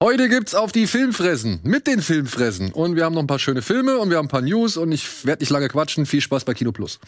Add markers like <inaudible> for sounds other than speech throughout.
Heute gibt's auf die Filmfressen mit den Filmfressen. Und wir haben noch ein paar schöne Filme und wir haben ein paar News und ich werde nicht lange quatschen. Viel Spaß bei Kino Plus.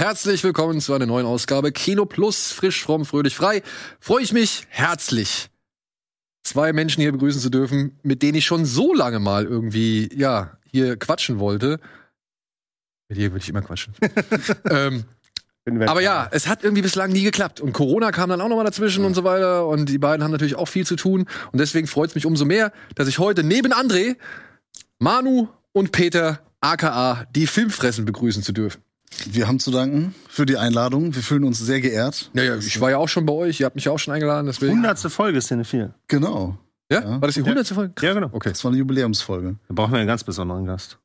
Herzlich willkommen zu einer neuen Ausgabe Kino Plus, frisch, fromm, fröhlich, frei. Freue ich mich herzlich, zwei Menschen hier begrüßen zu dürfen, mit denen ich schon so lange mal irgendwie, ja, hier quatschen wollte. Mit dir würde ich immer quatschen. <laughs> ähm, aber ja, es hat irgendwie bislang nie geklappt. Und Corona kam dann auch noch mal dazwischen und so weiter. Und die beiden haben natürlich auch viel zu tun. Und deswegen freut es mich umso mehr, dass ich heute neben André, Manu und Peter, aka die Filmfressen, begrüßen zu dürfen. Wir haben zu danken für die Einladung. Wir fühlen uns sehr geehrt. Naja, ich war ja auch schon bei euch. Ihr habt mich ja auch schon eingeladen. Deswegen. Hundertste Folge Szene 4. Genau. Ja? Ja. War das die hundertste Folge? Ja, genau. Okay. Das war eine Jubiläumsfolge. Da brauchen wir einen ganz besonderen Gast.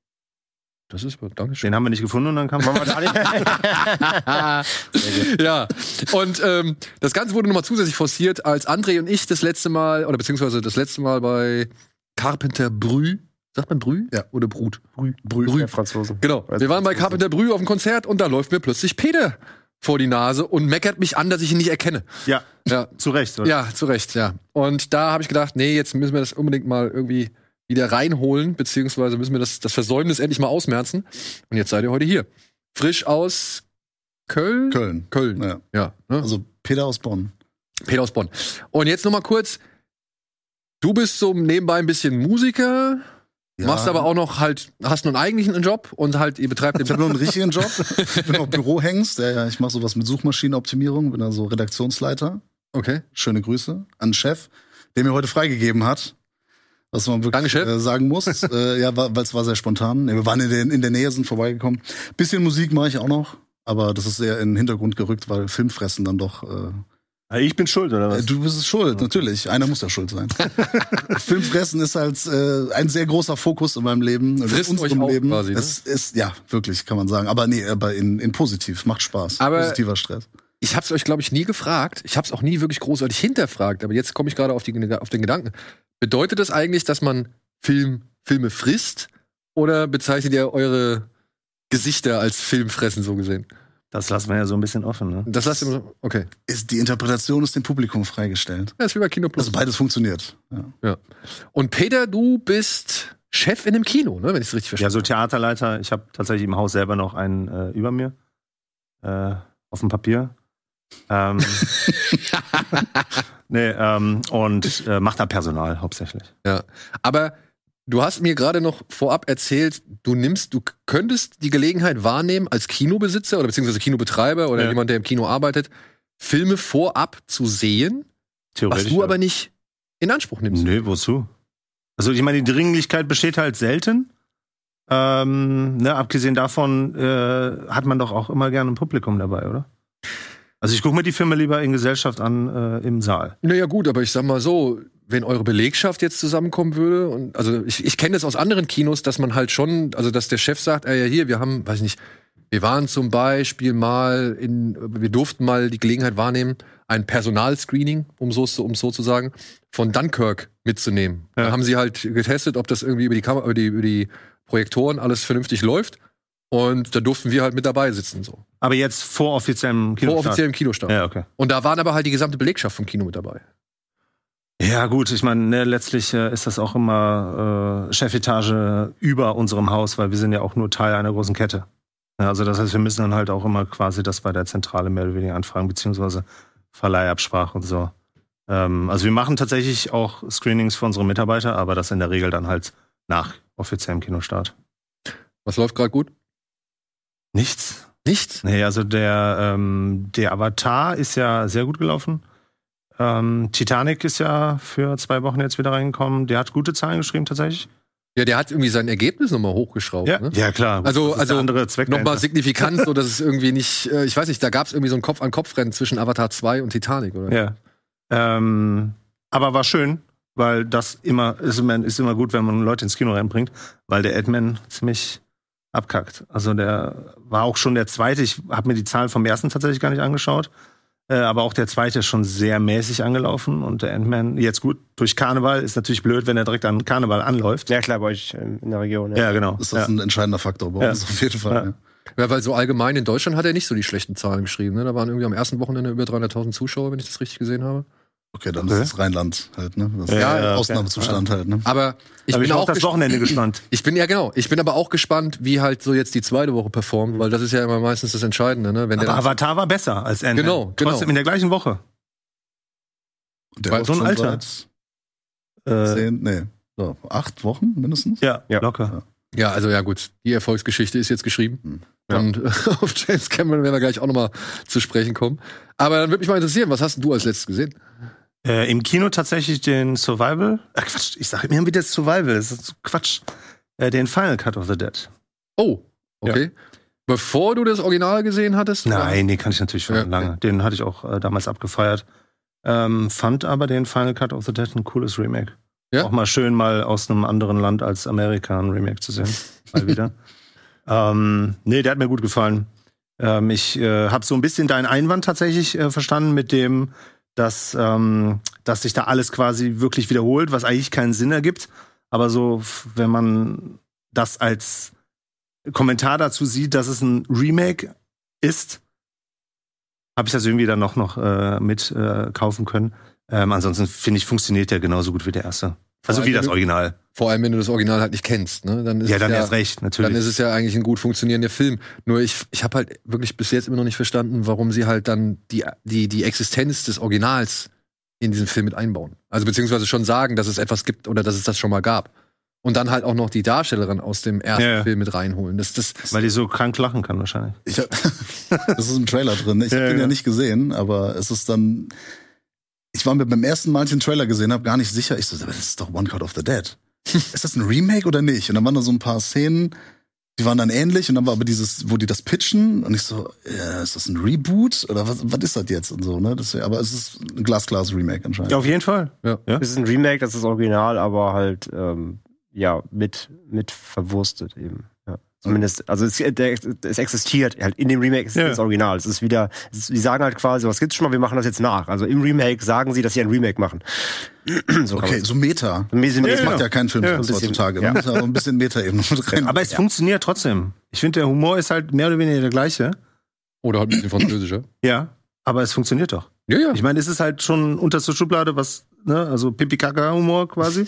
Das ist Dankeschön. Den haben wir nicht gefunden und dann kam <laughs> ja. Und ähm, das Ganze wurde nochmal zusätzlich forciert, als André und ich das letzte Mal, oder beziehungsweise das letzte Mal bei Carpenter Brü. Sagt man Brü? Ja. Oder Brut? Brü. Brü. Franzose. Genau. Wir waren bei Carpenter Brü auf dem Konzert und da läuft mir plötzlich Peter vor die Nase und meckert mich an, dass ich ihn nicht erkenne. Ja, Ja. zu Recht. Oder? Ja, zu Recht, ja. Und da habe ich gedacht, nee, jetzt müssen wir das unbedingt mal irgendwie wieder reinholen, beziehungsweise müssen wir das, das Versäumnis endlich mal ausmerzen. Und jetzt seid ihr heute hier. Frisch aus Köln? Köln. Köln. Ja. Ja. Ne? Also Peter aus Bonn. Peter aus Bonn. Und jetzt noch mal kurz. Du bist so nebenbei ein bisschen Musiker, Ja. machst aber auch noch halt, hast nun eigentlich einen Job und halt, ihr betreibt Ich habe den. noch einen richtigen Job. <laughs> Ich bin auch Bürohengst. Ja, ja, ich mache sowas mit Suchmaschinenoptimierung, bin also Redaktionsleiter. Okay. Schöne Grüße an den Chef, der mir heute freigegeben hat. Was man Danke, wirklich Chef. äh, sagen muss. <laughs> äh, ja, weil es war sehr spontan. Wir waren in der, in der Nähe, sind vorbeigekommen. Bisschen Musik mache ich auch noch, aber das ist sehr in den Hintergrund gerückt, weil Filmfressen dann doch äh, Ich bin schuld, oder Äh, was? Du bist es schuld, natürlich. Einer muss ja schuld sein. <laughs> Filmfressen ist halt äh, ein sehr großer Fokus in meinem Leben, in Frisst unserem euch auch Leben. quasi, ne? Es ist ja wirklich, kann man sagen. Aber nee, aber in, in positiv, macht Spaß. Aber- Positiver Stress. Ich hab's euch, glaube ich, nie gefragt. Ich hab's auch nie wirklich großartig hinterfragt, aber jetzt komme ich gerade auf, die- auf den Gedanken. Bedeutet das eigentlich, dass man Film, Filme frisst? Oder bezeichnet ihr eure Gesichter als Filmfressen so gesehen? Das lassen wir ja so ein bisschen offen, ne? Das lasst ihr immer so. Okay. Ist, die Interpretation ist dem Publikum freigestellt. Ja, ist wie bei Kino Plus. Also beides funktioniert. Ja. Und Peter, du bist Chef in einem Kino, ne? Wenn ich es richtig Ja, verstehe. so Theaterleiter. Ich habe tatsächlich im Haus selber noch einen äh, über mir. Äh, auf dem Papier. Ähm, <laughs> nee, ähm, und äh, macht da Personal hauptsächlich. Ja. Aber du hast mir gerade noch vorab erzählt, du nimmst, du könntest die Gelegenheit wahrnehmen, als Kinobesitzer oder beziehungsweise Kinobetreiber oder Ja. jemand, der im Kino arbeitet, Filme vorab zu sehen, was du aber nicht in Anspruch nimmst. Nö, wozu? Also ich meine, die Dringlichkeit besteht halt selten. Ähm, ne, abgesehen davon äh, hat man doch auch immer gerne ein Publikum dabei, oder? Also ich gucke mir die Filme lieber in Gesellschaft an äh, im Saal. Naja, gut, aber ich sag mal so, wenn eure Belegschaft jetzt zusammenkommen würde, und also ich, ich kenne das aus anderen Kinos, dass man halt schon, also dass der Chef sagt, äh, ja, hier, wir haben, weiß ich nicht, wir waren zum Beispiel mal in, wir durften mal die Gelegenheit wahrnehmen, ein Personalscreening, um so, um so zu sagen, von Dunkirk mitzunehmen. Ja. Da haben sie halt getestet, ob das irgendwie über die Kamera, über die, über die Projektoren alles vernünftig läuft. Und da durften wir halt mit dabei sitzen, so. Aber jetzt vor offiziellem Kino. Vor offiziellem Kinostart. Ja, okay. Und da waren aber halt die gesamte Belegschaft vom Kino mit dabei. Ja, gut, ich meine, ne, letztlich äh, ist das auch immer äh, Chefetage über unserem Haus, weil wir sind ja auch nur Teil einer großen Kette. Ja, also das heißt, wir müssen dann halt auch immer quasi das bei der Zentrale mehr oder weniger anfragen, beziehungsweise Verleihabsprache und so. Ähm, also wir machen tatsächlich auch Screenings für unsere Mitarbeiter, aber das in der Regel dann halt nach offiziellem Kinostart. Was läuft gerade gut? Nichts. Nichts? Nee, also der, ähm, der Avatar ist ja sehr gut gelaufen. Ähm, Titanic ist ja für zwei Wochen jetzt wieder reingekommen. Der hat gute Zahlen geschrieben tatsächlich. Ja, der hat irgendwie sein Ergebnis nochmal hochgeschraubt. Ja, Ne? ja klar. Also- also der andere Zweck Nochmal signifikant, so <laughs> dass es irgendwie nicht, äh, ich weiß nicht, da gab es irgendwie so ein Kopf-an-Kopf-Rennen zwischen Avatar 2 und Titanic, oder? Ja. Ähm, aber war schön, weil das immer ist, immer ist immer gut, wenn man Leute ins Kino reinbringt, weil der Edman ziemlich abkackt. Also der war auch schon der zweite. Ich habe mir die Zahlen vom ersten tatsächlich gar nicht angeschaut. Äh, aber auch der zweite ist schon sehr mäßig angelaufen und der Ant-Man, jetzt gut, durch Karneval ist natürlich blöd, wenn er direkt an Karneval anläuft. Ja, klar, bei euch ähm, in der Region. Ja, genau. Ist das ja. ein entscheidender Faktor bei Ja. uns auf jeden Fall. Ja. Ja. Ja, weil so allgemein in Deutschland hat er nicht so die schlechten Zahlen geschrieben. Ne? Da waren irgendwie am ersten Wochenende über 300.000 Zuschauer, wenn ich das richtig gesehen habe. Okay, dann Okay. ist es Rheinland halt, ne? Das ist Ja, ein ja, Ausnahmezustand halt, ne? Aber ich Aber bin ich bin auch das Wochenende gespannt. Ich bin ja genau. Ich bin aber auch gespannt, wie halt so jetzt die zweite Woche performt, weil das ist ja immer meistens das Entscheidende, ne? Wenn der Aber dann- Avatar war besser als Ant-Man. Genau, genau. Trotzdem in der gleichen Woche. Und der läuft so ein Alter. seit Äh, Zehn, nee, so, acht Wochen mindestens. ja, Ja. locker. ja, also ja gut, die Erfolgsgeschichte ist jetzt geschrieben. Hm. Ja. Und <laughs> auf James Cameron werden wir gleich auch nochmal zu sprechen kommen. Aber dann würde mich mal interessieren, was hast denn du als letztes gesehen? Äh, Im Kino tatsächlich den Survival. Ach Quatsch, ich sage immer wieder Survival. Das ist Quatsch. Äh, den Final Cut of the Dead. Oh, okay. Bevor du das Original gesehen hattest? Nein, den kann ich natürlich schon Ja, lange. Den hatte ich auch äh, damals abgefeiert. Ähm, fand aber den Final Cut of the Dead ein cooles Remake. Ja? Auch mal schön, mal aus einem anderen Land als Amerika ein Remake zu sehen. Mal <laughs> wieder. ähm, nee, der hat mir gut gefallen. Ähm, ich äh, habe so ein bisschen deinen Einwand tatsächlich äh, verstanden mit dem, dass, ähm, dass sich da alles quasi wirklich wiederholt, was eigentlich keinen Sinn ergibt. Aber so, wenn man das als Kommentar dazu sieht, dass es ein Remake ist, habe ich das irgendwie dann noch, noch äh, mit äh, kaufen können. Ähm, ansonsten finde ich, funktioniert der genauso gut wie der erste. Also wie das Original. Vor allem, wenn du das Original halt nicht kennst, ne? Dann ist Ja, es dann ja, erst recht, natürlich. Dann ist es ja eigentlich ein gut funktionierender Film. Nur ich, ich habe halt wirklich bis jetzt immer noch nicht verstanden, warum sie halt dann die, die, die Existenz des Originals in diesen Film mit einbauen. Also beziehungsweise schon sagen, dass es etwas gibt oder dass es das schon mal gab. Und dann halt auch noch die Darstellerin aus dem ersten Ja, ja. Film mit reinholen. Das, das, Weil die so krank lachen kann wahrscheinlich. Ich hab, <laughs> das ist im Trailer drin. Ich Ja, habe den ja. ja nicht gesehen, aber es ist dann. Ich war mir beim ersten Mal, als ich den Trailer gesehen habe, gar nicht sicher. Ich so, das ist doch One Cut of the Dead. Ist das ein Remake oder nicht? Und dann waren da so ein paar Szenen, die waren dann ähnlich. Und dann war aber dieses, wo die das pitchen. Und ich so, ja, ist das ein Reboot oder was, was ist das jetzt und so? Ne? Das, aber es ist ein glasklares Remake anscheinend. Ja, auf jeden Fall. ja. Es ist ein Remake, das ist das Original, aber halt ähm, ja mit mit verwurstet eben. Zumindest, also es, der, es existiert halt in dem Remake ist Ja. das Original. Es ist wieder, die sagen halt quasi, was gibt's schon mal, wir machen das jetzt nach. Also im Remake sagen sie, dass sie ein Remake machen. <clears throat> so Okay, so Meta. bisschen, Das Ja, macht ja kein Film Ja, heutzutage. ja. Man muss ja auch ein bisschen Meta-Ebene mit <laughs> rein. Aber es funktioniert trotzdem. Ich finde, der Humor ist halt mehr oder weniger der gleiche. oder halt ein bisschen französischer. Ja. Aber es funktioniert doch. Ja, ja. Ich meine, es ist halt schon unterste Schublade, was, ne, also Pipi-Kaka-Humor quasi.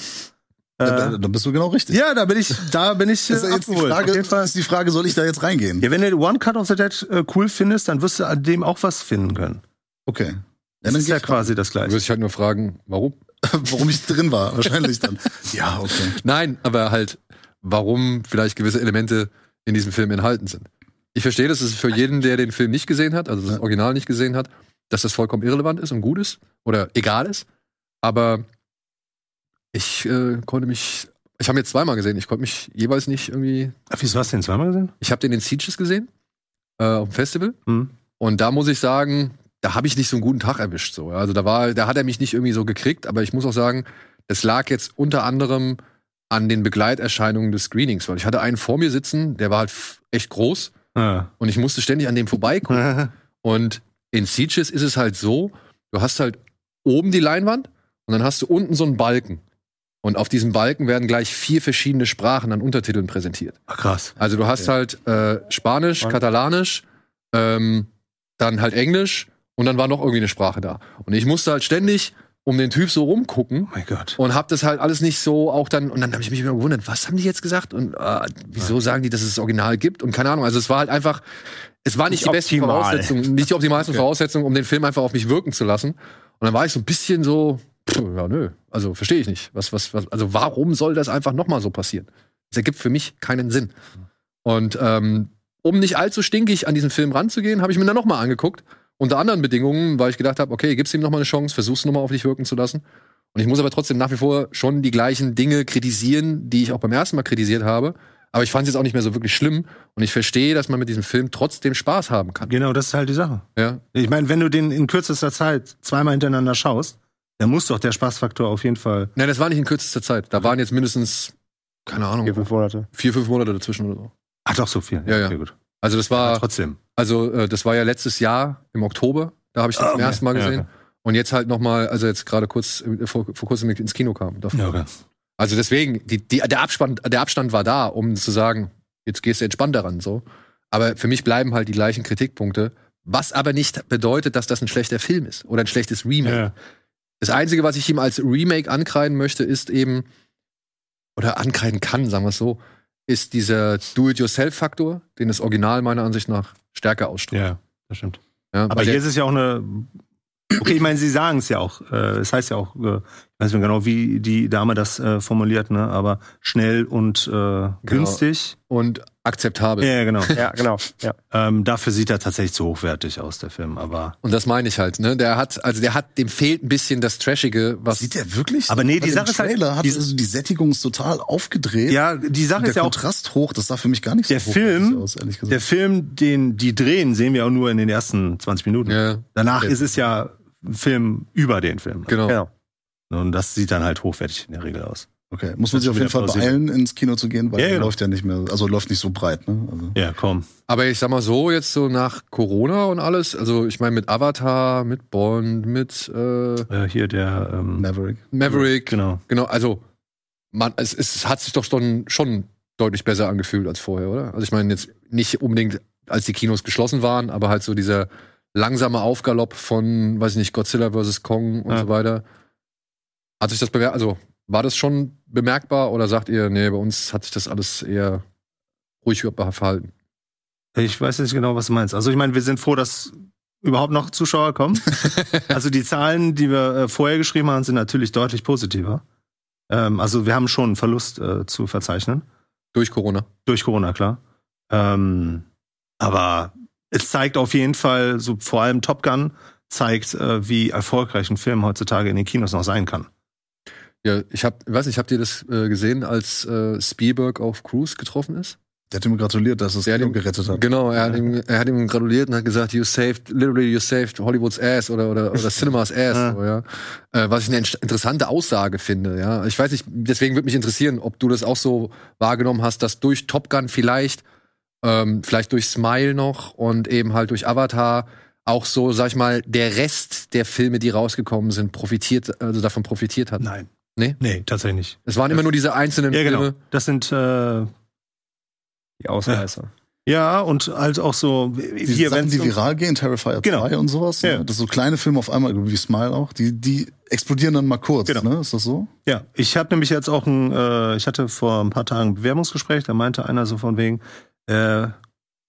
Da, äh, da bist du genau richtig. ja, da bin ich, da bin ich äh, Das ist jetzt die abgeholt. Frage, Auf jeden Fall. ist die Frage, soll ich da jetzt reingehen? Ja, wenn du One Cut of the Dead äh, cool findest, dann wirst du an dem auch was finden können. Okay. Ja, Das dann ist ja ich quasi das Du Gleiche. wirst dich halt nur fragen, warum? <laughs> warum ich drin war. Wahrscheinlich dann. Ja, okay. Nein, aber halt, warum vielleicht gewisse Elemente in diesem Film enthalten sind. Ich verstehe, dass es für jeden, der den Film nicht gesehen hat, also das Ja. Original nicht gesehen hat, dass das vollkommen irrelevant ist und gut ist oder egal ist. Aber ich äh, konnte mich, ich habe ihn jetzt zweimal gesehen, ich konnte mich jeweils nicht irgendwie, Ach, wieso hast du den zweimal gesehen? ich habe den in Sieges gesehen, äh, auf dem Festival. Hm. Und da muss ich sagen, da habe ich nicht so einen guten Tag erwischt. So. Also da war, da hat er mich nicht irgendwie so gekriegt, aber ich muss auch sagen, es lag jetzt unter anderem an den Begleiterscheinungen des Screenings, weil ich hatte einen vor mir sitzen, der war halt echt groß Ja. und ich musste ständig an dem vorbeikommen. <laughs> Und in Sieges ist es halt so, du hast halt oben die Leinwand und dann hast du unten so einen Balken. Und auf diesem Balken werden gleich vier verschiedene Sprachen an Untertiteln präsentiert. Ach, krass. Also du hast halt äh, Spanisch, Spanisch. Katalanisch, ähm, dann halt Englisch und dann war noch irgendwie eine Sprache da. Und ich musste halt ständig um den Typ so rumgucken Oh mein Gott. und hab das halt alles nicht so auch dann und dann habe ich mich immer gewundert, was haben die jetzt gesagt und äh, wieso sagen die, dass es das Original gibt und keine Ahnung. Also es war halt einfach, es war nicht, Nicht die besten optimal. Voraussetzungen, nicht die optimalsten Voraussetzungen, um den Film einfach auf mich wirken zu lassen. Und dann war ich so ein bisschen so, pff, ja nö, also verstehe ich nicht. Was, was, was, also warum soll das einfach nochmal so passieren? Das ergibt für mich keinen Sinn. Und ähm, um nicht allzu stinkig an diesen Film ranzugehen, habe ich mir dann nochmal angeguckt. Unter anderen Bedingungen, weil ich gedacht habe, okay, gib's ihm nochmal eine Chance, versuch's nochmal auf dich wirken zu lassen. Und ich muss aber trotzdem nach wie vor schon die gleichen Dinge kritisieren, die ich auch beim ersten Mal kritisiert habe. Aber ich fand es jetzt auch nicht mehr so wirklich schlimm. Und ich verstehe, dass man mit diesem Film trotzdem Spaß haben kann. Genau, das ist halt die Sache. Ja, Ich meine, wenn du den in kürzester Zeit zweimal hintereinander schaust, Da muss doch der Spaßfaktor auf jeden Fall. Nein, das war nicht in kürzester Zeit. Da waren jetzt mindestens, keine Ahnung, Vier, fünf Monate. vier, fünf Monate dazwischen oder so. Ach doch, so viel. Ja, ja. Okay, gut. Also das Aber war, trotzdem. also äh, das war ja letztes Jahr im Oktober. Da habe ich das zum okay. ersten Mal Ja, gesehen. okay. Und jetzt halt noch mal, also jetzt gerade kurz äh, vor, vor kurzem ins Kino kam. Ja, okay. Also deswegen, die, die, der, Abstand, der Abstand war da, um zu sagen, jetzt gehst du entspannt daran. So. Aber für mich bleiben halt die gleichen Kritikpunkte. Was aber nicht bedeutet, dass das ein schlechter Film ist oder ein schlechtes Remake. Ja. Das Einzige, was ich ihm als Remake ankreiden möchte, ist eben, oder ankreiden kann, sagen wir es so, ist dieser Do-it-yourself-Faktor, den das Original meiner Ansicht nach stärker ausstrahlt. ja, das stimmt. Ja, Aber hier ist es ja auch eine. Okay, ich meine, Sie sagen es ja auch. Äh, es heißt ja auch, äh, weiß nicht genau, wie die Dame das äh, formuliert, ne? Aber schnell und äh, günstig. und akzeptabel. Ja, genau. <laughs> Ja, genau. Ja. ähm, dafür sieht er tatsächlich zu hochwertig aus, der Film. Aber Und das meine ich halt, ne? Der hat, also der hat, dem fehlt ein bisschen das Trashige, was. Sieht der wirklich? Aber nee, die Sache ist halt- hat die- also die Sättigung ist total aufgedreht. ja, die Sache der ist ja auch, Kontrast hoch, das sah für mich gar nicht der so hochwertig Film, aus, ehrlich gesagt. der Film, den die drehen, sehen wir auch nur in den ersten 20 Minuten. ja, Danach Ja. ist es ja ein Film über den Film. genau. Genau. Und das sieht dann halt hochwertig in der Regel aus. okay, muss man sich auf jeden Fall beeilen, ins Kino zu gehen, weil Ja, der genau. läuft ja nicht mehr, also läuft nicht so breit, ne? Also, Ja, komm. Aber ich sag mal so, jetzt so nach Corona und alles, also ich meine mit Avatar, mit Bond, mit äh, Äh, hier der ähm, Maverick. Maverick, Genau. genau, also man, es, es hat sich doch schon, schon deutlich besser angefühlt als vorher, oder? Also ich meine jetzt nicht unbedingt, als die Kinos geschlossen waren, aber halt so dieser langsame Aufgalopp von, weiß ich nicht, Godzilla vs. Kong und Ja. so weiter. Hat sich das bemerkt, also war das schon bemerkbar oder sagt ihr, nee, bei uns hat sich das alles eher ruhig verhalten? Ich weiß nicht genau, was du meinst. Also ich meine, wir sind froh, dass überhaupt noch Zuschauer kommen. <laughs> also die Zahlen, die wir äh, vorher geschrieben haben, sind natürlich deutlich positiver. Ähm, also wir haben schon einen Verlust äh, zu verzeichnen. Durch Corona. Durch Corona, klar. Ähm, aber es zeigt auf jeden Fall, so vor allem Top Gun zeigt, äh, wie erfolgreich ein Film heutzutage in den Kinos noch sein kann. Ja, ich hab, weiß nicht, habt ihr das äh, gesehen, als äh, Spielberg auf Cruise getroffen ist? Der hat ihm gratuliert, dass er das Kino gerettet hat. Genau, er hat, ihm, er hat ihm gratuliert und hat gesagt, you saved, literally you saved Hollywoods ass oder, oder, oder Cinemas ass, Ja. so, ja. Äh, was ich eine int- interessante Aussage finde, ja. Ich weiß nicht, deswegen würde mich interessieren, ob du das auch so wahrgenommen hast, dass durch Top Gun vielleicht, ähm, vielleicht durch Smile noch und eben halt durch Avatar auch so, sag ich mal, der Rest der Filme, die rausgekommen sind, profitiert, also davon profitiert hat. Nein. Nee? Nee, tatsächlich nicht. Es waren immer nur diese einzelnen Ja, genau. Filme. Das sind äh, Die Ausreißer. ja und halt auch so Die hier, Sachen, die viral gehen, Terrifier Genau. 2 und sowas, Ja. ne? das sind so kleine Filme auf einmal, wie Smile auch, die, die explodieren dann mal kurz, Genau. ne? Ist das so? Ja, ich habe nämlich jetzt auch ein, äh, ich hatte vor ein paar Tagen ein Bewerbungsgespräch, da meinte einer so von wegen, äh,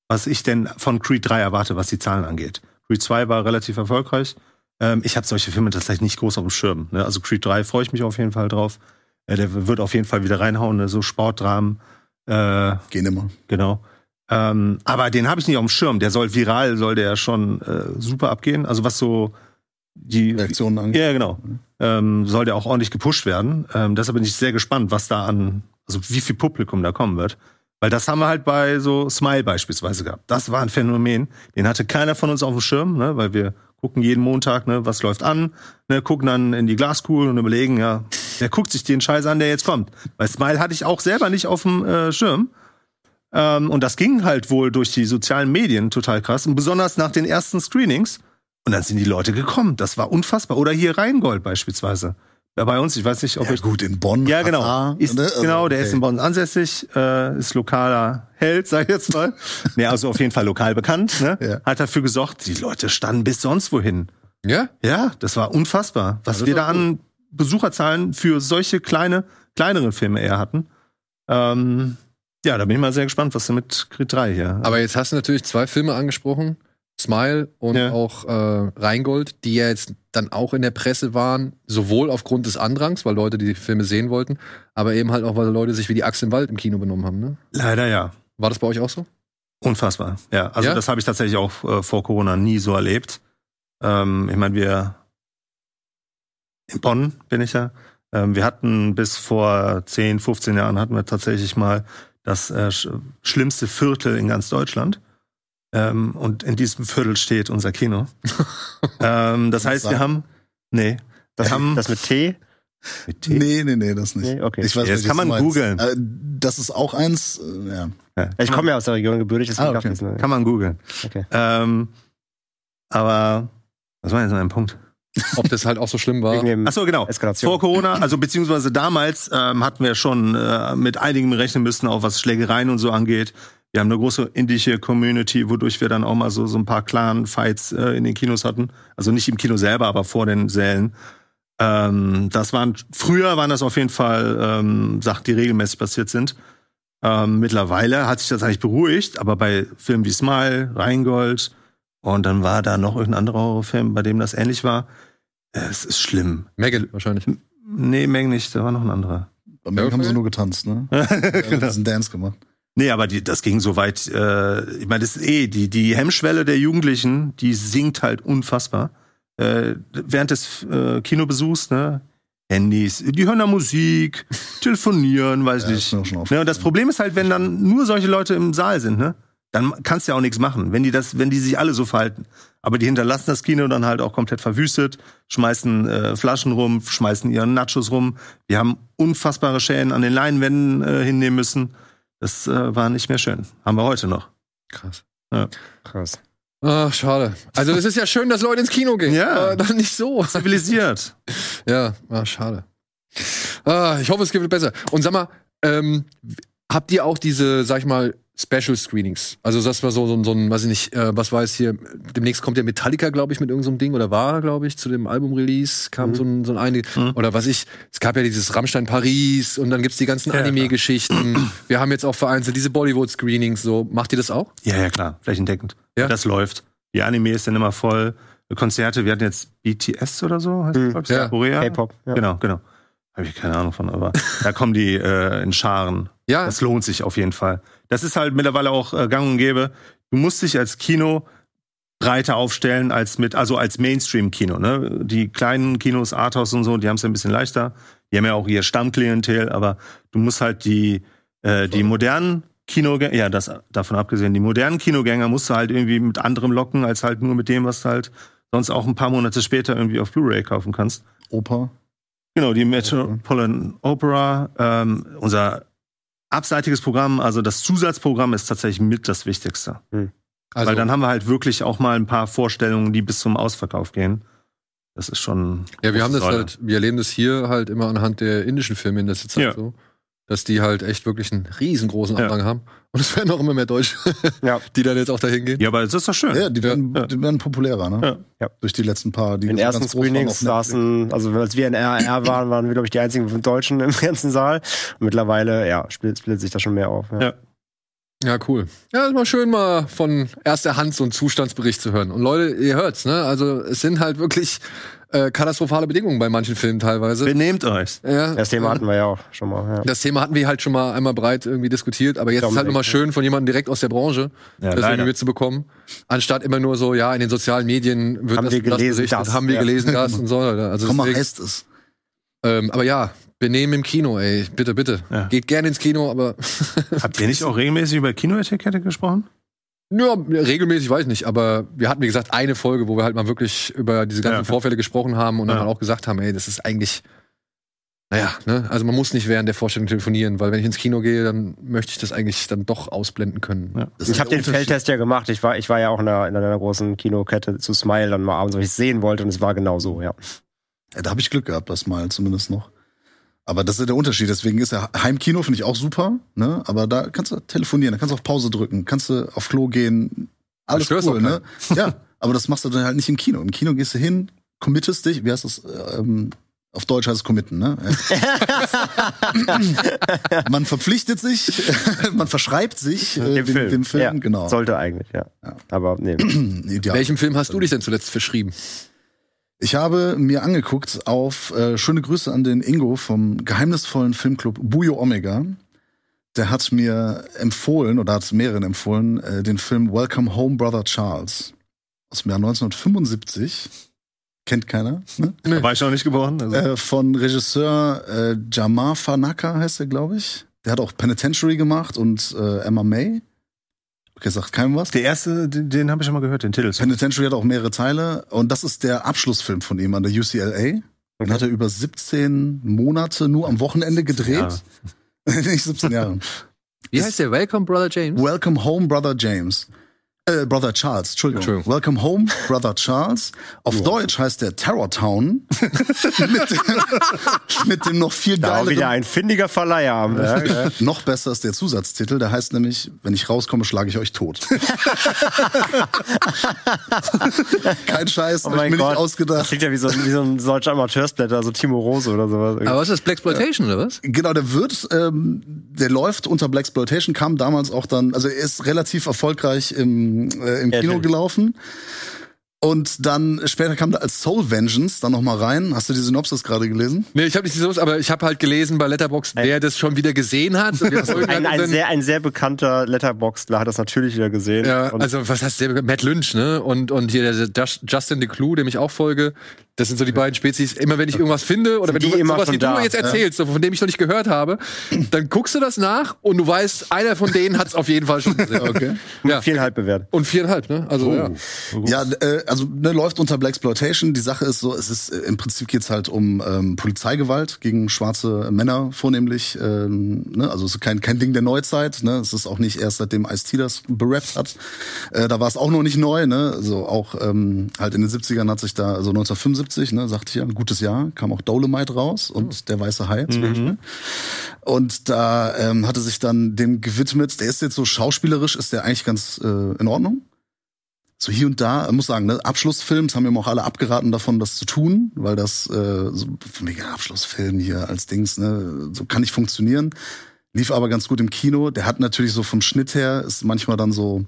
was ich denn von Creed 3 erwarte, was die Zahlen angeht. Creed 2 war relativ erfolgreich. Ähm, ich habe solche Filme tatsächlich nicht groß auf dem Schirm. Ne? Also Creed 3 freue ich mich auf jeden Fall drauf. Äh, der wird auf jeden Fall wieder reinhauen, ne? so Sportdramen. Äh, Gehen immer. Genau. Ähm, aber den habe ich nicht auf dem Schirm. Der soll viral, soll der schon äh, super abgehen. Also was so die Reaktionen angeht. ja, genau. Ähm, soll der auch ordentlich gepusht werden. Ähm, deshalb bin ich sehr gespannt, was da an, also wie viel Publikum da kommen wird. Weil das haben wir halt bei so Smile beispielsweise gehabt. Das war ein Phänomen. Den hatte keiner von uns auf dem Schirm, ne? weil wir gucken jeden Montag, ne, was läuft an, ne, gucken dann in die Glaskugel und überlegen, ja, wer guckt sich den Scheiß an, der jetzt kommt. Bei Smile hatte ich auch selber nicht auf dem äh, Schirm. Ähm, und das ging halt wohl durch die sozialen Medien total krass. Und besonders nach den ersten Screenings. Und dann sind die Leute gekommen. Das war unfassbar. Oder hier Rheingold beispielsweise. Ja, bei uns, ich weiß nicht, ob Ja, ich. gut, in Bonn. Ja, genau. Katar, Ist, ne? Also, genau, der okay. ist in Bonn ansässig, äh, ist lokaler Held, sag ich jetzt mal. nee, also auf jeden Fall lokal bekannt, ne? Ja. Hat dafür gesorgt, die Leute standen bis sonst wohin. Ja? Ja, das war unfassbar, was wir da an Besucherzahlen für solche kleine, kleineren Filme eher hatten. Ähm, ja, da bin ich mal sehr gespannt, was du mit Creed 3 hier. Aber jetzt hast du natürlich zwei Filme angesprochen, Smile und Ja. auch äh, Rheingold, die ja jetzt dann auch in der Presse waren, sowohl aufgrund des Andrangs, weil Leute die Filme sehen wollten, aber eben halt auch, weil Leute sich wie die Axt im Wald im Kino benommen haben. Ne? Leider ja. War das bei euch auch so? Unfassbar. Ja, also Ja? das habe ich tatsächlich auch äh, vor Corona nie so erlebt. Ähm, ich meine, wir in Bonn bin ich ja. Ähm, wir hatten bis vor 10, 15 Jahren hatten wir tatsächlich mal das äh, sch schlimmste Viertel in ganz Deutschland. Ähm, und in diesem Viertel steht unser Kino. <laughs> ähm, das heißt, wir haben, nee, Das, haben- das mit T? Mit T? Nee, nee, nee, das nicht. Nee, okay. Ich weiß Ja, das kann man googeln. Äh, das ist auch eins, äh, ja. Ja, Ich komme ja aus der Region gebürtig, deswegen Ah, okay. ne? Kann man googeln. Okay. Ähm, aber was war jetzt mein Punkt? Ob das halt auch so schlimm war. Wegen dem Ach so, genau. Eskalation. Vor Corona, also beziehungsweise damals ähm, hatten wir schon äh, mit einigem rechnen müssen, auch was Schlägereien und so angeht. Wir haben eine große indische Community, wodurch wir dann auch mal so, so ein paar Clan-Fights äh, in den Kinos hatten. Also nicht im Kino selber, aber vor den Sälen. Ähm, das waren, früher waren das auf jeden Fall ähm, Sachen, die regelmäßig passiert sind. Ähm, mittlerweile hat sich das eigentlich beruhigt, aber bei Filmen wie Smile, Rheingold und dann war da noch irgendein anderer Horrorfilm, bei dem das ähnlich war. Es ist schlimm. Megan wahrscheinlich. Nee, Meng nicht, da war noch ein anderer. Bei mir haben sie nur getanzt, ne? <laughs> Ja, genau. diesen Dance gemacht. Nee, aber die, das ging so weit, äh, ich meine, das ist eh, die, die Hemmschwelle der Jugendlichen, die sinkt halt unfassbar. Äh, während des äh, Kinobesuchs, ne? Handys, die hören da Musik, <laughs> telefonieren, weiß Ja, nicht. Ne, und das Problem ist halt, wenn dann nur solche Leute im Saal sind, ne? Dann kannst du ja auch nichts machen, wenn die das, wenn die sich alle so verhalten. Aber die hinterlassen das Kino dann halt auch komplett verwüstet, schmeißen äh, Flaschen rum, schmeißen ihren Nachos rum. Wir haben unfassbare Schäden an den Leinwänden äh, hinnehmen müssen. Das äh, war nicht mehr schön. Haben wir heute noch. Krass. Krass. Ach, schade. Also es ist ja schön, dass Leute ins Kino gehen. Ja. Aber dann nicht so. Zivilisiert. <laughs> Ja, ah, schade. Ah, ich hoffe, es gibt besser. Und sag mal, ähm, habt ihr auch diese, sag ich mal, Special Screenings? Also das war so, so, so ein, weiß ich nicht, äh, was war es hier, demnächst kommt der Metallica, glaube ich, mit irgendeinem so Ding, oder war, glaube ich, zu dem Album-Release, kam Mhm. so ein, so ein eine, Mhm. oder was ich, es gab ja dieses Rammstein Paris und dann gibt's die ganzen Ja, Anime-Geschichten. <clears throat> Wir haben jetzt auch vereinzelt diese Bollywood-Screenings, so. Macht ihr das auch? Ja, ja, klar. Flächendeckend. Ja. Das läuft. Die Anime sind immer voll. Konzerte, wir hatten jetzt BTS oder so, heißt Mhm. das, Ja. Korea. K-Pop. Ja. Genau, genau. Habe ich keine Ahnung von, aber da kommen die äh, in Scharen. Ja. Das lohnt sich auf jeden Fall. Das ist halt mittlerweile auch äh, gang und gäbe. Du musst dich als Kino breiter aufstellen als mit, also als Mainstream-Kino. Ne? Die kleinen Kinos, Arthouse und so, die haben es ja ein bisschen leichter. Die haben ja auch ihr Stammklientel, aber du musst halt die, äh, die modernen Kinogänger, ja, das davon abgesehen, die modernen Kinogänger musst du halt irgendwie mit anderem locken, als halt nur mit dem, was du halt sonst auch ein paar Monate später irgendwie auf Blu-ray kaufen kannst. Opa. Genau, die Metropolitan Opera, ähm, unser abseitiges Programm, also das Zusatzprogramm ist tatsächlich mit das Wichtigste. Also, Weil dann haben wir halt wirklich auch mal ein paar Vorstellungen, die bis zum Ausverkauf gehen. Das ist schon. Ja, wir haben das Säule. halt, wir erleben das hier halt immer anhand der indischen Filme in der Zeit Ja. so, dass die halt echt wirklich einen riesengroßen Ja. Andrang haben. Und es werden auch immer mehr Deutsche, <laughs> Ja. die dann jetzt auch dahin gehen. Ja, aber das ist doch schön. Ja, die werden, Ja. die werden populärer, ne? Ja. Ja. Durch die letzten paar, die In ersten Screenings saßen, also als wir in RR waren, waren wir, glaube ich, die einzigen Deutschen im <laughs> ganzen Saal. Und mittlerweile, ja, splittet, splittet sich das schon mehr auf. Ja. Ja. Ja, cool. Ja, ist mal schön, mal von erster Hand so einen Zustandsbericht zu hören. Und Leute, ihr hört's, ne? Also es sind halt wirklich äh, katastrophale Bedingungen bei manchen Filmen teilweise. Benehmt euch. ja, Das Thema hatten wir ja auch schon mal. Ja. das Thema hatten wir halt schon mal einmal breit irgendwie diskutiert, aber jetzt ist halt Dominik, nochmal schön von jemandem direkt aus der Branche, Ja, das leider. irgendwie mitzubekommen. Anstatt immer nur so, ja, in den sozialen Medien wird Haben das, wir das gelesen, berichtet, das, haben wir ja. gelesen das und so. <laughs> Also Komm mal, heißt es. ähm, aber ja, Benehmen im Kino, ey, bitte, bitte. Ja. Geht gerne ins Kino, aber Habt ihr <laughs> nicht auch regelmäßig über Kinoetikette gesprochen? Ja, regelmäßig weiß ich nicht, aber wir hatten, wie gesagt, eine Folge, wo wir halt mal wirklich über diese ganzen Ja. Vorfälle gesprochen haben und Ja. dann auch gesagt haben, ey, das ist eigentlich, naja, ne, also man muss nicht während der Vorstellung telefonieren, weil wenn ich ins Kino gehe, dann möchte ich das eigentlich dann doch ausblenden können. Ja. Ich habe den. Feldtest ja gemacht. Ich war, ich war ja auch in einer, in einer großen Kinokette zu Smile dann mal abends, weil ich es sehen wollte und es war genau so, ja. Ja, da habe ich Glück gehabt, das mal zumindest noch. Aber das ist ja der Unterschied. Deswegen ist ja Heimkino, finde ich auch super. Ne? Aber da kannst du telefonieren, da kannst du auf Pause drücken, kannst du auf Klo gehen. Alles cool, auch ne? Ja, aber das machst du dann halt nicht im Kino. Im Kino gehst du hin, committest dich, wie heißt das? Ähm, auf Deutsch heißt es committen, ne? man verpflichtet sich, <laughs> man verschreibt sich äh, Dem dem, Film. dem Film, Ja, genau. Sollte eigentlich, ja. Ja. Aber nee. <clears throat> Welchem Film hast du dich denn zuletzt verschrieben? Ich habe mir angeguckt auf äh, schöne Grüße an den Ingo vom geheimnisvollen Filmclub Bujo Omega. Der hat mir empfohlen oder hat mehreren empfohlen äh, den Film Welcome Home Brother Charles aus dem Jahr 1975. Kennt keiner. Ne? <laughs> Da war ich noch nicht geboren. Also. Äh, von Regisseur äh, Jamar Fanaka heißt er, glaube ich. Der hat auch Penitentiary gemacht und äh, Emma May. Okay, sagt keinem was. Der erste, den, den habe ich schon mal gehört, den Titel. Penitentiary hat auch mehrere Teile und das ist der Abschlussfilm von ihm an der UCLA. Den hat er über 17 Monate nur am Wochenende gedreht. <laughs> Nicht 17 Jahre. Wie heißt der? Welcome, Brother James? Welcome Home, Brother James. Äh, Brother Charles, Entschuldigung. Entschuldigung. Welcome Home, Brother Charles. Auf Deutsch heißt der Terror Town. <laughs> mit, dem, mit dem noch viel Da auch wieder geileren. ein findiger Verleiher am Werk. Noch besser ist der Zusatztitel, der heißt nämlich, wenn ich rauskomme, schlage ich euch tot. <laughs> Kein Scheiß, Oh hab ich mein mir Gott. nicht Das ausgedacht. klingt ja wie so, wie so ein solcher Amateursblätter, so Timo Rose oder sowas. Aber was ist das? Blaxploitation oder was? Genau, der wird, ähm, der läuft unter Blaxploitation, kam damals auch dann, also er ist relativ erfolgreich im, äh, im Kino gelaufen. Und dann später kam da als Soul Vengeance dann noch mal rein. Hast du die Synopsis gerade gelesen? Nee, ich habe nicht so, aber ich habe halt gelesen bei Letterboxd, wer das schon wieder gesehen hat. <laughs> Ein, ein, sehr, ein sehr bekannter Letterboxdler hat das natürlich wieder gesehen. Ja, Und also was heißt der? Matt Lynch, ne? Und, und hier der Just- Justin DeClue, dem ich auch folge. Das sind so die beiden Spezies. Immer wenn ich irgendwas finde oder wenn die du sowas wie du da. jetzt erzählst, so, von dem ich noch nicht gehört habe, dann guckst du das nach und du weißt, einer von denen hat es auf jeden Fall schon gesehen. <laughs> Okay. Ja. viereinhalb bewertet. Und viereinhalb, ne? Also ja. Ja, äh, also ne, läuft unter Blaxploitation. Die Sache ist so, es ist äh, im Prinzip geht's halt um ähm, Polizeigewalt gegen schwarze Männer vornehmlich. Ähm, ne? Also es ist kein kein Ding der Neuzeit. Ne? Es ist auch nicht erst seitdem Ice-T das berappt hat. Äh, da war es auch noch nicht neu. Ne? Also auch ähm, halt in den 70ern hat sich da, also 1975, ne, sagte ich ja, ein gutes Jahr, kam auch Dolomite raus und der weiße Hai zum Beispiel. Und da ähm, hatte sich dann dem gewidmet. Der ist jetzt so schauspielerisch, ist der eigentlich ganz äh, in Ordnung so hier und da, ich muss sagen, ne, Abschlussfilm, das haben mir auch alle abgeraten davon, das zu tun, weil das äh, so wegen Abschlussfilm hier als Dings, ne, so kann nicht funktionieren. Lief aber ganz gut im Kino. Der hat natürlich so vom Schnitt her ist manchmal dann so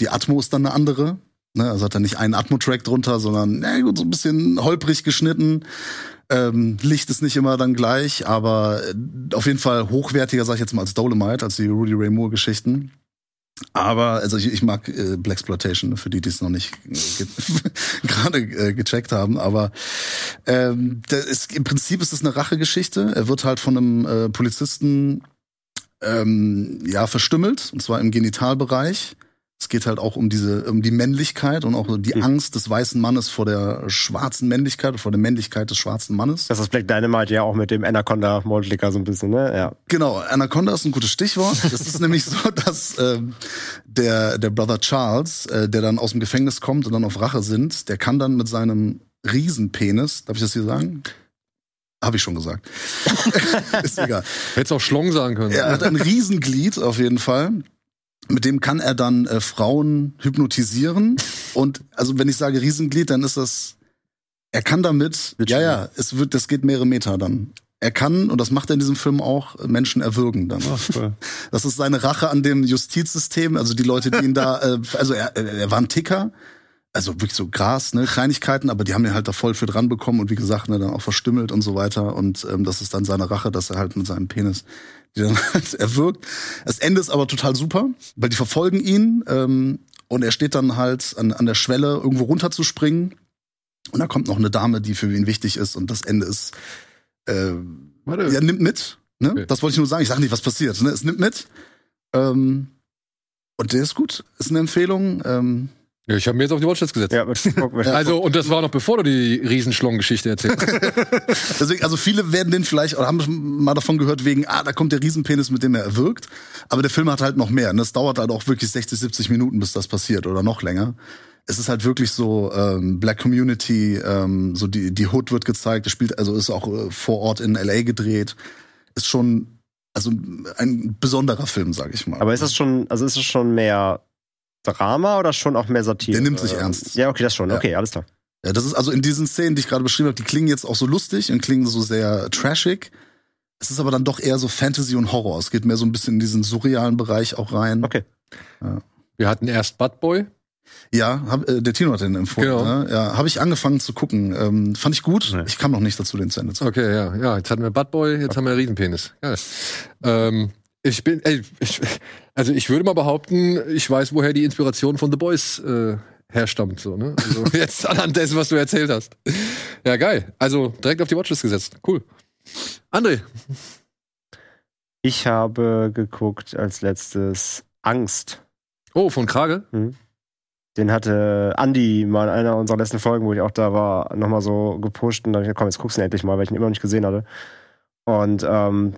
die Atmo ist dann eine andere. Ne, also hat er nicht einen Atmo-Track drunter, sondern na gut, so ein bisschen holprig geschnitten. Ähm, Licht ist nicht immer dann gleich, aber äh, auf jeden Fall hochwertiger, sag ich jetzt mal, als Dolomite, als die Rudy Ray Moore Geschichten. Aber also ich, ich mag äh, Blaxploitation, für die, die es noch nicht äh, ge <laughs> gerade äh, gecheckt haben. Aber ähm, ist, im Prinzip ist es eine Rachegeschichte. Er wird halt von einem äh, Polizisten ähm, ja verstümmelt, und zwar im Genitalbereich. Es geht halt auch um diese, um die Männlichkeit und auch die Angst des weißen Mannes vor der schwarzen Männlichkeit, vor der Männlichkeit des schwarzen Mannes. Das ist Black Dynamite ja auch mit dem Anaconda Moldlicker so ein bisschen, ne? Ja. Genau, Anaconda ist ein gutes Stichwort. Das ist <laughs> nämlich so, dass ähm, der, der Brother Charles, äh, der dann aus dem Gefängnis kommt und dann auf Rache sind, der kann dann mit seinem Riesenpenis, darf ich das hier sagen? Habe ich schon gesagt. <laughs> <laughs> ist egal. Hättest auch Schlong sagen können. Er hat ein Riesenglied auf jeden Fall. Mit dem kann er dann äh, Frauen hypnotisieren. <laughs> Und also wenn ich sage Riesenglied, dann ist das, er kann damit, ja, ja, es wird, das geht mehrere Meter dann. Er kann, und das macht er in diesem Film auch, Menschen erwürgen dann. <laughs> Das ist seine Rache an dem Justizsystem, also die Leute, die ihn da, äh, also er, er war ein Ticker, also wirklich so Gras, ne, Kleinigkeiten, aber die haben ihn halt da voll für dran bekommen und wie gesagt, ne, dann auch verstümmelt und so weiter. Und ähm, das ist dann seine Rache, dass er halt mit seinem Penis die dann <laughs> halt erwürgt. Das Ende ist aber total super, weil die verfolgen ihn ähm, und er steht dann halt an, an der Schwelle, irgendwo runterzuspringen. Und da kommt noch eine Dame, die für ihn wichtig ist und das Ende ist äh, Warte. ja, nimmt mit. Ne? Okay. Das wollte ich nur sagen. Ich sage nicht, was passiert. Ne? Es nimmt mit. Ähm, und der ist gut. Ist eine Empfehlung. Ähm, Ja, ich habe mir jetzt auf die Watchlist gesetzt. Ja, mit, mit, <laughs> Also, und das war noch bevor du die Riesenschlong-Geschichte erzählt hast. <laughs> deswegen, also viele werden den vielleicht oder haben mal davon gehört wegen, ah, da kommt der Riesenpenis, mit dem er erwürgt. Aber der Film hat halt noch mehr. Und es dauert halt auch wirklich 60, 70 Minuten, bis das passiert oder noch länger. Es ist halt wirklich so ähm, Black Community, ähm, so die die Hood wird gezeigt. Es spielt also ist auch äh, vor Ort in LA gedreht. Ist schon also ein besonderer Film, sage ich mal. aber ist das schon, also ist es schon mehr Drama oder schon auch mehr Satire? Der nimmt sich Äh, ernst. Ja, okay, das schon. Ja. Okay, alles klar. Ja, das ist also in diesen Szenen, die ich gerade beschrieben habe, die klingen jetzt auch so lustig und klingen so sehr trashig. Es ist aber dann doch eher so Fantasy und Horror. Es geht mehr so ein bisschen in diesen surrealen Bereich auch rein. Okay. Wir hatten erst Bud Boy. Ja, hab, äh, der Tino hat den empfohlen. Genau. Ne? Ja, habe ich angefangen zu gucken. Ähm, fand ich gut. Nee. Ich kam noch nicht dazu, den zu Ende zu Okay, ja, ja. Jetzt hatten wir Bud Boy, jetzt haben wir Riesenpenis. Geil. Ähm, ich bin, ey, ich, also ich würde mal behaupten, ich weiß, woher die Inspiration von The Boys äh, herstammt, so, ne? Also <laughs> jetzt anhand dessen, was du erzählt hast. Ja, geil. Also direkt auf die Watchlist gesetzt. Cool. André, Ich habe geguckt als letztes Angst. oh, von Krage? Den hatte Andy mal in einer unserer letzten Folgen, wo ich auch da war, nochmal so gepusht und dann hab ich gesagt, komm, jetzt guckst du ihn endlich mal, weil ich ihn immer noch nicht gesehen hatte. Und ähm,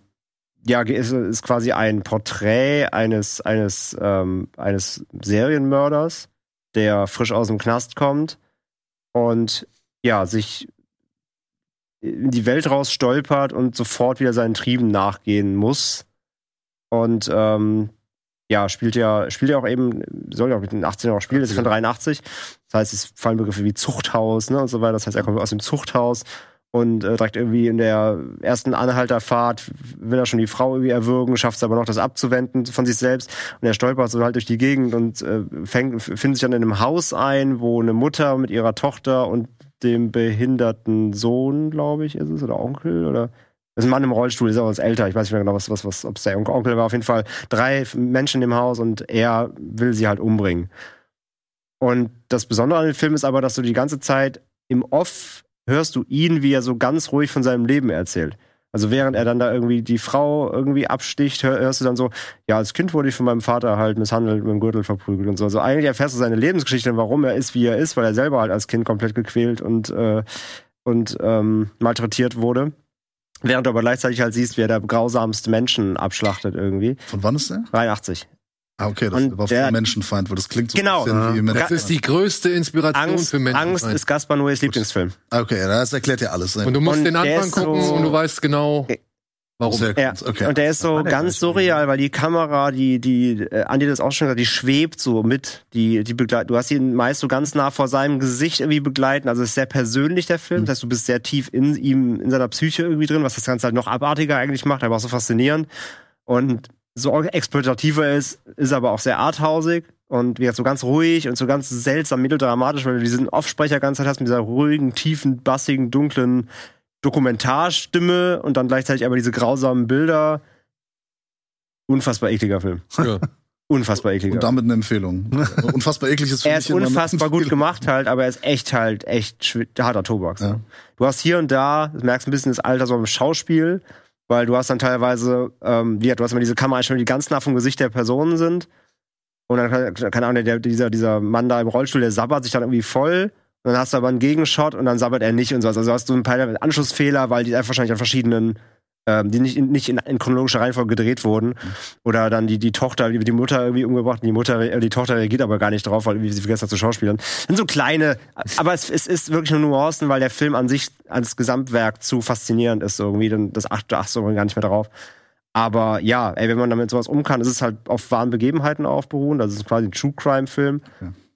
ja, ist, ist quasi ein Porträt eines, eines, ähm, eines Serienmörders, der frisch aus dem Knast kommt und ja, sich in die Welt raus stolpert und sofort wieder seinen Trieben nachgehen muss. Und ähm, ja, spielt ja, spielt ja auch eben, soll ja auch mit den 18 auch spielen, das ist von 83. Das heißt, es fallen Begriffe wie Zuchthaus, ne, und so weiter. Das heißt, er kommt aus dem Zuchthaus und äh, direkt irgendwie in der ersten Anhalterfahrt will er schon die Frau irgendwie erwürgen, schafft es aber noch, das abzuwenden von sich selbst. Und er stolpert so halt durch die Gegend und äh, fängt, findet sich dann in einem Haus ein, wo eine Mutter mit ihrer Tochter und dem behinderten Sohn, glaube ich, ist es, oder Onkel, oder das ist ein Mann im Rollstuhl, ist aber was älter. Ich weiß nicht mehr genau, was, was, was, ob es der Onkel war. Auf jeden Fall drei Menschen im Haus und er will sie halt umbringen. Und das Besondere an dem Film ist aber, dass du die ganze Zeit im Off hörst du ihn, wie er so ganz ruhig von seinem Leben erzählt. Also während er dann da irgendwie die Frau irgendwie absticht, hör, hörst du dann so, ja, als Kind wurde ich von meinem Vater halt misshandelt, mit dem Gürtel verprügelt und so. Also eigentlich erfährst du seine Lebensgeschichte, warum er ist, wie er ist, weil er selber halt als Kind komplett gequält und, äh, und ähm, malträtiert wurde. Während du aber gleichzeitig halt siehst, wie er der grausamste Menschen abschlachtet irgendwie. Von wann ist der? 83. Ah, okay, das Und war der- Menschenfeind, weil das klingt so Genau. ein bisschen wie Das ist die größte Inspiration Angst, für Menschen. Angst ist Gaspar Noés Lieblingsfilm. Ah, Okay, das erklärt ja alles. und du musst Und den Anfang gucken so- und du weißt genau, warum. Sehr Ja. Okay. und der ist so der ganz surreal, weil die Kamera, die, die, äh, Andi das auch schon gesagt, die schwebt so mit, die, die begleitet. Du hast ihn meist so ganz nah vor seinem Gesicht irgendwie begleiten. Also es ist sehr persönlich, der Film. Das heißt, du bist sehr tief in ihm, in seiner Psyche irgendwie drin, was das Ganze halt noch abartiger eigentlich macht, aber auch so faszinierend. Und so exploitativer er ist, ist aber auch sehr arthausig. Und wie gesagt, so ganz ruhig und so ganz seltsam mitteldramatisch, weil du diesen Offsprecher ganz Zeit hast mit dieser ruhigen, tiefen, bassigen, dunklen Dokumentarstimme und dann gleichzeitig aber diese grausamen Bilder. Unfassbar ekliger Film. Ja. <laughs> Unfassbar ekliger. Und damit eine Empfehlung. <laughs> Unfassbar eklig ist für er ist unfassbar gut gemacht halt, aber er ist echt halt, echt harter Tobak. Ja. Du hast hier und da, du merkst ein bisschen das Alter so im Schauspiel, weil du hast dann teilweise, ähm, wie, du hast immer diese Kameraeinstellungen, die ganz nah vom Gesicht der Personen sind. Und dann, kann- keine Ahnung, der, dieser, dieser Mann da im Rollstuhl, der sabbert sich dann irgendwie voll. Und dann hast du aber einen Gegenshot und dann sabbert er nicht und so. Also hast du ein paar Anschlussfehler, weil die einfach wahrscheinlich an verschiedenen, ähm, die nicht, in, nicht in, in chronologischer Reihenfolge gedreht wurden. Oder dann die, die Tochter, die, die Mutter irgendwie umgebracht, die Mutter, äh, die Tochter reagiert aber gar nicht drauf, weil irgendwie sie vergessen hat zu schauspielern. Das sind so kleine, aber es, es ist wirklich nur Nuancen, weil der Film an sich als Gesamtwerk zu faszinierend ist irgendwie. Dann das achte, achte gar nicht mehr drauf. Aber ja, ey, wenn man damit sowas um kann, ist es halt auf wahren Begebenheiten aufberuhen. Das ist quasi ein True Crime Film.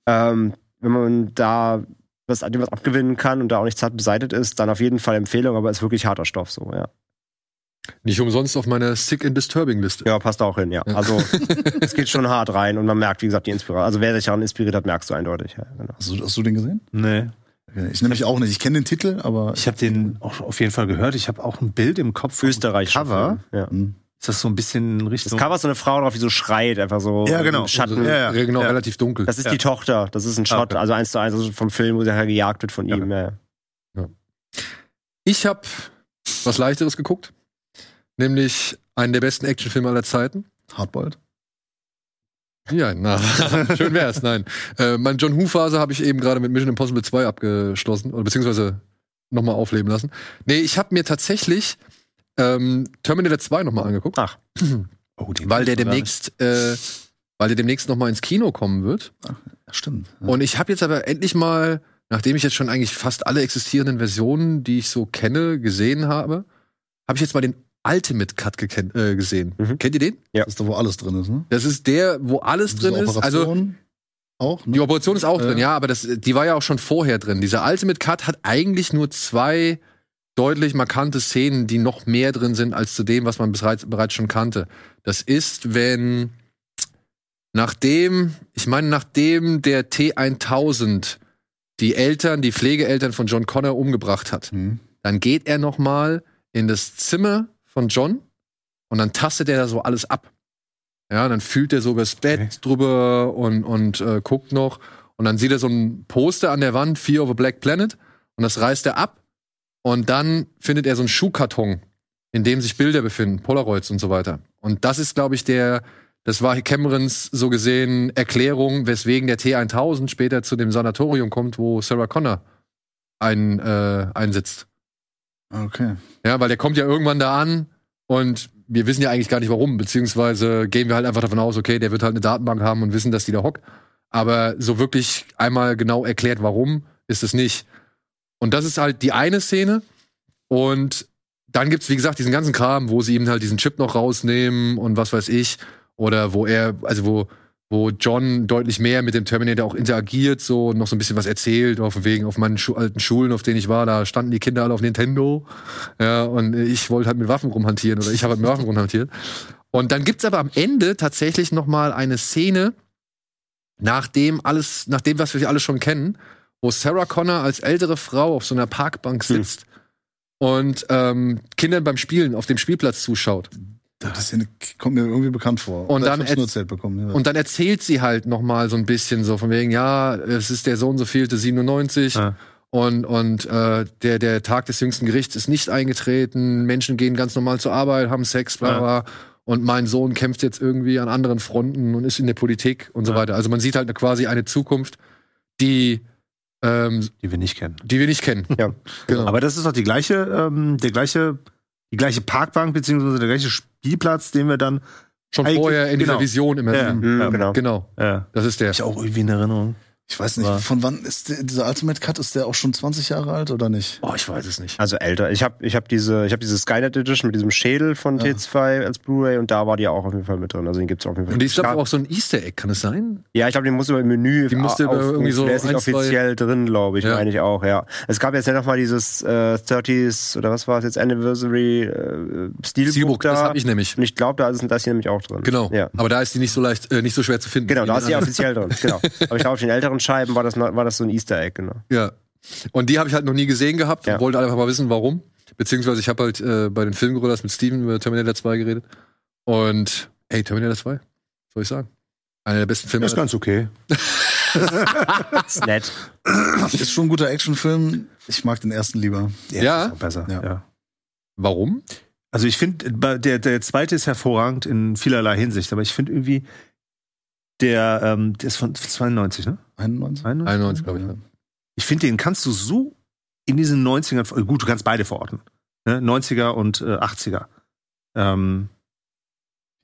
Ähm, wenn man da was, was abgewinnen kann und da auch nicht zart beseitigt ist, dann auf jeden Fall Empfehlung, aber ist wirklich harter Stoff so, ja. Nicht umsonst auf meiner Sick and Disturbing Liste. Ja, passt auch hin, ja. Also <laughs> es geht schon hart rein und man merkt, wie gesagt, die Inspiration. Also wer sich daran inspiriert hat, merkst du eindeutig. Ja, genau. Hast du, hast du den gesehen? Nee. Ich nämlich auch nicht. Ich kenne den Titel, aber Ich habe den auch auf jeden Fall gehört. Ich habe auch ein Bild im Kopf. Österreich. Cover. Ja. Hm. Ist das so ein bisschen in Das Richtung. Cover ist so eine Frau drauf, die so schreit, einfach so Ja, genau. im Schatten. Ja, ja. Re- Genau, Ja. relativ dunkel. Das ist Ja. die Tochter, das ist ein Shot, Okay. also eins zu eins also vom Film, wo sie halt gejagt wird von Ja. ihm. Ja. Ich habe was leichteres geguckt, nämlich einen der besten Actionfilme aller Zeiten. Hardboiled. Ja, na, <laughs> schön wär's, nein. Äh, mein John Who-Phase habe ich eben gerade mit Mission Impossible 2 abgeschlossen, oder beziehungsweise nochmal aufleben lassen. Nee, ich habe mir tatsächlich ähm, Terminator 2 nochmal angeguckt, Ach, <clears throat> Oh, weil der demnächst, äh, weil der demnächst nochmal ins Kino kommen wird. Ja, stimmt. Ja. Und ich habe jetzt aber endlich mal, nachdem ich jetzt schon eigentlich fast alle existierenden Versionen, die ich so kenne, gesehen habe, habe ich jetzt mal den Ultimate Cut äh, gesehen. Mhm. Kennt ihr den? Das ist da, wo alles drin ist, ne? Das ist der, wo alles drin ist. Also auch, ne? die Operation ist auch Äh. drin, ja, aber das, die war ja auch schon vorher drin. Dieser Ultimate Cut hat eigentlich nur zwei deutlich markante Szenen, die noch mehr drin sind als zu dem, was man bereits, bereits schon kannte. Das ist, wenn nachdem, ich meine, nachdem der T1000 die Eltern, die Pflegeeltern von John Connor umgebracht hat, Hm. dann geht er noch mal in das Zimmer von John und dann tastet er da so alles ab. Ja, dann fühlt er so übers Bett Okay. drüber und, und äh, guckt noch. Und dann sieht er so ein Poster an der Wand, Fear of a Black Planet. Und das reißt er ab. Und dann findet er so einen Schuhkarton, in dem sich Bilder befinden, Polaroids und so weiter. Und das ist, glaube ich, der, Das war Camerons so gesehen Erklärung, weswegen der T1000 später zu dem Sanatorium kommt, wo Sarah Connor ein, äh, einsetzt. Okay. Ja, weil der kommt ja irgendwann da an und wir wissen ja eigentlich gar nicht warum, beziehungsweise gehen wir halt einfach davon aus, okay, der wird halt eine Datenbank haben und wissen, dass die da hockt. Aber so wirklich einmal genau erklärt, warum, ist es nicht. Und das ist halt die eine Szene. Und dann gibt's, wie gesagt, diesen ganzen Kram, wo sie ihm halt diesen Chip noch rausnehmen und was weiß ich. Oder wo er, also wo, wo John deutlich mehr mit dem Terminator auch interagiert, so und noch so ein bisschen was erzählt, auf wegen auf meinen Schu alten Schulen, auf denen ich war, da standen die Kinder alle auf Nintendo. Ja, und ich wollte halt mit Waffen rumhantieren oder ich habe halt mit Waffen rumhantiert. Und dann gibt's aber am Ende tatsächlich noch mal eine Szene, nachdem alles, nach dem, was wir alles schon kennen, wo Sarah Connor als ältere Frau auf so einer Parkbank sitzt und ähm, Kindern beim Spielen auf dem Spielplatz zuschaut. Das Szene kommt mir irgendwie bekannt vor. Und Oder dann ich nur erzählt bekommen. Ja. Und dann erzählt sie halt noch mal so ein bisschen so von wegen, ja, es ist der so und so vielte 97 Ja. und und äh, der der Tag des jüngsten Gerichts ist nicht eingetreten. Menschen gehen ganz normal zur Arbeit, haben Sex, bla Ja. bla. Und mein Sohn kämpft jetzt irgendwie an anderen Fronten und ist in der Politik und so weiter. Also man sieht halt quasi eine Zukunft, die ähm, Die wir nicht kennen. die wir nicht kennen. Ja. Genau. Aber das ist doch die gleiche, ähm, der gleiche, die gleiche Parkbank beziehungsweise der gleiche Spielplatz, den wir dann schon vorher in dieser genau. Vision immer Ja. sehen. Mhm, Ja. genau. Genau, ja, das ist der. ich auch irgendwie in Erinnerung. Ich weiß nicht, von wann ist der, dieser Ultimate Cut? Ist der auch schon 20 Jahre alt oder nicht? Oh, ich weiß es nicht. Also älter. Ich habe ich hab diese, ich hab diese Skynet Edition mit diesem Schädel von Ja. T2 als Blu-ray und da war die auch auf jeden Fall mit drin. Also den gibt's auf jeden Fall. Und die ist glaube ich auch so ein Easter Egg, kann es sein? Ja, ich glaube, den musst du im Menü Die musst du auf- aber irgendwie so Der ist nicht ein, zwei- offiziell drin, glaube ich, Ja. meine ich auch, ja. Es gab jetzt ja noch mal dieses äh, 30s oder was war es jetzt, Anniversary äh, Steelbook, Steelbook, da. das habe ich nämlich. Und ich glaube, da ist das hier nämlich auch drin. Genau. Ja. Aber da ist die nicht so leicht, äh, nicht so schwer zu finden. Genau, da ist die offiziell drin. Genau. <laughs> Aber ich glaube, auf den älteren Scheiben war das, war das so ein Easter Egg, genau. Ja. Und die habe ich halt noch nie gesehen gehabt Ja. und wollte einfach mal wissen, warum. Beziehungsweise ich habe halt äh, bei den Filmgorillas mit Steven über Terminator 2 geredet. Und ey, Terminator 2, soll ich sagen? Einer der besten Filme. Das ist ganz okay. <laughs> Ist nett. Ist schon ein guter Actionfilm. Ich mag den ersten lieber. Ja? Ist auch besser. Ja. Ja. Warum? Also ich finde, der, der zweite ist hervorragend in vielerlei Hinsicht, aber ich finde irgendwie, der, ähm, der ist von 92, ne? 91? 91, glaube ich. Ja. Ich finde, den kannst du so in diesen 90ern, ver- gut, du kannst beide verorten. Ne? 90er und äh, 80er. Ähm,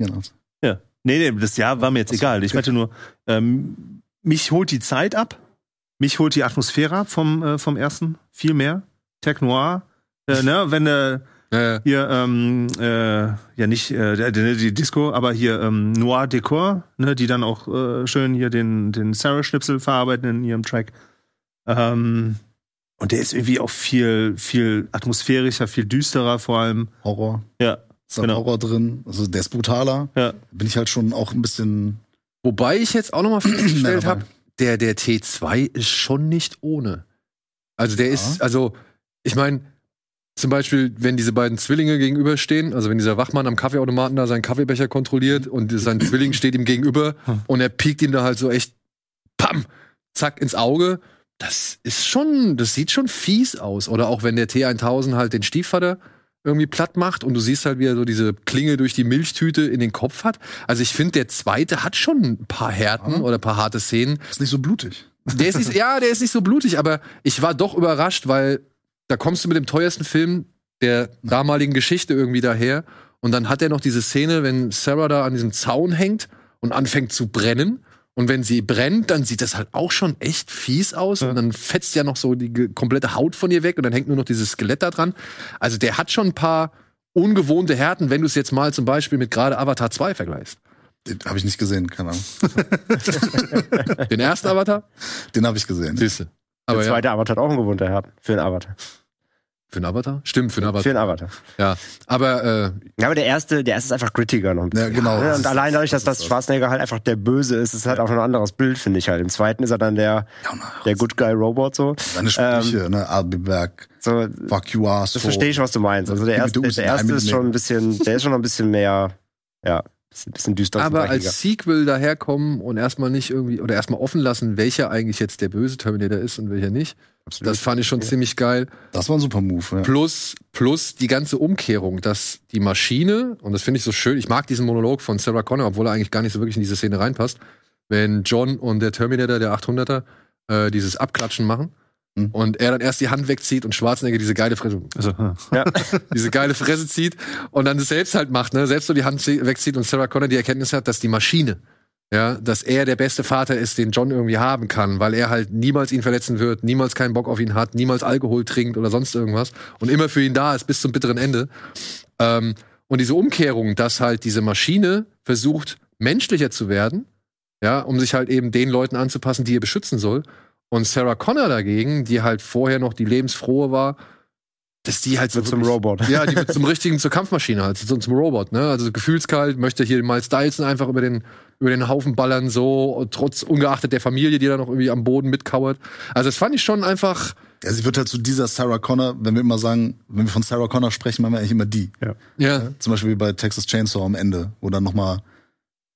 94. ja. Nee, nee, das Jahr war mir jetzt egal. Ich okay. meinte nur, ähm, mich holt die Zeit ab, mich holt die Atmosphäre ab vom, äh, vom ersten, viel mehr. Tech Noir, äh, ne, wenn äh, Ja, ja. hier, ähm, äh, ja nicht äh, der- die Disco, aber hier ähm, Noir Decor, ne, die dann auch äh, schön hier den, den Sarah-Schnipsel verarbeiten in ihrem Track. Ähm, und der ist irgendwie auch viel, viel atmosphärischer, viel düsterer vor allem. Horror. Ja, Ist da Genau. Horror drin. Also der ist brutaler. ja. Bin ich halt schon auch ein bisschen. Wobei ich jetzt auch noch mal <clears throat> festgestellt habe, der, der T2 ist schon nicht ohne. Also der Ja. ist, also ich meine, zum Beispiel, wenn diese beiden Zwillinge gegenüberstehen, also wenn dieser Wachmann am Kaffeeautomaten da seinen Kaffeebecher kontrolliert und sein Zwilling steht ihm gegenüber Hm. und er piekt ihm da halt so echt, pam, zack, ins Auge. Das ist schon, das sieht schon fies aus. Oder auch wenn der T1000 halt den Stiefvater irgendwie platt macht und du siehst halt, wie er so diese Klinge durch die Milchtüte in den Kopf hat. Also ich finde, der zweite hat schon ein paar Härten Ja. oder ein paar harte Szenen. Ist nicht so blutig. Der ist nicht, ja, der ist nicht so blutig, aber ich war doch überrascht, weil da kommst du mit dem teuersten Film der damaligen Geschichte irgendwie daher und dann hat er noch diese Szene, wenn Sarah da an diesem Zaun hängt und anfängt zu brennen. Und wenn sie brennt, dann sieht das halt auch schon echt fies aus. Und dann fetzt ja noch so die komplette Haut von ihr weg und dann hängt nur noch dieses Skelett da dran. Also der hat schon ein paar ungewohnte Härten, wenn du es jetzt mal zum Beispiel mit gerade Avatar 2 vergleichst. Den habe ich nicht gesehen, keine Ahnung. <laughs> Den ersten Avatar? Den habe ich gesehen. Siehste. Der Aber ja, zweite Avatar hat auch einen gewohnter Härten. Für einen Avatar. Für einen Avatar? Stimmt, für einen Für Avatar. einen Avatar. Ja. Aber äh, Ja, aber der erste, der erste ist einfach grittiger noch ein Ja, bisschen. genau. Ja, Das und ist- allein dadurch, dass das Schwarzenegger halt einfach der Böse ist, ist halt auch ein anderes Bild, finde ich halt. Im zweiten ist er dann der, Ja, und der Good Guy Robot so. Seine Sprüche, ne? I'll be back. so Fuck you are das verstehe ich, was du meinst. Also der erste, der erste ist schon ein in bisschen, der ist schon noch ein bisschen mehr, ja, bisschen, bisschen düsterer. aber als Sequel daherkommen und erstmal nicht irgendwie oder erstmal offen lassen, welcher eigentlich jetzt der böse Terminator ist und welcher nicht. Absolut. Das fand ich schon ziemlich geil. Das war ein super Move, ja. Plus, plus die ganze Umkehrung, dass die Maschine, und das finde ich so schön, ich mag diesen Monolog von Sarah Connor, obwohl er eigentlich gar nicht so wirklich in diese Szene reinpasst, wenn John und der Terminator, der 800er, äh, dieses Abklatschen machen. Mhm. Und er dann erst die Hand wegzieht und Schwarzenegger diese geile Fresse, Also, ja. Ja. <laughs> diese geile Fresse zieht und dann das selbst halt macht, ne? Selbst so die Hand zie- wegzieht und Sarah Connor die Erkenntnis hat, dass die Maschine, ja, dass er der beste Vater ist, den John irgendwie haben kann, weil er halt niemals ihn verletzen wird, niemals keinen Bock auf ihn hat, niemals Alkohol trinkt oder sonst irgendwas und immer für ihn da ist bis zum bitteren Ende. Ähm, und diese Umkehrung, dass halt diese Maschine versucht, menschlicher zu werden, ja, um sich halt eben den Leuten anzupassen, die er beschützen soll. Und Sarah Connor dagegen, die halt vorher noch die lebensfrohe war, dass die halt so Wird zum wirklich- Robot. ja, die wird zum richtigen, zur Kampfmaschine halt, zum, zum Robot, ne? Also gefühlskalt, möchte hier Miles Dyson einfach über den, über den Haufen ballern, so, trotz, ungeachtet der Familie, die da noch irgendwie am Boden mitkauert. Also, das fand ich schon einfach, ja. Sie wird halt zu dieser Sarah Connor, wenn wir immer sagen, wenn wir von Sarah Connor sprechen, meinen wir eigentlich immer die. ja, Zum Beispiel wie bei Texas Chainsaw am Ende, wo dann nochmal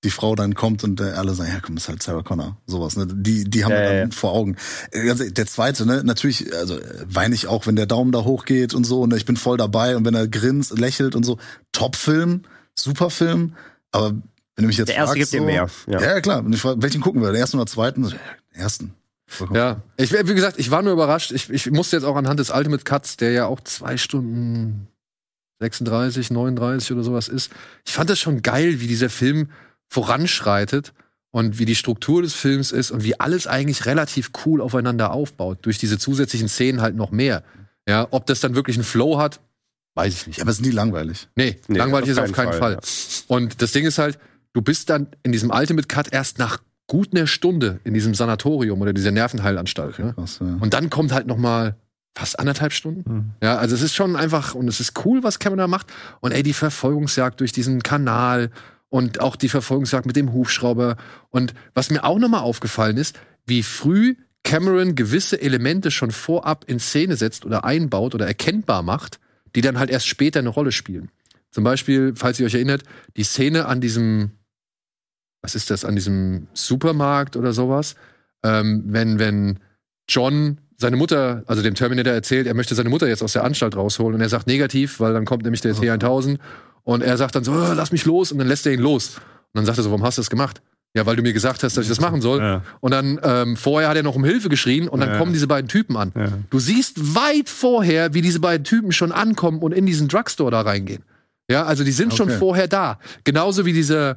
die Frau dann kommt und äh, alle sagen, ja komm, das ist halt Sarah Connor. Sowas, ne? Die, die haben Ja, wir dann ja. vor Augen. Äh, ehrlich, der zweite, ne, natürlich, also weine ich auch, wenn der Daumen da hochgeht und so, und ich bin voll dabei und wenn er grinst, lächelt und so. Top-Film, super Film, aber wenn du mich jetzt Der erste fragst, gibt dir so, mehr. Ja, Ja. klar. Und ich frag, welchen gucken wir? Den ersten oder zweiten? Den ersten. Vollkommen. ja. Ich, wie gesagt, ich war nur überrascht. Ich, ich musste jetzt auch anhand des Ultimate Cuts, der ja auch zwei Stunden 36, 39 oder sowas ist. Ich fand das schon geil, wie dieser Film voranschreitet und wie die Struktur des Films ist und wie alles eigentlich relativ cool aufeinander aufbaut. Durch diese zusätzlichen Szenen halt noch mehr. Ja, ob das dann wirklich einen Flow hat, weiß ich nicht. Ja, aber es ist nie langweilig. Nee, Nee, langweilig auf ist auf keinen Fall, Fall. Und das Ding ist halt, du bist dann in diesem Ultimate Cut erst nach gut einer Stunde in diesem Sanatorium oder dieser Nervenheilanstalt. Ne? Krass, ja. Und dann kommt halt noch mal fast anderthalb Stunden. Mhm. Ja, also es ist schon einfach und es ist cool, was Cameron da macht. Und ey, die Verfolgungsjagd durch diesen Kanal und auch die Verfolgungsjagd mit dem Hubschrauber. Und was mir auch noch mal aufgefallen ist, wie früh Cameron gewisse Elemente schon vorab in Szene setzt oder einbaut oder erkennbar macht, die dann halt erst später eine Rolle spielen. Zum Beispiel, falls ihr euch erinnert, die Szene an diesem, was ist das, an diesem Supermarkt oder sowas, ähm, wenn, wenn John seine Mutter, also dem Terminator erzählt, er möchte seine Mutter jetzt aus der Anstalt rausholen und er sagt negativ, weil dann kommt nämlich der T1000 und er sagt dann so, "Oh, lass mich los und dann lässt er ihn los. Und dann sagt er so, warum hast du das gemacht? Ja, weil du mir gesagt hast, dass ich das machen soll. Ja. Und dann ähm, vorher hat er noch um Hilfe geschrien und dann Ja. kommen diese beiden Typen an. Ja. Du siehst weit vorher, wie diese beiden Typen schon ankommen und in diesen Drugstore da reingehen. Ja, also die sind schon Okay. vorher da. Genauso wie diese,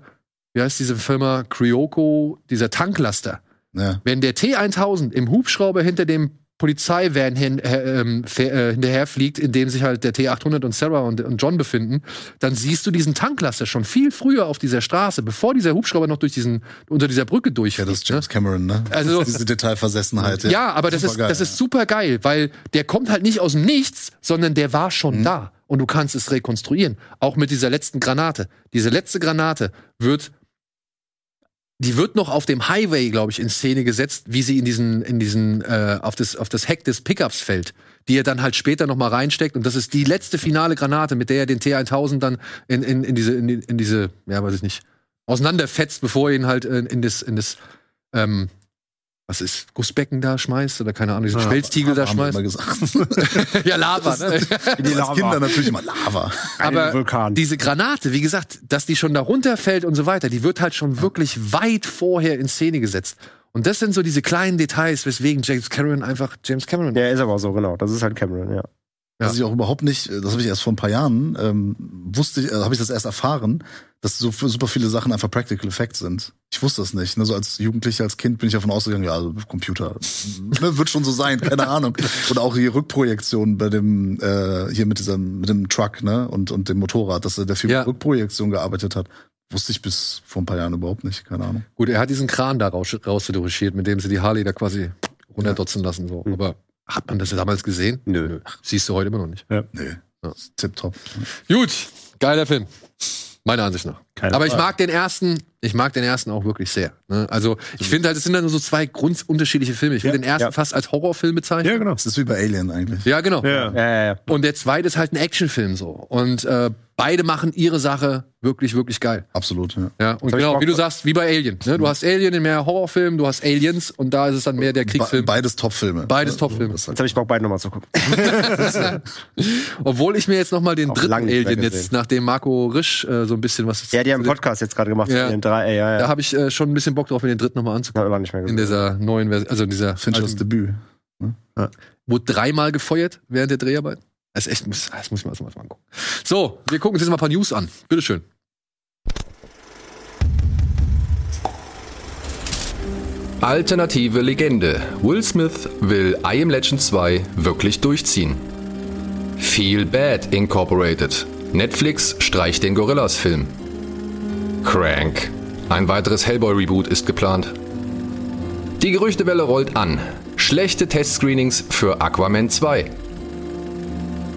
wie heißt diese Firma Kryoko, dieser Tanklaster. ja. Wenn der T1000 im Hubschrauber hinter dem Polizeivan hin, äh, ähm, äh, hinterherfliegt, in dem sich halt der T800 und Sarah und, und John befinden, dann siehst du diesen Tanklaster schon viel früher auf dieser Straße, bevor dieser Hubschrauber noch durch diesen, unter dieser Brücke Ja, durchfliegt. das ist James Cameron, ne? Also- diese Detailversessenheit. Ja, aber das ist, Supergeil, das ist super geil, weil der kommt halt nicht aus dem Nichts, sondern der war schon da. Und du kannst es rekonstruieren. Auch mit dieser letzten Granate. Diese letzte Granate wird, die wird noch auf dem Highway, glaube ich, in Szene gesetzt, wie sie in diesen, in diesen, äh, auf das, auf das Heck des Pickups fällt, die er dann halt später noch mal reinsteckt. Und das ist die letzte finale Granate, mit der er den T1000 dann in, in, in diese, in, in diese, ja, weiß ich nicht, auseinanderfetzt, bevor er ihn halt in, in das, in das, ähm, was ist, Gussbecken da schmeißt oder keine Ahnung, diesen Ja, Schmelztiegel da Haben wir schmeißt. <laughs> ja, Lava, ne? Die Als Lava. Kinder natürlich immer Lava. Aber Vulkan. diese Granate, wie gesagt, dass die schon da runterfällt und so weiter, die wird halt schon wirklich weit vorher in Szene gesetzt. Und das sind so diese kleinen Details, weswegen James Cameron einfach James Cameron Ja, ist aber so, genau. Das ist halt Cameron, ja. Ja. Was ich auch überhaupt nicht, das habe ich erst vor ein paar Jahren, ähm, wusste ich, äh, habe ich das erst erfahren, dass so super viele Sachen einfach Practical Effects sind. Ich wusste das nicht. Ne? So als Jugendlicher, als Kind bin ich davon ausgegangen, ja, also Computer <laughs> ne, wird schon so sein, keine Ahnung. Oder auch die Rückprojektion bei dem, äh, hier mit diesem, mit dem Truck, ne, und, und dem Motorrad, dass er viel Ja. mit Rückprojektion gearbeitet hat. Wusste ich bis vor ein paar Jahren überhaupt nicht, keine Ahnung. Gut, er hat diesen Kran da raus, rausretuschiert, mit dem sie die Harley da quasi runterdotzen lassen. So. Aber hat man das damals gesehen? Nö. Siehst du heute immer noch nicht. Nee. Ja. Tipptopp. Gut, geiler Film. Meiner Ansicht nach. Keine Aber ich Frage. mag den ersten, ich mag den ersten auch wirklich sehr. Ne? Also ich finde halt, es sind dann nur so zwei grundunterschiedliche Filme. Ich will Ja, den ersten ja. fast als Horrorfilm bezeichnen. Ja, genau. Das ist wie bei Alien eigentlich. Ja, genau. Ja. Ja, ja, ja. Und der zweite ist halt ein Actionfilm so. Und äh, beide machen ihre Sache wirklich, wirklich geil. Absolut, ja. Ja, und ich genau, wie du sagst, wie bei Alien. Ne? Du hast Alien in mehr Horrorfilm, du hast Aliens und da ist es dann mehr der Be Kriegsfilm. beides Top-Filme. Beides Top-Filme. Jetzt habe ich Bock, beide nochmal zu gucken. <laughs> Obwohl ich mir jetzt noch mal den Auch dritten Alien jetzt, nachdem Marco Risch äh, so ein bisschen was Ja, die haben einen Podcast jetzt gerade gemacht. Ja. Ja. Den drei, ey, ja, ja. Da habe ich äh, schon ein bisschen Bock drauf, mir den dritten nochmal anzugucken. Hab nicht mehr In dieser neuen Version, also in dieser Finchers Debüt. wurde dreimal gefeuert während der Dreharbeit. Das ist echt, muss- das muss ich mir erst mal angucken. So, wir gucken uns jetzt mal ein paar News an. Bitteschön. Alternative Legende. Will Smith will I Am Legend 2 wirklich durchziehen. Feel Bad Incorporated. Netflix streicht den Gorillas-Film. Crank. Ein weiteres Hellboy-Reboot ist geplant. Die Gerüchtewelle rollt an. Schlechte Testscreenings für Aquaman 2.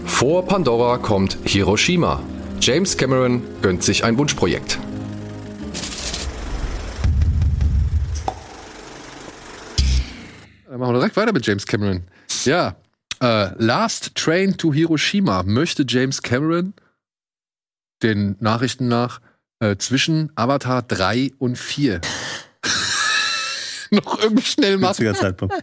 Vor Pandora kommt Hiroshima. James Cameron gönnt sich ein Wunschprojekt. Dann machen wir direkt weiter mit James Cameron. Ja, äh, Last Train to Hiroshima möchte James Cameron den Nachrichten nach äh, zwischen Avatar 3 und 4 <laughs> noch irgendwie schnell machen. Zeitpunkt.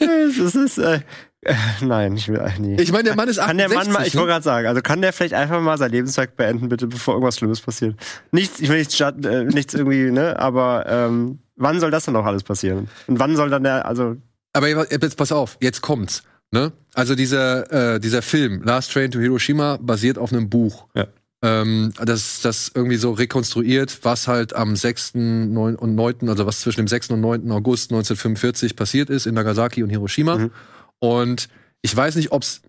Das ist, äh, äh, nein, ich will eigentlich nie. Ich meine, der Mann ist Kann der 68. Mann mal, ich ne? wollte gerade sagen, also kann der vielleicht einfach mal sein Lebenswerk beenden, bitte, bevor irgendwas Schlimmes passiert? Nichts, ich will nichts, äh, nichts irgendwie, ne, aber ähm, wann soll das dann noch alles passieren? Und wann soll dann der, also, Aber jetzt pass auf, jetzt kommt's. Ne? Also dieser, äh, dieser Film, Last Train to Hiroshima, basiert auf einem Buch. Ja. Ähm, das, das irgendwie so rekonstruiert, was halt am 6. 9. und 9., also was zwischen dem 6. und 9. August 1945 passiert ist in Nagasaki und Hiroshima. Mhm. Und ich weiß nicht, ob's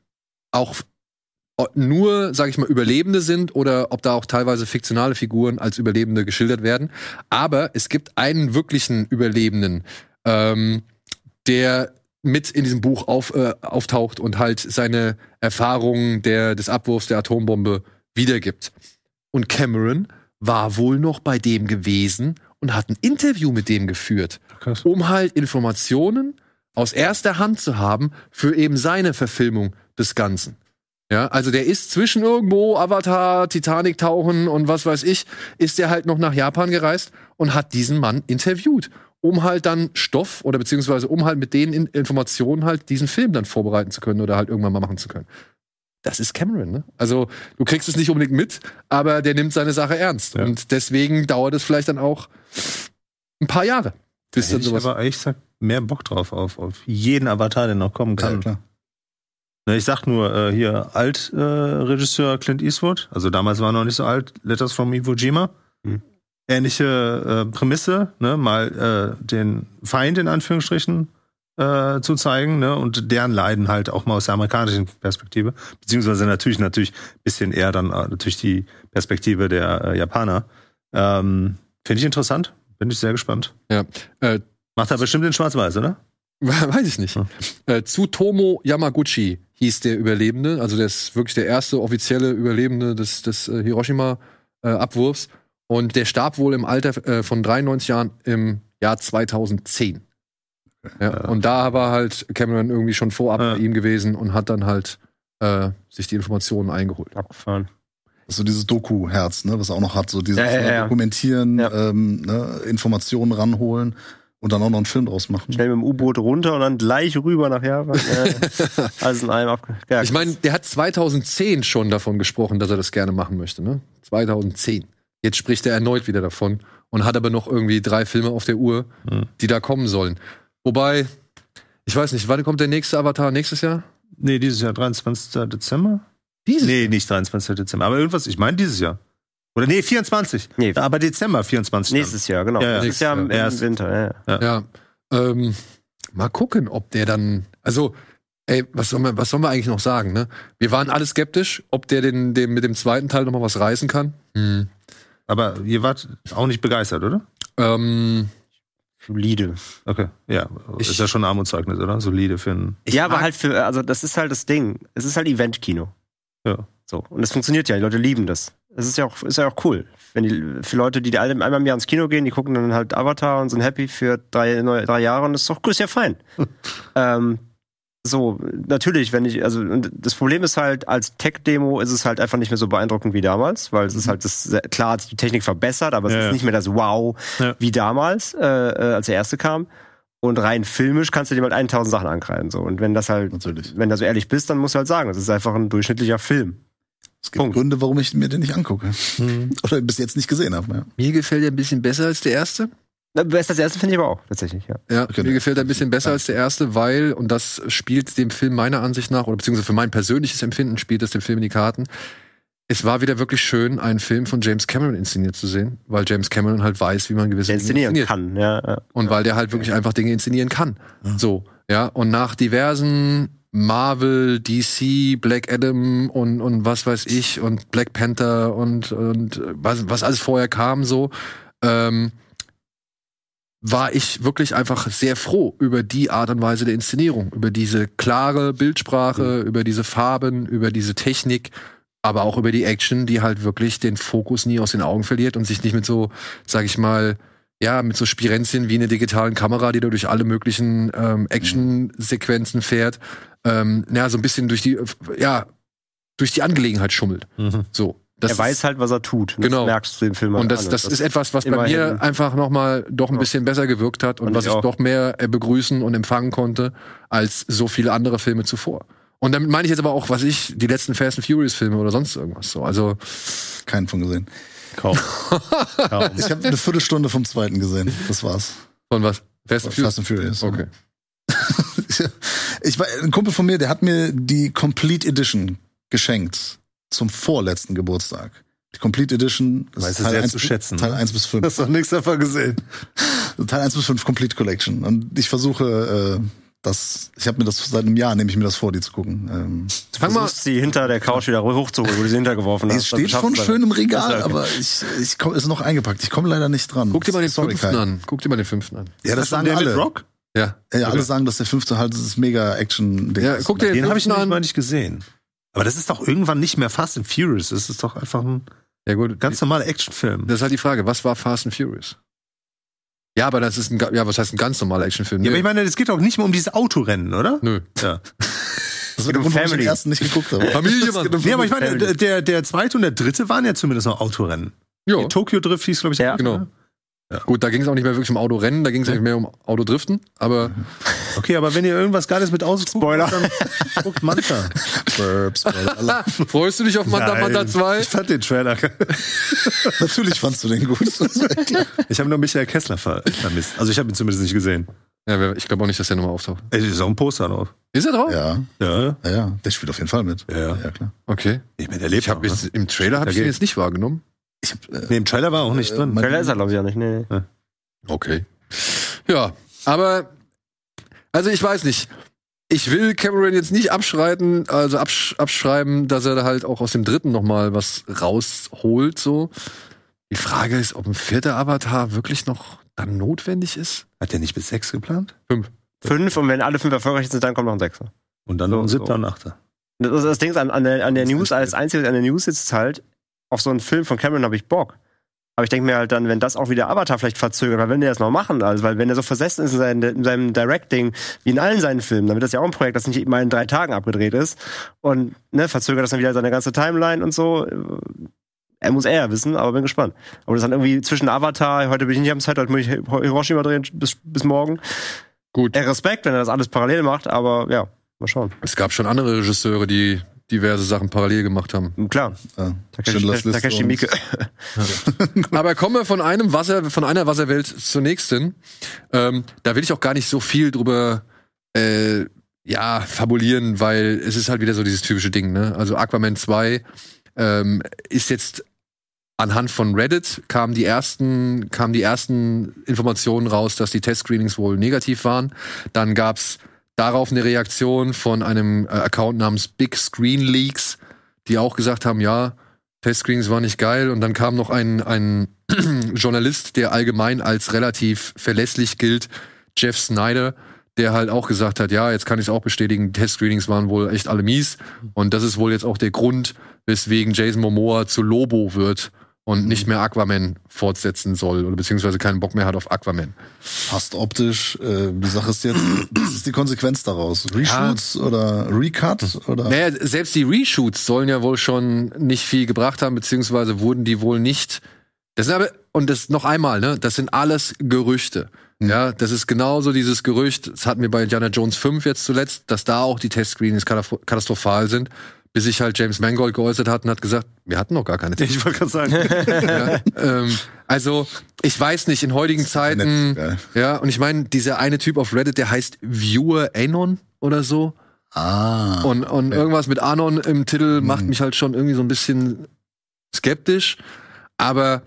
auch nur, sag ich mal, Überlebende sind oder ob da auch teilweise fiktionale Figuren als Überlebende geschildert werden. Aber es gibt einen wirklichen Überlebenden, ähm, der mit in diesem Buch auf, äh, auftaucht und halt seine Erfahrungen der, des Abwurfs der Atombombe wiedergibt. Und Cameron war wohl noch bei dem gewesen und hat ein Interview mit dem geführt, Krass. um halt Informationen aus erster Hand zu haben für eben seine Verfilmung des Ganzen. Ja, also der ist zwischen irgendwo Avatar, Titanic tauchen und was weiß ich, ist der halt noch nach Japan gereist und hat diesen Mann interviewt, um halt dann Stoff oder beziehungsweise um halt mit den In Informationen halt diesen Film dann vorbereiten zu können oder halt irgendwann mal machen zu können. Das ist Cameron, ne? Also du kriegst es nicht unbedingt mit, aber der nimmt seine Sache ernst Ja. und deswegen dauert es vielleicht dann auch ein paar Jahre, bis Hätte dann ich sowas. aber ehrlich gesagt mehr Bock drauf, auf, auf jeden Avatar, der noch kommen Ja, kann. klar. Ne, ich sag nur, äh, hier Alt-Regisseur äh, Regisseur Clint Eastwood, also damals war er noch nicht so alt, Letters from Iwo Jima. Mhm. Ähnliche äh, Prämisse, ne, mal äh, den Feind in Anführungsstrichen äh, zu zeigen, ne, und deren Leiden halt auch mal aus der amerikanischen Perspektive, beziehungsweise natürlich natürlich bisschen eher dann äh, natürlich die Perspektive der äh, Japaner. Ähm, Finde ich interessant, bin ich sehr gespannt. Ja. Äh, Macht er bestimmt in Schwarz-Weiß, oder? <laughs> Weiß ich nicht. Hm. Äh, Tsutomo Yamaguchi hieß der Überlebende, also der ist wirklich der erste offizielle Überlebende des, des äh, Hiroshima-Abwurfs. und der starb wohl im Alter äh, von 93 Jahren im Jahr 2010. Ja, Ja. Und da war halt Cameron irgendwie schon vorab Ja. bei ihm gewesen und hat dann halt äh, sich die Informationen eingeholt. abgefahren. Das ist so dieses Doku-Herz, ne, was er auch noch hat, so dieses Ja, ja, ja. Dokumentieren, Ja. ähm, ne, Informationen ranholen und dann auch noch einen Film draus machen. Schnell mit dem U-Boot runter und dann gleich rüber nach Japan. äh, <laughs> alles in einem abge... Ja, Ich meine, der hat 2010 schon davon gesprochen, dass er das gerne machen möchte, ne? 2010. Jetzt spricht er erneut wieder davon und hat aber noch irgendwie drei Filme auf der Uhr, Hm. die da kommen sollen. Wobei, ich weiß nicht, wann kommt der nächste Avatar? Nächstes Jahr? Nee, dieses Jahr 23. Dezember? Dieses Nee, nicht 23. Dezember, aber irgendwas, ich meine dieses Jahr. Oder nee, 24. Nee. Aber Dezember 24. dann. nächstes Jahr, genau. Ja, ja. Nächstes Jahr im, im Winter, ja. Ja. Ähm, mal gucken, ob der dann. Also, ey, was sollen wir, was sollen wir eigentlich noch sagen, ne? Wir waren alle skeptisch, ob der den, dem, mit dem zweiten Teil noch mal was reißen kann. Hm. Aber ihr wart auch nicht begeistert, oder? Ähm, Solide. Okay, ja. Ich- ist ja schon ein Armutszeugnis, oder? Solide für einen. ja, aber halt für, also das ist halt das Ding. Es ist halt Eventkino. Ja. So. Und das funktioniert ja, die Leute lieben das. Das ist ja auch, ist ja auch cool. Wenn die, für Leute, die alle einmal im Jahr ins Kino gehen, die gucken dann halt Avatar und sind happy für drei, neue, drei Jahre und das ist doch cool, ist ja fein. <laughs> ähm, so, natürlich, wenn ich, also, und das Problem ist halt, als Tech-Demo ist es halt einfach nicht mehr so beeindruckend wie damals, weil es ist halt, das, klar hat sich die Technik verbessert, aber es Ja, ist ja. nicht mehr das Wow Ja. wie damals, äh, äh, als der erste kam. Und rein filmisch kannst du dir mal 1000 Sachen ankreiden, so. Und wenn das halt, Natürlich. wenn du so ehrlich bist, dann musst du halt sagen, es ist einfach ein durchschnittlicher Film. Es gibt Punkt. Gründe, warum ich mir den nicht angucke. <laughs> Oder bis jetzt nicht gesehen habe. Ja. Mir gefällt er ein bisschen besser als der erste. Best das erste finde ich aber auch, tatsächlich, ja. Ja, Okay. mir gefällt er ein bisschen besser als der erste, weil, und das spielt dem Film meiner Ansicht nach, oder beziehungsweise für mein persönliches Empfinden spielt es dem Film in die Karten. Es war wieder wirklich schön, einen Film von James Cameron inszeniert zu sehen, weil James Cameron halt weiß, wie man gewisse Der Dinge inszenieren inszeniert. kann, ja. ja. Und weil der halt wirklich einfach Dinge inszenieren kann. So, ja. Und nach diversen Marvel, DC, Black Adam und, und was weiß ich und Black Panther und, und äh, was, was alles vorher kam, so, ähm, war ich wirklich einfach sehr froh über die Art und Weise der Inszenierung, über diese klare Bildsprache, über diese Farben, über diese Technik, aber auch über die Action, die halt wirklich den Fokus nie aus den Augen verliert und sich nicht mit so, sag ich mal, ja, mit so Spirenzien wie eine digitalen Kamera, die da durch alle möglichen ähm, Action-Sequenzen fährt, ähm, ja, so ein bisschen durch die, ja, durch die Angelegenheit schummelt. Mhm. So. Das er weiß halt, was er tut. Und Genau. Das merkst du dem Film halt und das, an. das ist etwas, was bei mir einfach noch mal doch ein Ja. bisschen besser gewirkt hat und Fand was ich ich auch. doch mehr äh, begrüßen und empfangen konnte als so viele andere Filme zuvor. Und damit meine ich jetzt aber auch, was ich, die letzten Fast and Furious Filme oder sonst irgendwas so. Also, Keinen von gesehen. Kaum. <laughs> Kaum. Ich habe eine Viertelstunde vom zweiten gesehen. Das war's. von was? Fast and Furious? Fast and Furious. Okay. <laughs> Ich war, ein Kumpel von mir, der hat mir die Complete Edition geschenkt. Zum vorletzten Geburtstag. Die Complete Edition. ist du sehr eins zu bis- schätzen, Teil ne? 1 bis 5. Hast doch nichts davon gesehen. Teil 1 bis 5 Complete Collection. Und ich versuche, äh, das, ich habe mir das seit einem Jahr, nehme ich mir das vor, die zu gucken. Ähm, Fang mal, sie hinter der Couch wieder hochzuholen, wo du sie hintergeworfen hast. es steht schon du schön im. Regal, Okay. aber ich, ich komm, ist noch eingepackt. Ich komme leider nicht dran. guck dir mal den Sorry, fünften Kai. an. Guck dir mal den fünften an. Ja, das sagen alle. Rock? Ja. Ja, alle sagen, dass der fünfte halt das mega Action Ding Ja, ist. guck dir den, Den habe ich nämlich an. mal nicht gesehen. Aber das ist doch irgendwann nicht mehr Fast and Furious. Das ist doch einfach ein Ja, gut. ganz normaler Actionfilm. Das ist halt die Frage, was war Fast and Furious? Ja, aber das ist ein, ja, was heißt ein ganz normaler Actionfilm? Ja, aber ich meine, es geht doch nicht mehr um dieses Autorennen, oder? Nö. Ja. <laughs> Das ist der Grund, warum ich den ersten nicht geguckt habe. <laughs> Familie, Mann. Nee, aber ich meine, der, der, zweite und der dritte waren ja zumindest noch Autorennen. Ja. Tokyo Drift hieß, glaube ich, Ja. auch, Genau. ne? Gut, da ging es auch nicht mehr wirklich um Autorennen, da ging es eigentlich mehr um Autodriften, aber <laughs> Okay, aber wenn ihr irgendwas Geiles mit guckt, Spoiler. dann guckt Manta. Burps, Spoiler. freust du dich auf Manta Nein. Manta 2? Ich fand den Trailer. <laughs> Natürlich fandst du den gut. <laughs> Ich habe nur Michael Kessler ver vermisst. Also ich habe ihn zumindest nicht gesehen. Ja, ich glaube auch nicht, dass der nochmal auftaucht. Ey, ist auch ein Poster drauf. Ist er drauf? ja, Ja, ja, ja, der spielt auf jeden Fall mit. Ja. ja klar. Okay. ich meine, der lebt Ich habe noch, jetzt ne? im Trailer habe ich den jetzt nicht wahrgenommen. Ich hab, äh, Nee, im Trailer war er auch nicht Äh, drin. mein- Trailer ist er, glaube ich, ja nicht. Nee. Okay. Ja, aber also ich weiß nicht. Ich will Cameron jetzt nicht abschreiten, also absch abschreiben, dass er da halt auch aus dem dritten noch mal was rausholt so. Die Frage ist, ob ein vierter Avatar wirklich noch dann notwendig ist. Hat der nicht bis sechs geplant? Fünf und wenn alle fünf erfolgreich sind, dann kommt noch ein Sechser. Und dann So, noch ein siebter so. und achter. Das, das Ding ist, an, an der, an der News, als einziges an der News ist halt, auf so einen Film von Cameron habe ich Bock. Aber ich denke mir halt dann, wenn das auch wieder Avatar vielleicht verzögert, weil wenn die das noch machen, also weil wenn er so versessen ist in, seinem- in seinem Directing, wie in allen seinen Filmen, dann wird das ja auch ein Projekt, das nicht mal in drei Tagen abgedreht ist und ne, verzögert das dann wieder seine ganze Timeline und so. Er muss eher wissen, aber bin gespannt. Aber das dann irgendwie zwischen Avatar, heute bin ich nicht am Set, heute muss ich Hiroshima drehen bis, bis morgen. Gut. Äh, Respekt, wenn er das alles parallel macht, aber ja, mal schauen. Es gab schon andere Regisseure, die diverse Sachen parallel gemacht haben. Klar. Liste Takeshi und- Miike. <laughs> Aber kommen wir von einem Wasser, von einer Wasserwelt zur nächsten. Ähm, da will ich auch gar nicht so viel drüber äh, ja, fabulieren, weil es ist halt wieder so dieses typische Ding, ne? Also Aquaman 2 ähm, ist jetzt anhand von Reddit kamen die ersten, kamen die ersten Informationen raus, dass die Testscreenings wohl negativ waren. Dann gab's darauf eine Reaktion von einem äh, Account namens Big Screen Leaks, die auch gesagt haben, ja, Testscreenings waren nicht geil. Und dann kam noch ein, ein <clears throat> Journalist, der allgemein als relativ verlässlich gilt, Jeff Snyder, der halt auch gesagt hat, ja, jetzt kann ich es auch bestätigen, Testscreenings waren wohl echt alle mies. Und das ist wohl jetzt auch der Grund, weswegen Jason Momoa zu Lobo wird und nicht mehr Aquaman fortsetzen soll oder beziehungsweise keinen Bock mehr hat auf Aquaman. Passt optisch. Äh, die Sache ist jetzt, was ist die Konsequenz daraus? Reshoots oder Recut? Oder? Naja, selbst die Reshoots sollen ja wohl schon nicht viel gebracht haben, beziehungsweise wurden die wohl nicht. Das sind aber, und das noch einmal, ne, das sind alles Gerüchte. Ja, das ist genauso dieses Gerücht, das hatten wir bei Indiana Jones 5 jetzt zuletzt, dass da auch die Testscreenings katastro- katastrophal sind, bis sich halt James Mangold geäußert hat und hat gesagt, wir hatten noch gar keine Ich wollte gerade sagen. <laughs> ja, ähm, also, ich weiß nicht, in heutigen Zeiten, ja, und ich meine, dieser eine Typ auf Reddit, der heißt Viewer Anon oder so. Ah. Und, und irgendwas mit Anon im Titel macht Mhm. mich halt schon irgendwie so ein bisschen skeptisch. Aber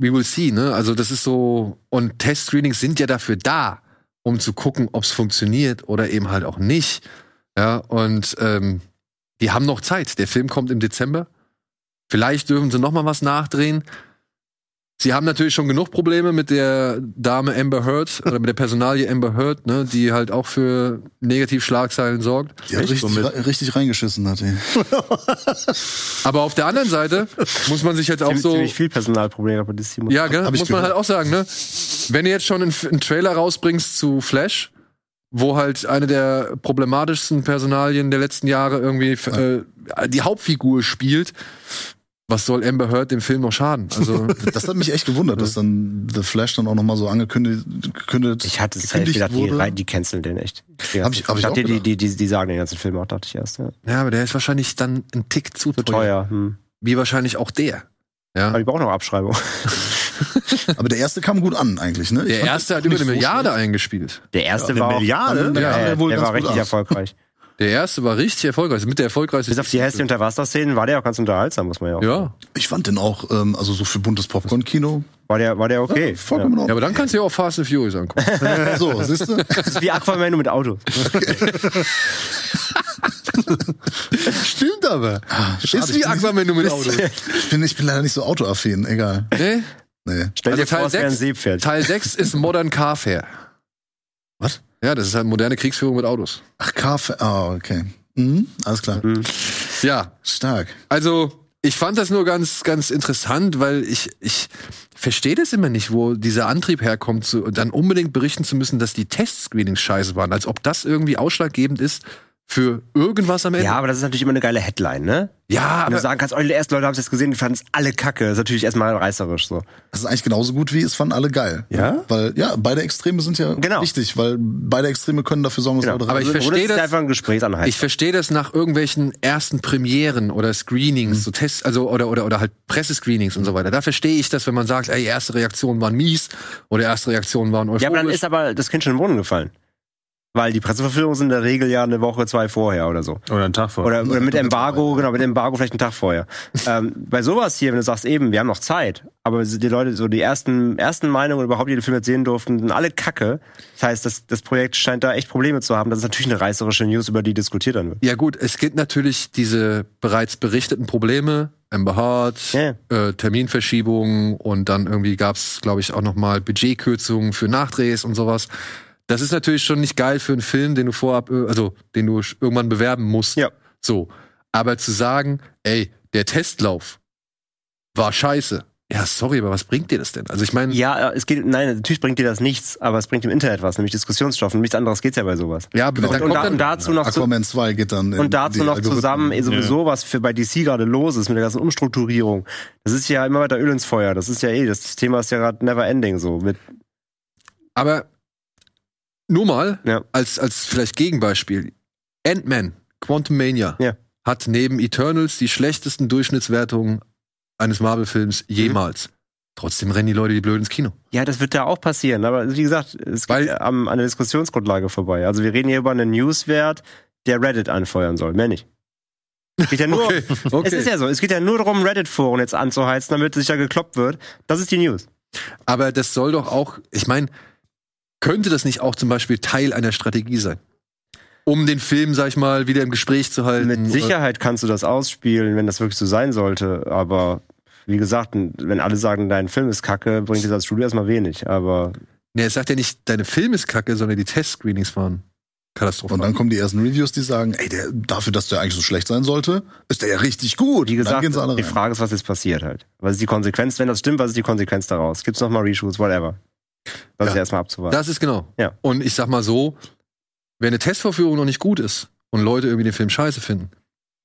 we will see, ne? Also das ist so, und Testscreenings sind ja dafür da, um zu gucken, ob es funktioniert oder eben halt auch nicht. Ja, und ähm, die haben noch Zeit. Der Film kommt im Dezember. Vielleicht dürfen sie noch mal was nachdrehen. Sie haben natürlich schon genug Probleme mit der Dame Amber Heard <laughs> oder mit der Personalie Amber Heard, ne, die halt auch für Negativschlagzeilen sorgt. Die hat richtig, re- richtig reingeschissen, hat die. <laughs> Aber auf der anderen Seite muss man sich jetzt auch Ziemlich, so ziemlich viel Personalprobleme bei DC. Ja, gell? Hab ich muss man halt gehört. auch sagen, ne? Wenn du jetzt schon einen, einen Trailer rausbringst zu Flash, wo halt eine der problematischsten Personalien der letzten Jahre irgendwie äh, die Hauptfigur spielt, was soll Amber Heard dem Film noch schaden? Also <laughs> Das hat mich echt gewundert, dass dann The Flash dann auch noch mal so angekündigt gekündigt, Ich hatte es halt gedacht, die, wurde. rein- die canceln den echt. Die Hab ich- hab ich dachte, auch die, gedacht. die, die, die sagen den ganzen Film auch, dachte ich erst. Ja. ja, aber der ist wahrscheinlich dann ein Tick zu Zu teuer. teuer. Hm. Wie wahrscheinlich auch der. Ja. Aber ich brauche noch Abschreibung. <laughs> <laughs> Aber der erste kam gut an eigentlich, ne? Ich Der erste hat über eine Milliarde schlecht. eingespielt. Der erste Eine war auch, Milliarde? Ja, kam ja, der wohl der ganz war richtig an. erfolgreich. <laughs> Der erste war richtig erfolgreich. Mit der erfolgreichste. Bis auf die hässlichen Unterwasserszenen war der auch ganz unterhaltsam, muss man ja auch sagen. Ja. Ich fand den auch, ähm, also so für buntes Popcorn-Kino. War der, war der okay. Vollkommen in Ja, aber dann kannst du ja auch Fast and Furious angucken. <laughs> ja. So, siehst du? Das ist wie Aquaman nur mit Autos. Stimmt aber. Schade, ist wie Aquaman nur mit Auto. Ich bin, ich bin leider nicht so autoaffin, egal. Nee? Nee. Stell dir Also Teil vor, es wäre ein sechs- Seepferd. Teil 6 ist Modern Carfare. Was? Ja, das ist halt moderne Kriegsführung mit Autos. Ach, Kaffee. Ah, okay. Mhm, alles klar. Ja, Stark. also ich fand das nur ganz, ganz interessant, weil ich, ich verstehe das immer nicht, wo dieser Antrieb herkommt, zu, dann unbedingt berichten zu müssen, dass die Testscreenings scheiße waren, als ob das irgendwie ausschlaggebend ist für irgendwas am Ende. Ja, aber das ist natürlich immer eine geile Headline, ne? ja Wenn du sagen kannst, oh, die ersten Leute haben es jetzt gesehen, die fanden es alle kacke. Das ist natürlich erstmal reißerisch so. Das ist eigentlich genauso gut wie es fanden alle geil. Ja? Weil, ja, beide Extreme sind ja Genau. wichtig, weil beide Extreme können dafür sorgen, dass Genau. Leute Aber ich verstehe das- einfach ein Gesprächsanhalt. ich verstehe das nach irgendwelchen ersten Premieren oder Screenings, so Tests, also oder oder oder halt Pressescreenings und so weiter. Da verstehe ich das, wenn man sagt, ey, erste Reaktionen waren mies oder erste Reaktionen waren euphorisch. ja, aber dann ist aber das Kind schon im Brunnen gefallen. Weil die Presseverführungen sind in der Regel ja eine Woche, zwei vorher oder so. Oder einen Tag vorher. Oder, oder mit Embargo, genau, mit Embargo vielleicht einen Tag vorher. <laughs> ähm, bei sowas hier, wenn du sagst eben, wir haben noch Zeit, aber die Leute, so die ersten, ersten Meinungen überhaupt, die den Film jetzt sehen durften, sind alle kacke. Das heißt, das, das Projekt scheint da echt Probleme zu haben. Das ist natürlich eine reißerische News, über die diskutiert dann wird. Ja gut, es gibt natürlich diese bereits berichteten Probleme, Amber Heard, Ja. äh, Terminverschiebungen und dann irgendwie gab's, glaube ich, auch noch mal Budgetkürzungen für Nachdrehs und sowas. Das ist natürlich schon nicht geil für einen Film, den du vorab, äh, also den du irgendwann bewerben musst. Ja. So, aber zu sagen, ey, der Testlauf war scheiße. Ja, sorry, aber was bringt dir das denn? Also ich meine, Ja, es geht, nein, natürlich bringt dir das nichts, aber es bringt im Internet was, nämlich Diskussionsstoff. Und nichts anderes geht's ja bei sowas. ja, aber Und, dann und, kommt da, dann, und dazu noch zu, Aquaman 2 geht dann Und dazu noch zusammen eh sowieso, was für bei DC gerade los ist mit der ganzen Umstrukturierung. Das ist ja immer weiter Öl ins Feuer. Das ist ja eh, das Thema ist ja gerade never ending so. Mit, aber nur mal Ja. als als vielleicht Gegenbeispiel. Ant-Man, Quantum Mania Ja. hat neben Eternals die schlechtesten Durchschnittswertungen eines Marvel-Films Mhm. jemals. Trotzdem rennen die Leute die blöd ins Kino. ja, das wird da auch passieren. Aber wie gesagt, es Weil- geht an der Diskussionsgrundlage vorbei. Also wir reden hier über einen Newswert, der Reddit anfeuern soll. Mehr nicht. Es geht ja nur, <laughs> Okay, okay. es ist ja so, es geht ja nur darum, Reddit-Foren jetzt anzuheizen, damit sich da gekloppt wird. Das ist die News. Aber das soll doch auch, ich meine, könnte das nicht auch zum Beispiel Teil einer Strategie sein? Um den Film, sag ich mal, wieder im Gespräch zu halten. Mit Sicherheit kannst du das ausspielen, wenn das wirklich so sein sollte. Aber wie gesagt, wenn alle sagen, dein Film ist kacke, bringt es als Studio erstmal wenig. Aber Nee, er sagt ja nicht, deine Film ist kacke, sondern die Testscreenings waren Katastrophe. Und dann kommen die ersten Reviews, die sagen, ey, der, dafür, dass der eigentlich so schlecht sein sollte, ist der ja richtig gut. Wie gesagt, die rein. Frage ist, was jetzt passiert halt. Was ist die Konsequenz? Wenn das stimmt, was ist die Konsequenz daraus? Gibt's noch mal Reshoots, whatever? Das Ja. ist erstmal abzuwarten. Das ist genau. Ja. Und ich sag mal so, wenn eine Testvorführung noch nicht gut ist und Leute irgendwie den Film scheiße finden,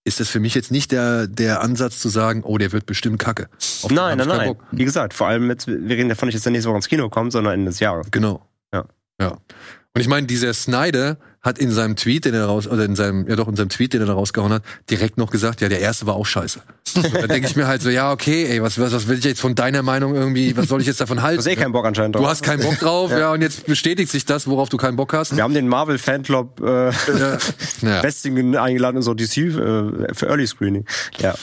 ist das für mich jetzt nicht der, der Ansatz zu sagen, oh, der wird bestimmt kacke. Auf nein, nein, nein. Bock. Wie gesagt, vor allem jetzt, wir reden davon nicht, dass der nächste Woche ins Kino kommt, sondern Ende des Jahres. Genau. Ja. Ja. Und ich meine, dieser Snyder hat in seinem Tweet, den er raus, oder in seinem, ja doch, in seinem Tweet, den er da rausgehauen hat, direkt noch gesagt, ja, der erste war auch scheiße. So, da denke ich mir halt so, ja, okay, ey, was, was, was will ich jetzt von deiner Meinung irgendwie, was soll ich jetzt davon Du halten? hast eh keinen Bock anscheinend drauf. Du hast keinen Bock drauf, ja. und jetzt bestätigt sich das, worauf du keinen Bock hast. Wir haben den Marvel Fanclub äh, Ja. Ja. Westingen eingeladen und so DC äh, für Early Screening. Ja.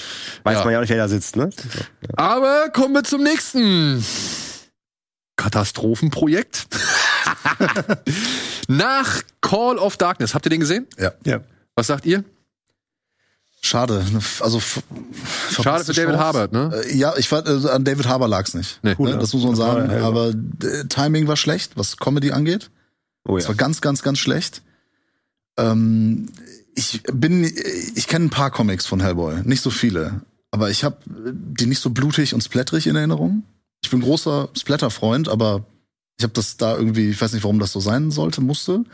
Weiß Ja. man ja nicht, wer da sitzt, ne? Aber kommen wir zum nächsten Katastrophenprojekt. <laughs> Nach Call of Darkness. Habt ihr den gesehen? Ja. Ja. Was sagt ihr? Schade. Also Schade für David Chance. Harbour, ne? Äh, Ja, ich fand, äh, an David Harbour lag's nicht. Nee. Ne, das muss man sagen. Ja, ja. Aber äh, Timing war schlecht, was Comedy angeht. Oh Es war ganz, ganz, ganz schlecht. Ähm, ich bin, ich kenne ein paar Comics von Hellboy, nicht so viele, aber ich habe die nicht so blutig und splatterig in Erinnerung. Ich bin großer Splatter-Freund, aber ich habe das da irgendwie, ich weiß nicht, warum das so sein sollte, musste.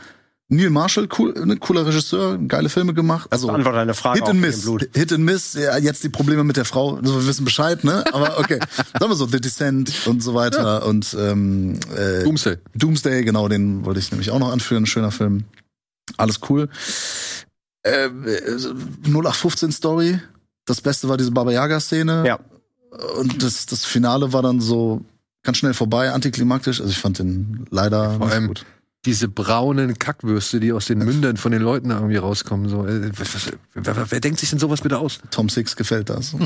Neil Marshall, cool, ne, cooler Regisseur, geile Filme gemacht. Also Beantworte deine Frage Hit and Miss. Hit and Miss. Ja, jetzt die Probleme mit der Frau, also wir wissen Bescheid, ne? Aber okay, <laughs> sagen wir so, The Descent und so weiter und ähm, äh, Doomsday. Doomsday, genau, den wollte ich nämlich auch noch anführen. Schöner Film. Alles cool. Äh, äh, 0815 Story. Das Beste war diese Baba Yaga-Szene. Ja. Und das, das Finale war dann so ganz schnell vorbei, antiklimaktisch. Also ich fand den leider Vor nicht allem gut. diese braunen Kackwürste, die aus den Mündern von den Leuten irgendwie rauskommen. So, äh, was, was, wer, wer denkt sich denn sowas bitte aus? <laughs> Tom Six gefällt das. <laughs>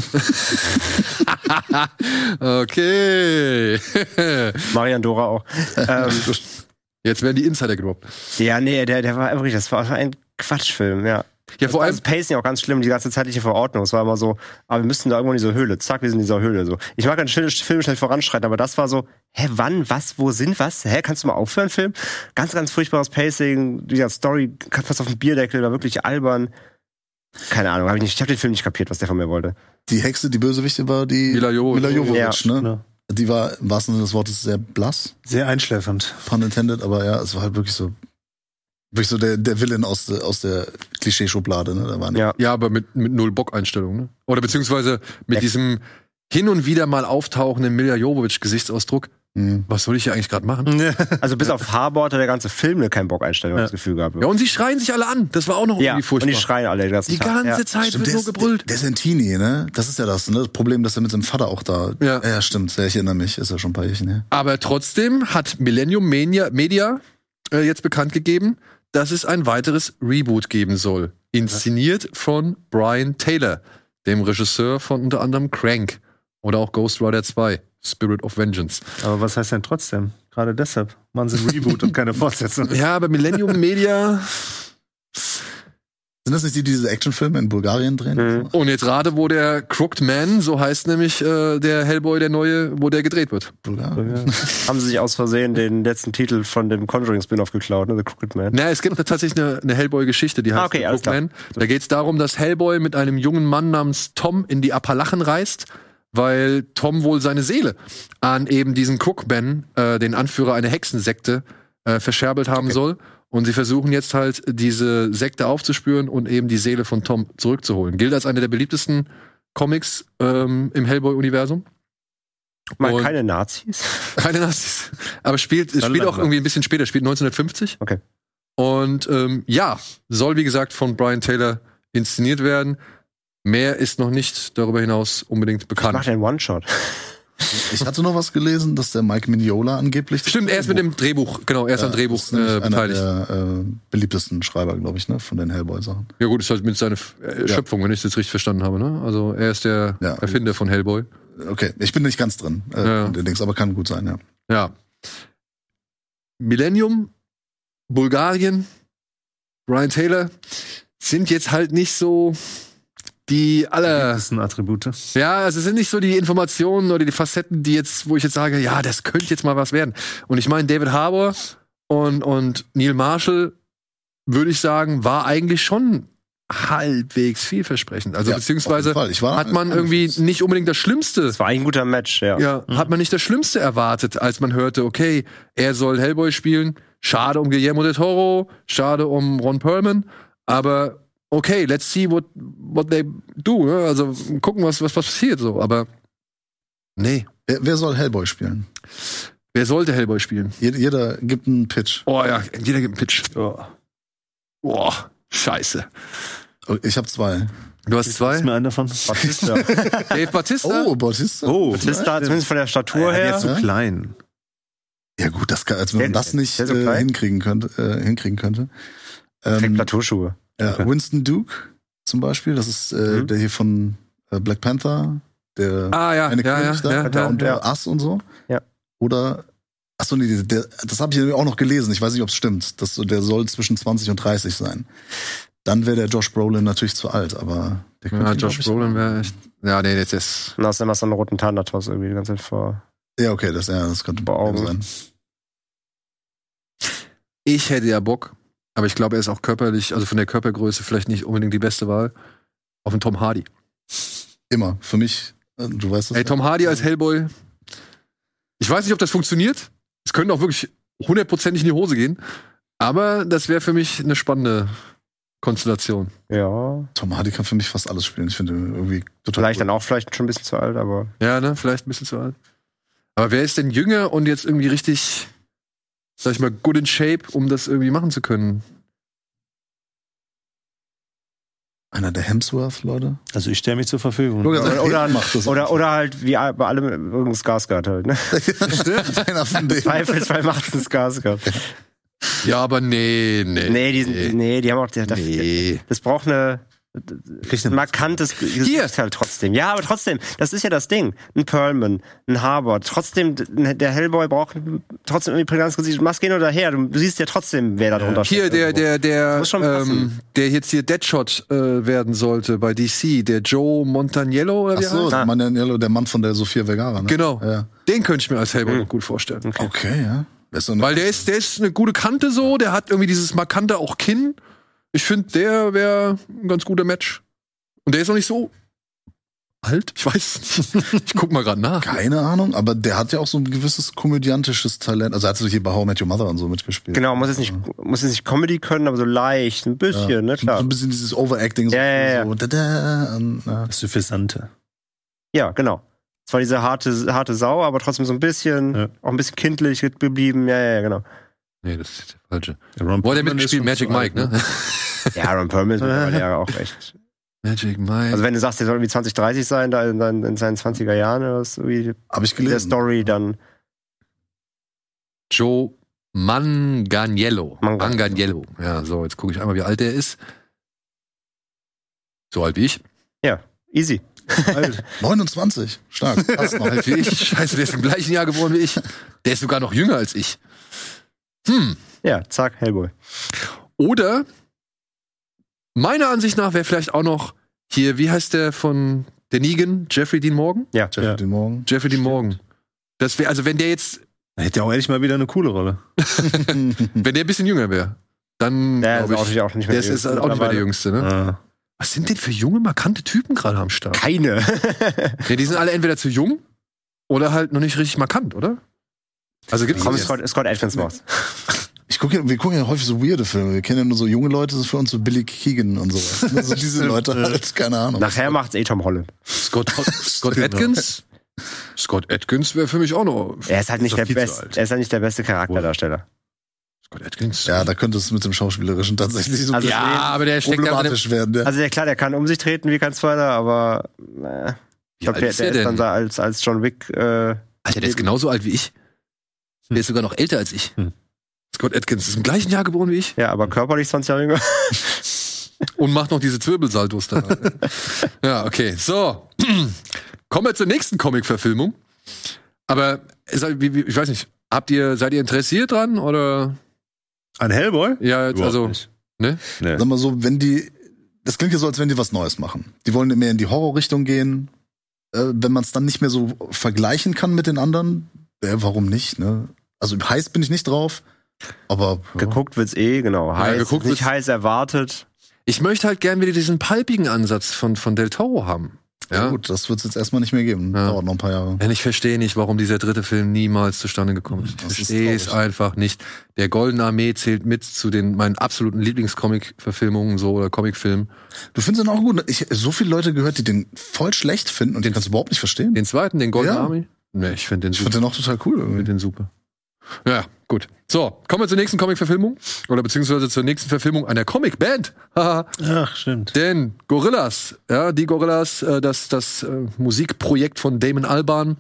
okay. <laughs> Marian Dora auch. ähm, Jetzt werden die Insider gedroppt. ja, nee, der, der war wirklich, das war ein Quatschfilm, ja. Ja, vor allem, das Pacing auch ganz schlimm, die ganze zeitliche Verordnung. Es war immer so, aber wir müssten da irgendwo in diese Höhle. Zack, wir sind in dieser Höhle. So. Ich mag einen Film Film schnell voranschreiten, aber das war so, hä, wann, was, wo sind, was? Hä, kannst du mal aufhören, Film? Ganz, ganz furchtbares Pacing, dieser Story, fast auf dem Bierdeckel, war wirklich albern. Keine Ahnung, hab ich nicht, ich habe den Film nicht kapiert, was der von mir wollte. Die Hexe, die Bösewichte war die Mila Jovovich. Mila Jovovich, Ja. ne? Ja. Die war im wahrsten Sinne des Wortes sehr blass, Sehr einschläfernd. pun intended, aber ja, es war halt wirklich so, wirklich so der, der Villain aus, der- aus der Klischeeschublade, ne? Da war. Ja. ja, aber mit, mit null Bock-Einstellung, ne? Oder beziehungsweise mit Ja. diesem hin und wieder mal auftauchenden Milja Jovovich-Gesichtsausdruck. Mhm. Was soll ich hier eigentlich gerade machen? <laughs> Also bis auf Harbour hatte der ganze Film eine kein Bock einstellung Ja. das Gefühl gehabt. Ja, und sie schreien sich alle an. Das war auch noch Ja, irgendwie und furchtbar. die schreien alle den ganzen die Tag. ganze ja. Zeit Stimmt, wird der, nur gebrüllt. Der, der Sentini, ne? Das ist ja das, ne? Das Problem, dass er mit seinem Vater auch da. Ja. ja stimmt. Ja, ich erinnere mich. Ist ja schon ein paar Jährchen her. Aber trotzdem hat Millennium Media, Media äh, jetzt bekannt gegeben, dass es ein weiteres Reboot geben soll. Inszeniert von Brian Taylor, dem Regisseur von unter anderem Crank oder auch Ghost Rider 2, Spirit of Vengeance. Aber was heißt denn trotzdem? Gerade deshalb machen sie ein Reboot und keine <laughs> Fortsetzung. Ja, aber Millennium Media. Sind das nicht die, die diese Actionfilme in Bulgarien drehen? Mhm. Und jetzt gerade, wo der Crooked Man, so heißt nämlich äh, der Hellboy, der neue, wo der gedreht wird. Bulgarien. <laughs> Haben sie sich aus Versehen den letzten Titel von dem Conjuring Spin-off geklaut, ne? The Crooked Man. Na, es gibt tatsächlich eine, eine Hellboy-Geschichte, die heißt Ah, okay, Crooked Man. Da geht es darum, dass Hellboy mit einem jungen Mann namens Tom in die Appalachen reist, weil Tom wohl seine Seele an eben diesen Crookman, äh, den Anführer einer Hexensekte, äh, verscherbelt haben soll. Und sie versuchen jetzt halt, diese Sekte aufzuspüren und eben die Seele von Tom zurückzuholen. Gilt als eine der beliebtesten Comics ähm, im Hellboy-Universum. Mal Und- keine Nazis. <laughs> Keine Nazis. Aber spielt, spielt auch irgendwie ein bisschen später, spielt 1950. Okay. Und ähm, ja, soll wie gesagt von Brian Taylor inszeniert werden. Mehr ist noch nicht darüber hinaus unbedingt Macht bekannt. einen One-Shot. <laughs> Ich hatte noch was gelesen, dass der Mike Mignola angeblich. Stimmt, er ist mit dem Drehbuch, genau, er ist am Drehbuch das ist äh, einer beteiligt. der äh, beliebtesten Schreiber, glaube ich, ne? Von den Hellboy-Sachen. Ja gut, ist halt mit seiner äh, Schöpfung, wenn ich das richtig verstanden habe. Ne? Also er ist der Ja. Erfinder von Hellboy. Okay, ich bin nicht ganz drin, äh, Ja. Dings, aber kann gut sein, ja. Ja. Millennium, Bulgarien, Brian Taylor sind jetzt halt nicht so die aller Das sind Attribute. Ja, also es sind nicht so die Informationen oder die Facetten, die jetzt, wo ich jetzt sage, ja, das könnte jetzt mal was werden. Und ich meine, David Harbour und, und Neil Marshall würde ich sagen, war eigentlich schon halbwegs vielversprechend. Also Ja, beziehungsweise war- hat man irgendwie nicht unbedingt das Schlimmste Das war ein guter Match, ja. ja, hat man nicht das Schlimmste erwartet, als man hörte, okay, er soll Hellboy spielen. Schade um Guillermo del Toro, schade um Ron Perlman, aber okay, let's see what, what they do. Ne? Also gucken, was, was passiert so. Aber nee, Wer, wer soll Hellboy spielen? wer sollte Hellboy spielen? Jeder, jeder gibt einen Pitch. Oh ja, jeder gibt einen Pitch. Boah, scheiße. Oh, Ich habe zwei. Du hast Ist zwei. mir einer davon? <laughs> Batista. Dave Batista. Oh, Bautista. Oh, Batista, zumindest von der Statur der her. ist so Ja? klein. Ja gut, das kann, als wenn man Der- das nicht der so äh, hinkriegen könnte. Äh, hinkriegen könnte. Trägt Ähm, Plateauschuhe. Ja, Okay. Winston Duke zum Beispiel, das ist äh, Mhm. der hier von äh, Black Panther, der Ah ja, eine ja, ja, König da, ja, da ja, und ja. der Ass und so. Ja. Oder Achso, nee, der, das habe ich auch noch gelesen. Ich weiß nicht, ob es stimmt. Das, der soll zwischen 20 und 30 sein. Dann wäre der Josh Brolin natürlich zu alt, aber der Ja, ihn, glaub Josh ich, Brolin wäre echt. Ja, nee, das ist. Und außerdem hast du einen roten Thanatos irgendwie die ganze Zeit vor. Ja, okay, das, ja, das könnte Vor Augen. sein. Ich hätte ja Bock, aber ich glaube, er ist auch körperlich, also von der Körpergröße vielleicht nicht unbedingt die beste Wahl. Auf den Tom Hardy. Immer. Für mich, äh, du weißt das. Ey, Tom Hardy als Hellboy. Ich weiß nicht, ob das funktioniert. Es könnte auch wirklich hundertprozentig in die Hose gehen. Aber das wäre für mich eine spannende Konstellation. Ja. Tom Hardy kann für mich fast alles spielen. Ich finde irgendwie total. Vielleicht cool. dann auch vielleicht schon ein bisschen zu alt, aber. Ja, ne? Vielleicht ein bisschen zu alt. Aber wer ist denn jünger und jetzt irgendwie richtig, sag ich mal, good in shape, um das irgendwie machen zu können? Einer der Hemsworth-Leute. Also ich stelle mich zur Verfügung. Oder, oder, das oder, oder halt wie bei allem irgendein Skarsgård halt, ne? <laughs> Stimmt. Einer von denen. Zweifelsfall macht es ein Skarsgård. Ja, aber nee, nee. Nee, die, sind- nee, die haben auch, die, Nee. das braucht eine- markantes Gesicht halt trotzdem. Ja, aber trotzdem, das ist ja das Ding. Ein Perlman, ein Harbour, trotzdem, der Hellboy braucht trotzdem irgendwie prägnantes Gesicht. Du machst gehen oder her, du siehst ja trotzdem, wer da drunter Hier, steckt der, irgendwo. der, der, ähm, der jetzt hier Deadshot äh, werden sollte bei DC, der Joe Montaniello oder Ach wie so, heißt? der Mann, der, Mann von der Sophia Vergara, ne? Genau. Ja. Den könnte ich mir als Hellboy Mhm. gut vorstellen. Okay, ja. So eine- Weil der ist, der ist eine gute Kante so, der hat irgendwie dieses markante auch Kinn. Ich finde, der wäre ein ganz guter Match. Und der ist noch nicht so alt. Ich weiß es nicht. <laughs> Ich guck mal gerade nach. Keine Ahnung, aber der hat ja auch so ein gewisses komödiantisches Talent. Also er hat so hier bei How I Met Your Mother und so mitgespielt. Genau, muss jetzt nicht, muss jetzt nicht Comedy können, aber so leicht, ein bisschen, ne, So klar. ein bisschen dieses Overacting. So, Ja, ja, ja. So, da, da, und, ja. Das Suffisante. Ja, genau. Zwar diese harte, harte Sau, aber trotzdem so ein bisschen, Ja. auch ein bisschen kindlich geblieben. Ja, ja, ja, genau. Nee, das ist der falsche. Der Ron Boah, der mitgespielt Magic Mike, ne? <laughs> Ja, Ron Perlman ist <laughs> ja auch echt. Magic Mike. Also wenn du sagst, der soll irgendwie 20, 30 sein, da in, in, in seinen 20er Jahren, oder was irgendwie Hab ich der gelesen. Story, dann Joe Manganiello. Manganiello. Ja, so, jetzt gucke ich einmal, wie alt der ist. So alt wie ich. easy. Alt. <laughs> 29. Stark. Passt noch. alt wie ich. Scheiße, der ist im gleichen Jahr geboren wie ich. Der ist sogar noch jünger als ich. Hm. Ja, zack, Hellboy. Oder meiner Ansicht nach wäre vielleicht auch noch hier, wie heißt der von der Negan? Jeffrey Dean Morgan? Ja. Jeff Ja. den Morgen. Jeffrey Dean Morgan. Das wäre, also wenn der jetzt, Da hätte er auch endlich mal wieder eine coole Rolle. <laughs> <laughs> wenn der ein bisschen jünger wäre, dann Der ist ich, auch nicht, auch nicht mehr der ist, ist auch nicht mehr der Jüngste, ne? Ah. Was sind denn für junge, markante Typen gerade am Start? Keine. <laughs> Ja, die sind alle entweder zu jung oder halt noch nicht richtig markant, oder? Also Komm, jetzt- Scott, Scott Adkins macht's. Ich gucke, ja- wir gucken ja häufig so weirde Filme. Wir kennen ja nur so junge Leute, das ist für uns so Billy Keegan und sowas. Ne? So <laughs> diese Leute halt, keine Ahnung. Nachher macht's eh Tom Holland. Scott, <laughs> Scott Atkins? Scott Atkins wäre für mich auch noch. Er ist halt nicht Ist der zu beste, er ist halt nicht der beste Charakterdarsteller. Scott Atkins. Ja, da könnte es mit dem Schauspielerischen tatsächlich so ein Also bisschen ja, aber der steckt ja problematisch werden. Ja. Also ja klar, der kann um sich treten wie kein zweiter, aber äh, ich glaube, alt der, ist der der ist dann denn? da als, als John Wick äh, Alter, der ist genauso alt wie ich. Der ist sogar noch älter als ich. Hm. Scott Atkins ist im gleichen Jahr geboren wie ich ja, aber körperlich 20 Jahre jünger. <laughs> und macht noch diese Zwirbelsaltos da. <laughs> ja, okay. So. <clears throat> Kommen wir zur nächsten Comic-Verfilmung. Aber wie- ich weiß nicht, habt ihr, seid ihr interessiert dran oder? Ein Hellboy? Ja, jetzt, also, nicht. ne? Nee. Sag mal so, wenn die, das klingt ja so, als wenn die was Neues machen. Die wollen mehr in die Horrorrichtung gehen. Äh, wenn man es dann nicht mehr so vergleichen kann mit den anderen, äh, warum nicht, ne? Also heiß bin ich nicht drauf, Aber Geguckt wird's eh, genau. Heiß, geguckt nicht heiß erwartet. Ich möchte halt gern wieder diesen palpigen Ansatz von, von Del Toro haben. ja. Ja. gut, das wird es jetzt erstmal nicht mehr geben. Ja. Dauert noch ein paar Jahre. Denn ich verstehe nicht, warum dieser dritte Film niemals zustande gekommen ist. Ich Das ist verstehe es einfach nicht. Der Goldene Armee zählt mit zu den meinen absoluten Lieblingscomic-Verfilmungen so oder Comicfilmen. Du findest den auch gut. Ich so viele Leute gehört, die den voll schlecht finden und den kannst du überhaupt nicht verstehen. Den zweiten, den Golden Ja. Army? Nee, ich finde den Ich super. fand den auch total cool Ich finde irgendwie. den super. Ja, gut. So, kommen wir zur nächsten Comic-Verfilmung. Oder beziehungsweise zur nächsten Verfilmung einer Comic-Band. Ach, stimmt. Denn Gorillas, ja, die Gorillas, äh, das, das äh, Musikprojekt von Damon Albarn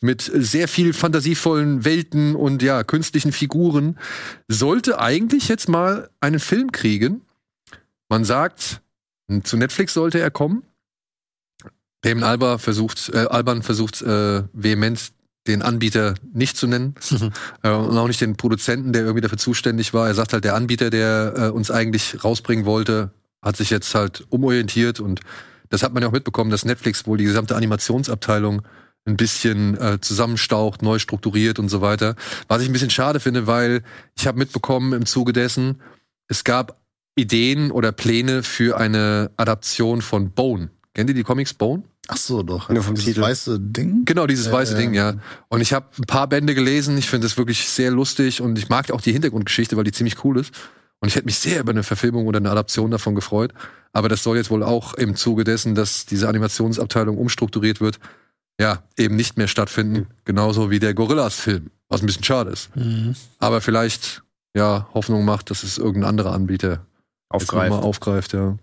mit sehr viel fantasievollen Welten und ja, künstlichen Figuren, sollte eigentlich jetzt mal einen Film kriegen. Man sagt, zu Netflix sollte er kommen. Damon Alba versucht, äh, Alban versucht äh, vehement den Anbieter nicht zu nennen äh, und auch nicht den Produzenten, der irgendwie dafür zuständig war. Er sagt halt, der Anbieter, der äh, uns eigentlich rausbringen wollte, hat sich jetzt halt umorientiert und das hat man ja auch mitbekommen, dass Netflix wohl die gesamte Animationsabteilung ein bisschen äh, zusammenstaucht, neu strukturiert und so weiter. Was ich ein bisschen schade finde, weil ich habe mitbekommen im Zuge dessen, es gab Ideen oder Pläne für eine Adaption von Bone. Kennt ihr die Comics Bone? Ach so, doch. Nur vom Dieses Titel. weiße Ding. Genau, dieses Ja, weiße ja. Ding, ja. Und ich habe ein paar Bände gelesen. Ich finde das wirklich sehr lustig und ich mag auch die Hintergrundgeschichte, weil die ziemlich cool ist. Und ich hätte mich sehr über eine Verfilmung oder eine Adaption davon gefreut. Aber das soll jetzt wohl auch im Zuge dessen, dass diese Animationsabteilung umstrukturiert wird, ja, eben nicht mehr stattfinden. Genauso wie der Gorillas-Film, was ein bisschen schade ist. Aber vielleicht, ja, Hoffnung macht, dass es irgendein anderer Anbieter jetzt Aufgreifen. nochmal aufgreift, ja.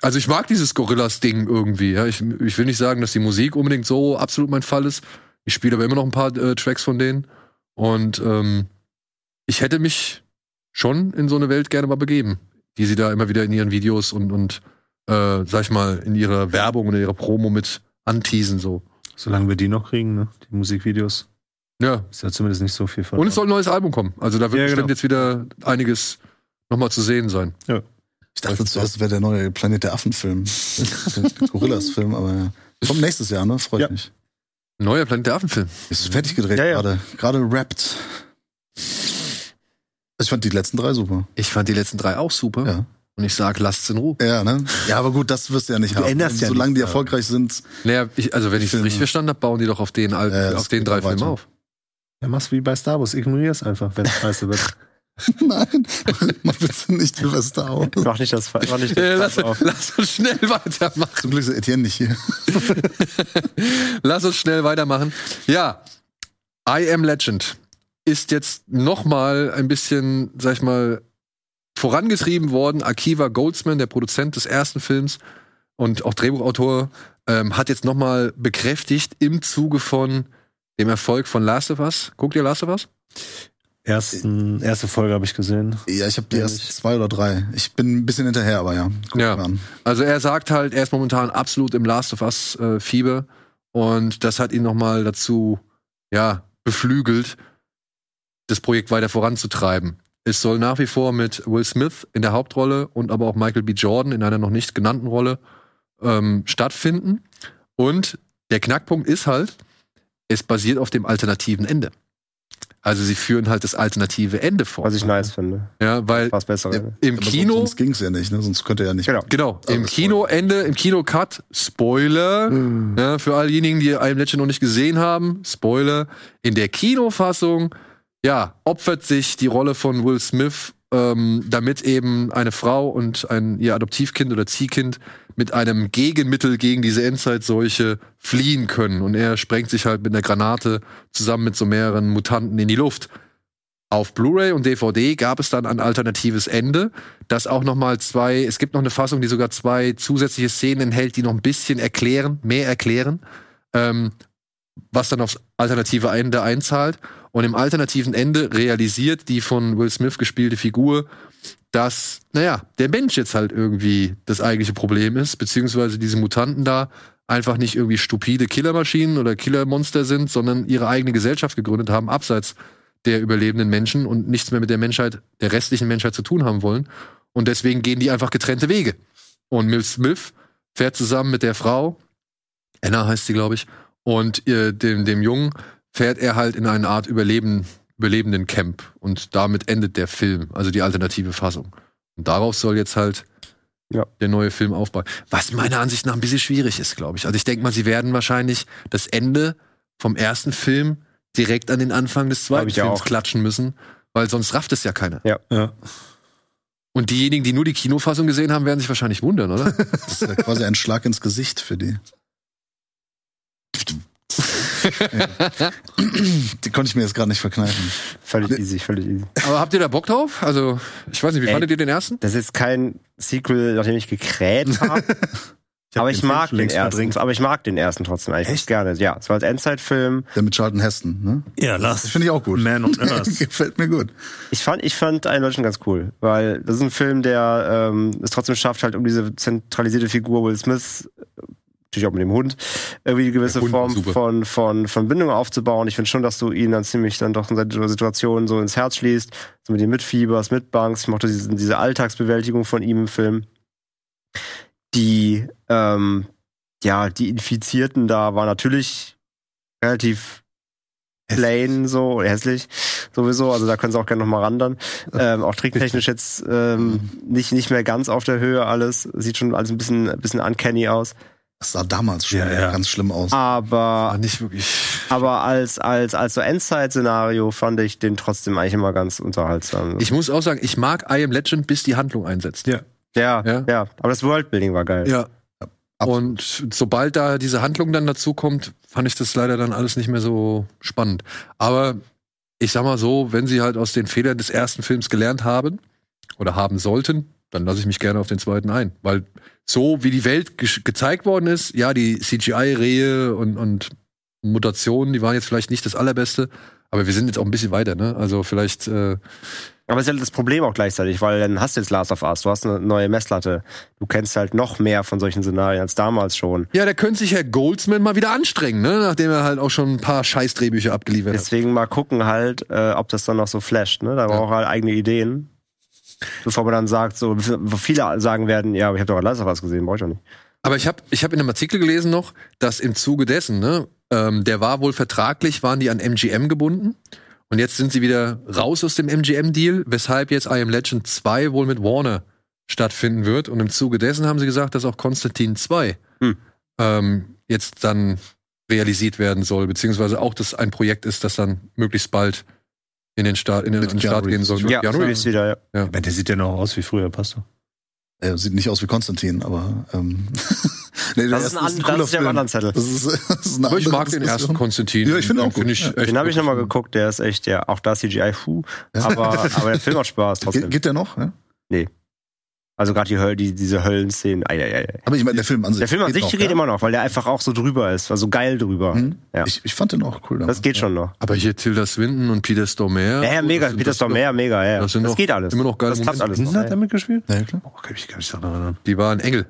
Also ich mag dieses Gorillas-Ding irgendwie. Ja. Ich, ich will nicht sagen, dass die Musik unbedingt so absolut mein Fall ist. Ich spiele aber immer noch ein paar äh, Tracks von denen. Und ähm, ich hätte mich schon in so eine Welt gerne mal begeben, die sie da immer wieder in ihren Videos und, und äh, sag ich mal, in ihrer Werbung oder ihrer Promo mit anteasen. So. Solange wir die noch kriegen, ne? Die Musikvideos. Ja. Ist ja zumindest nicht so viel Und es soll ein neues Album kommen. Also da wird Ja, bestimmt genau. jetzt wieder einiges nochmal zu sehen sein. Ich dachte zuerst, wäre der neue Planet der Affen-Film. <laughs> Gorillas-Film, aber ja. Kommt nächstes Jahr, ne? Freut Ja. mich. Neuer Planet der Affen-Film. Ist fertig gedreht Ja, ja. gerade. Gerade rappt. Ich fand die letzten drei super. Ich fand die letzten drei auch super. Ja. Und ich sag, lasst's in Ruhe. Ja, ne? Ja, aber gut, das wirst du ja nicht Du haben. änderst ja Solange die erfolgreich sind. Naja, ich, also wenn ich es richtig verstanden habe, bauen die doch auf den, Al Ja, auf den drei. Filmen auf. Ja, mach's wie bei Star Wars. Ignorier's einfach, wenn es scheiße wird. <laughs> <laughs> Nein, <laughs> mach bitte nicht über Star Wars. Mach nicht das, mach nicht Äh, das lass, auf. lass uns schnell weitermachen. Zum Glück ist Etienne nicht hier. <laughs> Lass uns schnell weitermachen. Ja, I Am Legend ist jetzt noch mal ein bisschen, sag ich mal, vorangetrieben worden. Akiva Goldsman, der Produzent des ersten Films und auch Drehbuchautor, ähm, hat jetzt noch mal bekräftigt im Zuge von dem Erfolg von Last of Us. Guckt ihr Last of Us? Ersten, erste Folge habe ich gesehen. Ja, ich habe die Ehrlich. erst zwei oder drei. Ich bin ein bisschen hinterher, aber ja. Guck Ja. Also er sagt halt, er ist momentan absolut im Last of Us äh, Fieber und das hat ihn noch mal dazu ja beflügelt, das Projekt weiter voranzutreiben. Es soll nach wie vor mit Will Smith in der Hauptrolle und aber auch Michael B. Jordan in einer noch nicht genannten Rolle ähm, stattfinden. Und der Knackpunkt ist halt, es basiert auf dem alternativen Ende. Also sie führen halt das alternative Ende vor. Was ich nice finde. Ja, weil Was besser. Im Aber Kino Sonst ging's ja nicht, ne? Sonst könnte er ja nicht. Genau. Genau, Aber im das Kinoende, im Kinocut, Spoiler, ja, für all diejenigen, die I Am Legend noch nicht gesehen haben, Spoiler, in der Kinofassung, ja, opfert sich die Rolle von Will Smith, ähm, damit eben eine Frau und ein ihr Adoptivkind oder Ziehkind mit einem Gegenmittel gegen diese Endzeitseuche fliehen können. Und er sprengt sich halt mit einer Granate zusammen mit so mehreren Mutanten in die Luft. Auf Blu-ray und DVD gab es dann ein alternatives Ende, das auch noch mal zwei, es gibt noch eine Fassung, die sogar zwei zusätzliche Szenen enthält, die noch ein bisschen erklären, mehr erklären, ähm, was dann aufs alternative Ende einzahlt. Und im alternativen Ende realisiert die von Will Smith gespielte Figur, dass, naja, der Mensch jetzt halt irgendwie das eigentliche Problem ist, beziehungsweise diese Mutanten da einfach nicht irgendwie stupide Killermaschinen oder Killermonster sind, sondern ihre eigene Gesellschaft gegründet haben, abseits der überlebenden Menschen und nichts mehr mit der Menschheit, der restlichen Menschheit zu tun haben wollen. Und deswegen gehen die einfach getrennte Wege. Und Will Smith fährt zusammen mit der Frau, Anna heißt sie, glaube ich, und äh, dem, dem Jungen fährt er halt in eine Art Überleben, Überlebenden-Camp. Und damit endet der Film, also die alternative Fassung. Und darauf soll jetzt halt Ja. der neue Film aufbauen. Was meiner Ansicht nach ein bisschen schwierig ist, glaube ich. Also ich denke mal, sie werden wahrscheinlich das Ende vom ersten Film direkt an den Anfang des zweiten ja Films auch. klatschen müssen, weil sonst rafft es ja keiner. Ja. Und diejenigen, die nur die Kinofassung gesehen haben, werden sich wahrscheinlich wundern, oder? <laughs> Das ist ja quasi ein Schlag ins Gesicht für die. Ja. <laughs> Die konnte ich mir jetzt gerade nicht verkneifen. Völlig easy, völlig easy. Aber habt ihr da Bock drauf? Also, ich weiß nicht, wie Ey. fandet ihr den ersten? Das ist jetzt kein Sequel, nachdem ich gekräht habe. hab <laughs> <laughs> aber ich mag den ersten. verdrängt. Aber ich mag den ersten trotzdem eigentlich Echt? gerne. Ja, es war als Endzeitfilm. Der mit Charlton Heston, ne? Ja, Das Last finde ich auch gut. Man on Earth. Gefällt mir gut. Ich fand, ich fand einen Deutschen ganz cool, weil das ist ein Film, der ähm, es trotzdem schafft, halt um diese zentralisierte Figur Will Smith, äh, natürlich auch mit dem Hund, irgendwie eine gewisse Hund war Form super. von, von, von Bindung aufzubauen. Ich finde schon, dass du ihn dann ziemlich dann doch in seiner Situation so ins Herz schließt, so mit dem Mitfiebers, Mitbanks. Ich mochte diese, diese Alltagsbewältigung von ihm im Film. Die, ähm, ja, die Infizierten da waren natürlich relativ plain so, hässlich sowieso, also da können sie auch gerne nochmal randern. Ähm, auch tricktechnisch jetzt ähm, nicht, nicht mehr ganz auf der Höhe alles. Sieht schon alles ein bisschen, ein bisschen uncanny aus. Das sah damals schon Ja, ja. ganz schlimm aus. Aber, War nicht wirklich. aber als, als, als so Endzeit-Szenario fand ich den trotzdem eigentlich immer ganz unterhaltsam. Ich muss auch sagen, ich mag I Am Legend, bis die Handlung einsetzt. Ja. ja, Ja. ja, Aber das Worldbuilding war geil. Ja. Absolut. Und sobald da diese Handlung dann dazu kommt, fand ich das leider dann alles nicht mehr so spannend. Aber ich sag mal so, wenn sie halt aus den Fehlern des ersten Films gelernt haben oder haben sollten, dann lasse ich mich gerne auf den zweiten ein. Weil so wie die Welt ge gezeigt worden ist, ja, die CGI-Rehe und, und Mutationen, die waren jetzt vielleicht nicht das allerbeste, aber wir sind jetzt auch ein bisschen weiter, ne? Also vielleicht, äh, Aber es ist ja das Problem auch gleichzeitig, weil dann hast du jetzt Last of Us, du hast eine neue Messlatte. Du kennst halt noch mehr von solchen Szenarien als damals schon. ja, da könnte sich Herr Goldsman mal wieder anstrengen, ne? Nachdem er halt auch schon ein paar Scheißdrehbücher abgeliefert hat. Deswegen mal gucken halt, äh, ob das dann noch so flasht. Ne? Da braucht er halt eigene Ideen. Bevor man dann sagt, so wo viele sagen werden, ja, ich habe doch Last of Us gesehen, brauche ich doch nicht. Aber ich habe ich hab in einem Artikel gelesen noch, dass im Zuge dessen, ne, ähm, der war wohl vertraglich, waren die an MGM gebunden. Und jetzt sind sie wieder raus aus dem MGM-Deal, weshalb jetzt I Am Legend 2 wohl mit Warner stattfinden wird. Und im Zuge dessen haben sie gesagt, dass auch Konstantin 2 Hm. ähm, jetzt dann realisiert werden soll, beziehungsweise auch das ein Projekt ist, das dann möglichst bald in den Start, in den, Mit an den Start gehen soll. Ja, Reeves. ist wieder, ja. Aber der sieht ja noch aus wie früher, passt doch. Er sieht nicht aus wie Konstantin, aber ähm, <laughs> nee, der Das ist, ein, an- cooler das ist ja ein Film. anderer Zettel. Das ist, <laughs> das ist Aber ich mag den ersten. Konstantin. Ja, ich finde auch gut. ich Ja. echt Den habe ich nochmal geguckt, der ist echt, ja, auch da CGI, puh. Aber, aber der Film macht Spaß trotzdem. Geht, geht der noch? Ja? Also gerade die Höll, die, diese Höllenszenen. Ei, ei, ei. Aber ich meine, der Film an sich. Der Film an sich noch, geht ja? immer noch, weil der einfach auch so drüber ist, also geil drüber. Hm? Ja. Ich, ich fand den auch cool. Das damals. geht schon noch. Aber hier Tilda Swinton und Peter Stormare. Ja, ja, mega. das sind- Peter das- Stormare, mega, ja. das Das, geht alles. immer noch geile Das klappt alles noch. Hat Ja. er mitgespielt? Ja, klar. Oh, kann ich mich gar nicht daran erinnern. Die war ein Engel.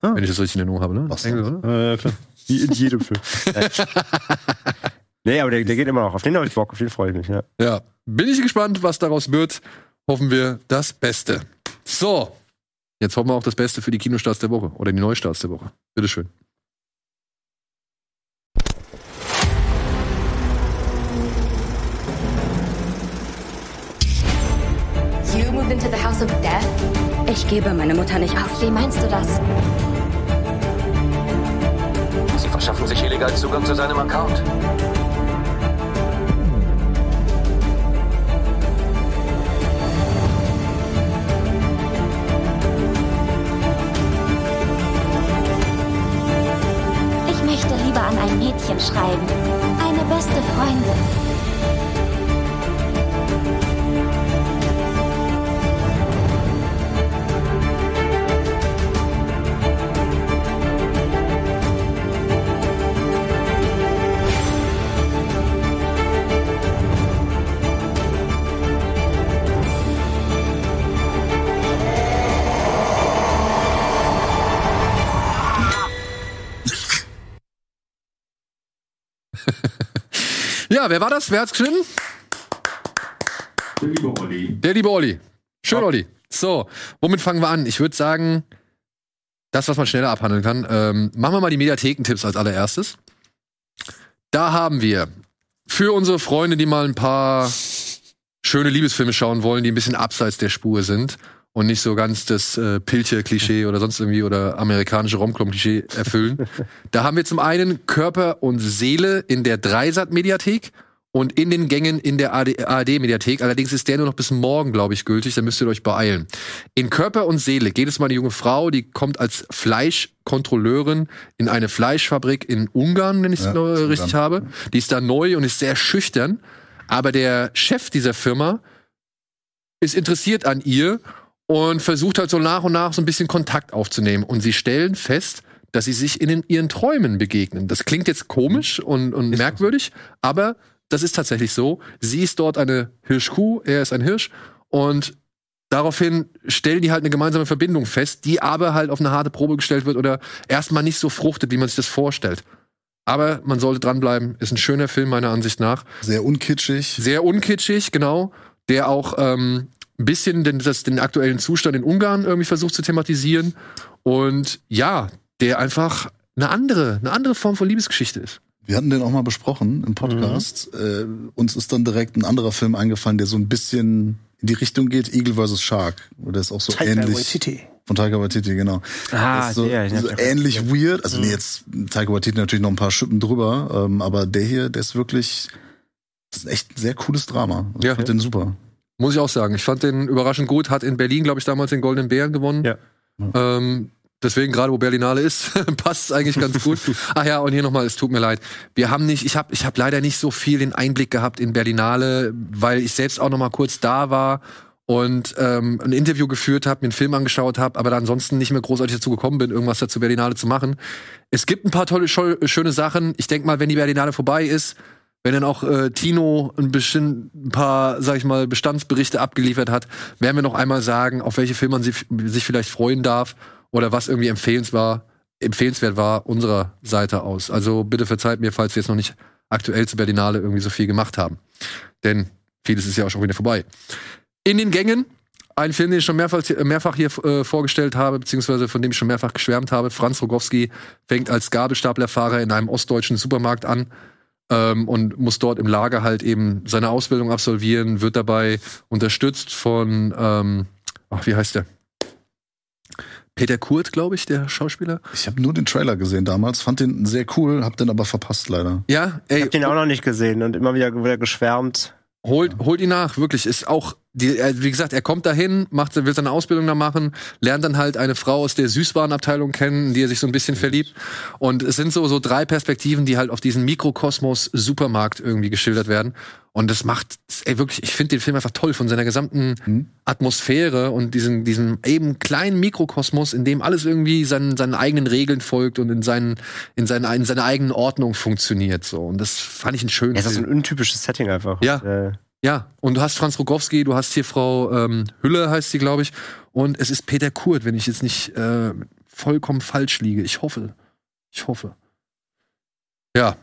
Ah. Wenn ich das richtig in Erinnerung habe, ne? Was Engel, oder? Äh, ja, klar. Wie in jedem Film. <laughs> nee, aber der, der geht immer noch. Auf den habe ich Bock, auf den freue ich mich, ja. Ja. Bin ich gespannt, was daraus wird. Hoffen wir das Beste. So. Jetzt hoffen wir auch das Beste für die Kinostarts der Woche oder die Neustarts der Woche. Bitteschön. You moved into the house of death? Ich gebe meine Mutter nicht auf. Wie meinst du das? Sie verschaffen sich illegal Zugang zu seinem Account. An ein Mädchen schreiben. Eine beste Freundin. Ja, wer war das? Wer hat's geschnitten? Der liebe Olli. Der liebe Olli. Schön, Olli. So, womit fangen wir an? Ich würde sagen, das, was man schneller abhandeln kann. Ähm, machen wir mal die Mediathekentipps als allererstes. Da haben wir für unsere Freunde, die mal ein paar schöne Liebesfilme schauen wollen, die ein bisschen abseits der Spur sind und nicht so ganz das äh, Pilche-Klischee oder sonst irgendwie oder amerikanische Romcom-Klischee erfüllen. <laughs> da haben wir zum einen Körper und Seele in der Dreisat-Mediathek und in den Gängen in der ARD-Mediathek. Allerdings ist der nur noch bis morgen, glaube ich, gültig. Da müsst ihr euch beeilen. In Körper und Seele geht es um eine junge Frau, die kommt als Fleischkontrolleurin in eine Fleischfabrik in Ungarn, wenn ich es Ja, ist richtig Ungarn. habe. Die ist da neu und ist sehr schüchtern. Aber der Chef dieser Firma ist interessiert an ihr und versucht halt so nach und nach so ein bisschen Kontakt aufzunehmen. Und sie stellen fest, dass sie sich in den, ihren Träumen begegnen. Das klingt jetzt komisch und, und merkwürdig, aber das ist tatsächlich so. Sie ist dort eine Hirschkuh, er ist ein Hirsch und daraufhin stellen die halt eine gemeinsame Verbindung fest, die aber halt auf eine harte Probe gestellt wird oder erstmal nicht so fruchtet, wie man sich das vorstellt. Aber man sollte dranbleiben. Ist ein schöner Film meiner Ansicht nach. Sehr unkitschig. Sehr unkitschig, genau. Der auch ähm, ein bisschen den, das, den aktuellen Zustand in Ungarn irgendwie versucht zu thematisieren. Und ja, der einfach eine andere, eine andere Form von Liebesgeschichte ist. Wir hatten den auch mal besprochen im Podcast. Äh, uns ist dann direkt ein anderer Film eingefallen, der so ein bisschen in die Richtung geht, Eagle vs. Shark. Oder ist auch so ähnlich. Von Taika Waititi, genau. Ah, so, der, so ähnlich weird. Also nee, jetzt Taika Waititi natürlich noch ein paar Schippen drüber, ähm, aber der hier, der ist wirklich, das ist echt ein sehr cooles Drama. Also Ja. Ich find den super. Muss ich auch sagen. Ich fand den überraschend gut. Hat in Berlin, glaube ich, damals den Goldenen Bären gewonnen. Ja. Ähm, deswegen, gerade wo Berlinale ist, <laughs> passt es eigentlich ganz gut. <laughs> Ach ja, und hier nochmal, es tut mir leid. Wir haben nicht, ich habe ich hab leider nicht so viel den Einblick gehabt in Berlinale, weil ich selbst auch noch mal kurz da war und ähm, ein Interview geführt habe, mir einen Film angeschaut habe, aber dann ansonsten nicht mehr großartig dazu gekommen bin, irgendwas dazu Berlinale zu machen. Es gibt ein paar tolle, schöne Sachen. Ich denke mal, wenn die Berlinale vorbei ist, wenn dann auch äh, Tino ein, bisschen, ein paar, sag ich mal, Bestandsberichte abgeliefert hat, werden wir noch einmal sagen, auf welche Filme man sich, sich vielleicht freuen darf oder was irgendwie empfehlenswert, empfehlenswert war unserer Seite aus. Also bitte verzeiht mir, falls wir jetzt noch nicht aktuell zu Berlinale irgendwie so viel gemacht haben. Denn vieles ist ja auch schon wieder vorbei. In den Gängen, ein Film, den ich schon mehrfach, mehrfach hier äh, vorgestellt habe, beziehungsweise von dem ich schon mehrfach geschwärmt habe. Franz Rogowski fängt als Gabelstaplerfahrer in einem ostdeutschen Supermarkt an ähm, und muss dort im Lager halt eben seine Ausbildung absolvieren, wird dabei unterstützt von, ähm, ach, wie heißt der? Peter Kurt, glaube ich, der Schauspieler. Ich habe nur den Trailer gesehen damals, fand den sehr cool, hab den aber verpasst leider. Ja, Ich ey, hab den auch noch nicht gesehen und immer wieder, wieder geschwärmt. Holt, holt ihn nach, wirklich. Ist auch, die, wie gesagt, er kommt dahin, macht, will seine Ausbildung da machen, lernt dann halt eine Frau aus der Süßwarenabteilung kennen, in die er sich so ein bisschen verliebt. Und es sind so, so drei Perspektiven, die halt auf diesen Mikrokosmos Supermarkt irgendwie geschildert werden. Und das macht, ey, wirklich, ich finde den Film einfach toll von seiner gesamten Hm? Atmosphäre und diesen, diesem eben kleinen Mikrokosmos, in dem alles irgendwie seinen, seinen eigenen Regeln folgt und in seinen, in seinen, in seiner eigenen Ordnung funktioniert, so. Und das fand ich einen schönen Ja, das ist ein untypisches Setting einfach. Ja. Äh, Ja, und du hast Franz Rogowski, du hast hier Frau ähm, Hülle, heißt sie, glaube ich. Und es ist Peter Kurt, wenn ich jetzt nicht äh, vollkommen falsch liege. Ich hoffe. Ich hoffe. Ja.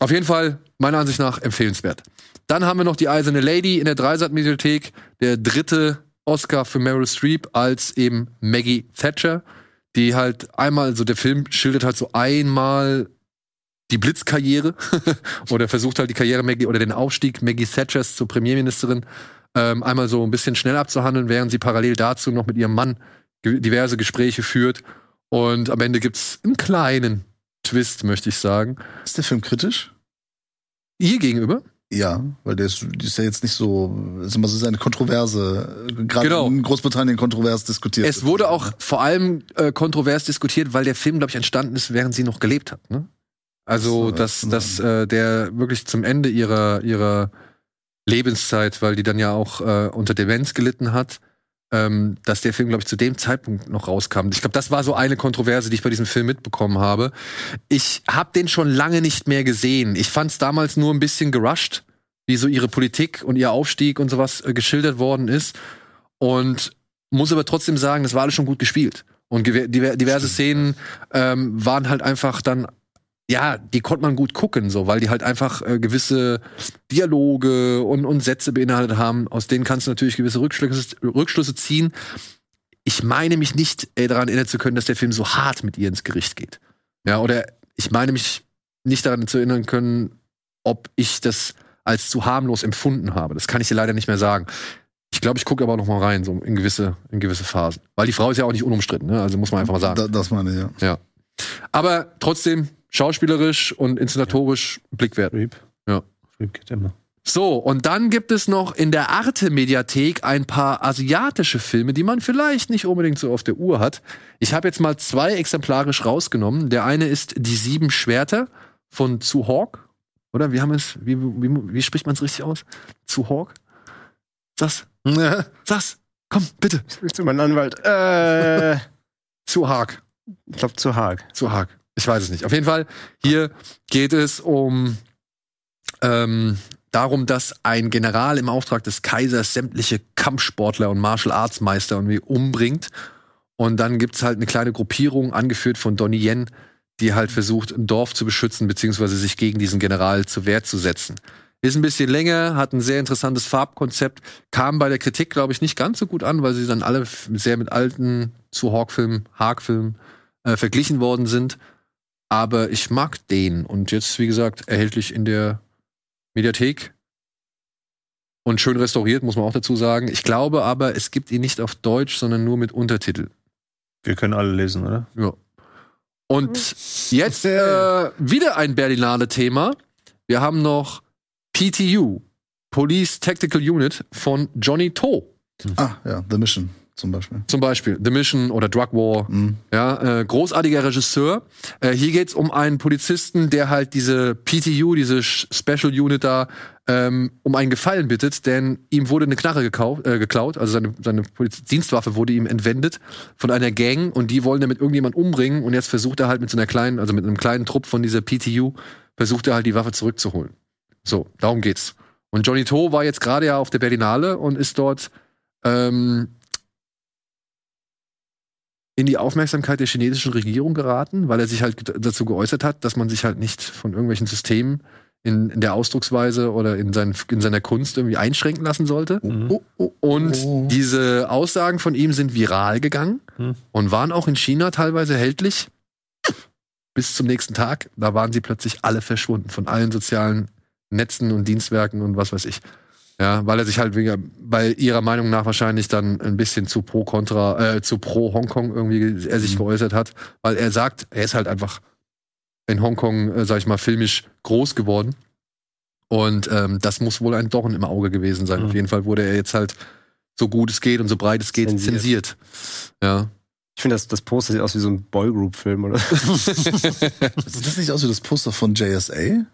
Auf jeden Fall, meiner Ansicht nach, empfehlenswert. Dann haben wir noch die Eiserne Lady in der Dreisat-Mediathek. Der dritte Oscar für Meryl Streep als eben Maggie Thatcher, die halt einmal, also der Film schildert halt so einmal die Blitzkarriere <laughs> oder versucht halt die Karriere Maggie oder den Aufstieg Maggie Thatchers zur Premierministerin ähm, einmal so ein bisschen schnell abzuhandeln, während sie parallel dazu noch mit ihrem Mann ge- diverse Gespräche führt. Und am Ende gibt's einen kleinen Twist, möchte ich sagen. Ist der Film kritisch? Ihr gegenüber? Ja, weil der ist, ist ja jetzt nicht so, ist immer so eine Kontroverse, gerade Genau. in Großbritannien kontrovers diskutiert. Es wurde auch vor allem äh, kontrovers diskutiert, weil der Film, glaube ich, entstanden ist, während sie noch gelebt hat. Ne? Also, dass, ja. dass äh, der wirklich zum Ende ihrer, ihrer Lebenszeit, weil die dann ja auch äh, unter Demenz gelitten hat, ähm, dass der Film, glaube ich, zu dem Zeitpunkt noch rauskam. Ich glaube, das war so eine Kontroverse, die ich bei diesem Film mitbekommen habe. Ich habe den schon lange nicht mehr gesehen. Ich fand es damals nur ein bisschen gerusht, wie so ihre Politik und ihr Aufstieg und sowas äh, geschildert worden ist. Und muss aber trotzdem sagen, das war alles schon gut gespielt. Und diver- diverse Szenen ähm, waren halt einfach dann, ja, die konnte man gut gucken, so, weil die halt einfach äh, gewisse Dialoge und, und Sätze beinhaltet haben, aus denen kannst du natürlich gewisse Rückschlüsse, Rückschlüsse ziehen. Ich meine mich nicht äh, daran erinnern zu können, dass der Film so hart mit ihr ins Gericht geht. Ja, oder ich meine mich nicht daran zu erinnern können, ob ich das als zu harmlos empfunden habe. Das kann ich dir leider nicht mehr sagen. Ich glaube, ich gucke aber noch mal rein, so in gewisse, in gewisse Phasen. Weil die Frau ist ja auch nicht unumstritten, ne? also muss man einfach mal sagen. Da, das meine ich, ja. Ja. Aber trotzdem schauspielerisch und inszenatorisch Blick wert. Reap. Ja. Reap geht immer. So, und dann gibt es noch in der Arte-Mediathek ein paar asiatische Filme, die man vielleicht nicht unbedingt so auf der Uhr hat. Ich habe jetzt mal zwei exemplarisch rausgenommen. Der eine ist Die Sieben Schwerter von Zu Hawk. Oder wie haben es, wie, wie, wie spricht man es richtig aus? Zu Hawk? Sag's. Sag's. <laughs> Komm, bitte. Bist du mein Anwalt? Äh, <laughs> Zu Hawk. ich glaube zu Haag. zu Haag. Ich weiß es nicht. Auf jeden Fall, hier geht es um ähm, darum, dass ein General im Auftrag des Kaisers sämtliche Kampfsportler und Martial Arts Meister irgendwie umbringt. Und dann gibt's halt eine kleine Gruppierung, angeführt von Donnie Yen, die halt versucht, ein Dorf zu beschützen, beziehungsweise sich gegen diesen General zur Wehr zu setzen. Ist ein bisschen länger, hat ein sehr interessantes Farbkonzept, kam bei der Kritik, glaube ich, nicht ganz so gut an, weil sie dann alle sehr mit alten zu Hawk-Filmen, Haag-Filmen äh, verglichen worden sind. Aber ich mag den und jetzt, wie gesagt, erhältlich in der Mediathek. Und schön restauriert, muss man auch dazu sagen. Ich glaube aber, es gibt ihn nicht auf Deutsch, sondern nur mit Untertitel. Wir können alle lesen, oder? Ja. Und jetzt äh, wieder ein Berlinale-Thema. Wir haben noch PTU, Police Tactical Unit von Johnny To. Ah, ja, The Mission zum Beispiel. Zum Beispiel The Mission oder Drug War. Mhm. Ja, äh, großartiger Regisseur. Äh, hier geht's um einen Polizisten, der halt diese PTU, diese Special Unit da, ähm, um einen Gefallen bittet, denn ihm wurde eine Knarre gekau- äh, geklaut, also seine, seine Poliz Dienstwaffe wurde ihm entwendet von einer Gang und die wollen damit irgendjemand umbringen und jetzt versucht er halt mit so einer kleinen, also mit einem kleinen Trupp von dieser PTU, versucht er halt die Waffe zurückzuholen. So, darum geht's. Und Johnny To war jetzt gerade ja auf der Berlinale und ist dort ähm, in die Aufmerksamkeit der chinesischen Regierung geraten, weil er sich halt dazu geäußert hat, dass man sich halt nicht von irgendwelchen Systemen in, in der Ausdrucksweise oder in, seinen, in seiner Kunst irgendwie einschränken lassen sollte. Oh, oh, Und oh. diese Aussagen von ihm sind viral gegangen Hm. und waren auch in China teilweise erhältlich. Bis zum nächsten Tag, da waren sie plötzlich alle verschwunden von allen sozialen Netzen und Dienstwerken und was weiß ich. Ja, weil er sich halt wegen, weil ihrer Meinung nach wahrscheinlich dann ein bisschen zu pro Contra, äh, zu pro Hongkong irgendwie er sich geäußert hat, weil er sagt, er ist halt einfach in Hongkong, äh, sag ich mal, filmisch groß geworden. Und ähm, das muss wohl ein Dorn im Auge gewesen sein. Mhm. Auf jeden Fall wurde er jetzt halt so gut es geht und so breit es geht Zensiert. zensiert. Ja. Ich finde, das, das Poster sieht aus wie so ein Boygroup-Film oder <laughs> so. Sieht das nicht aus wie das Poster von JSA?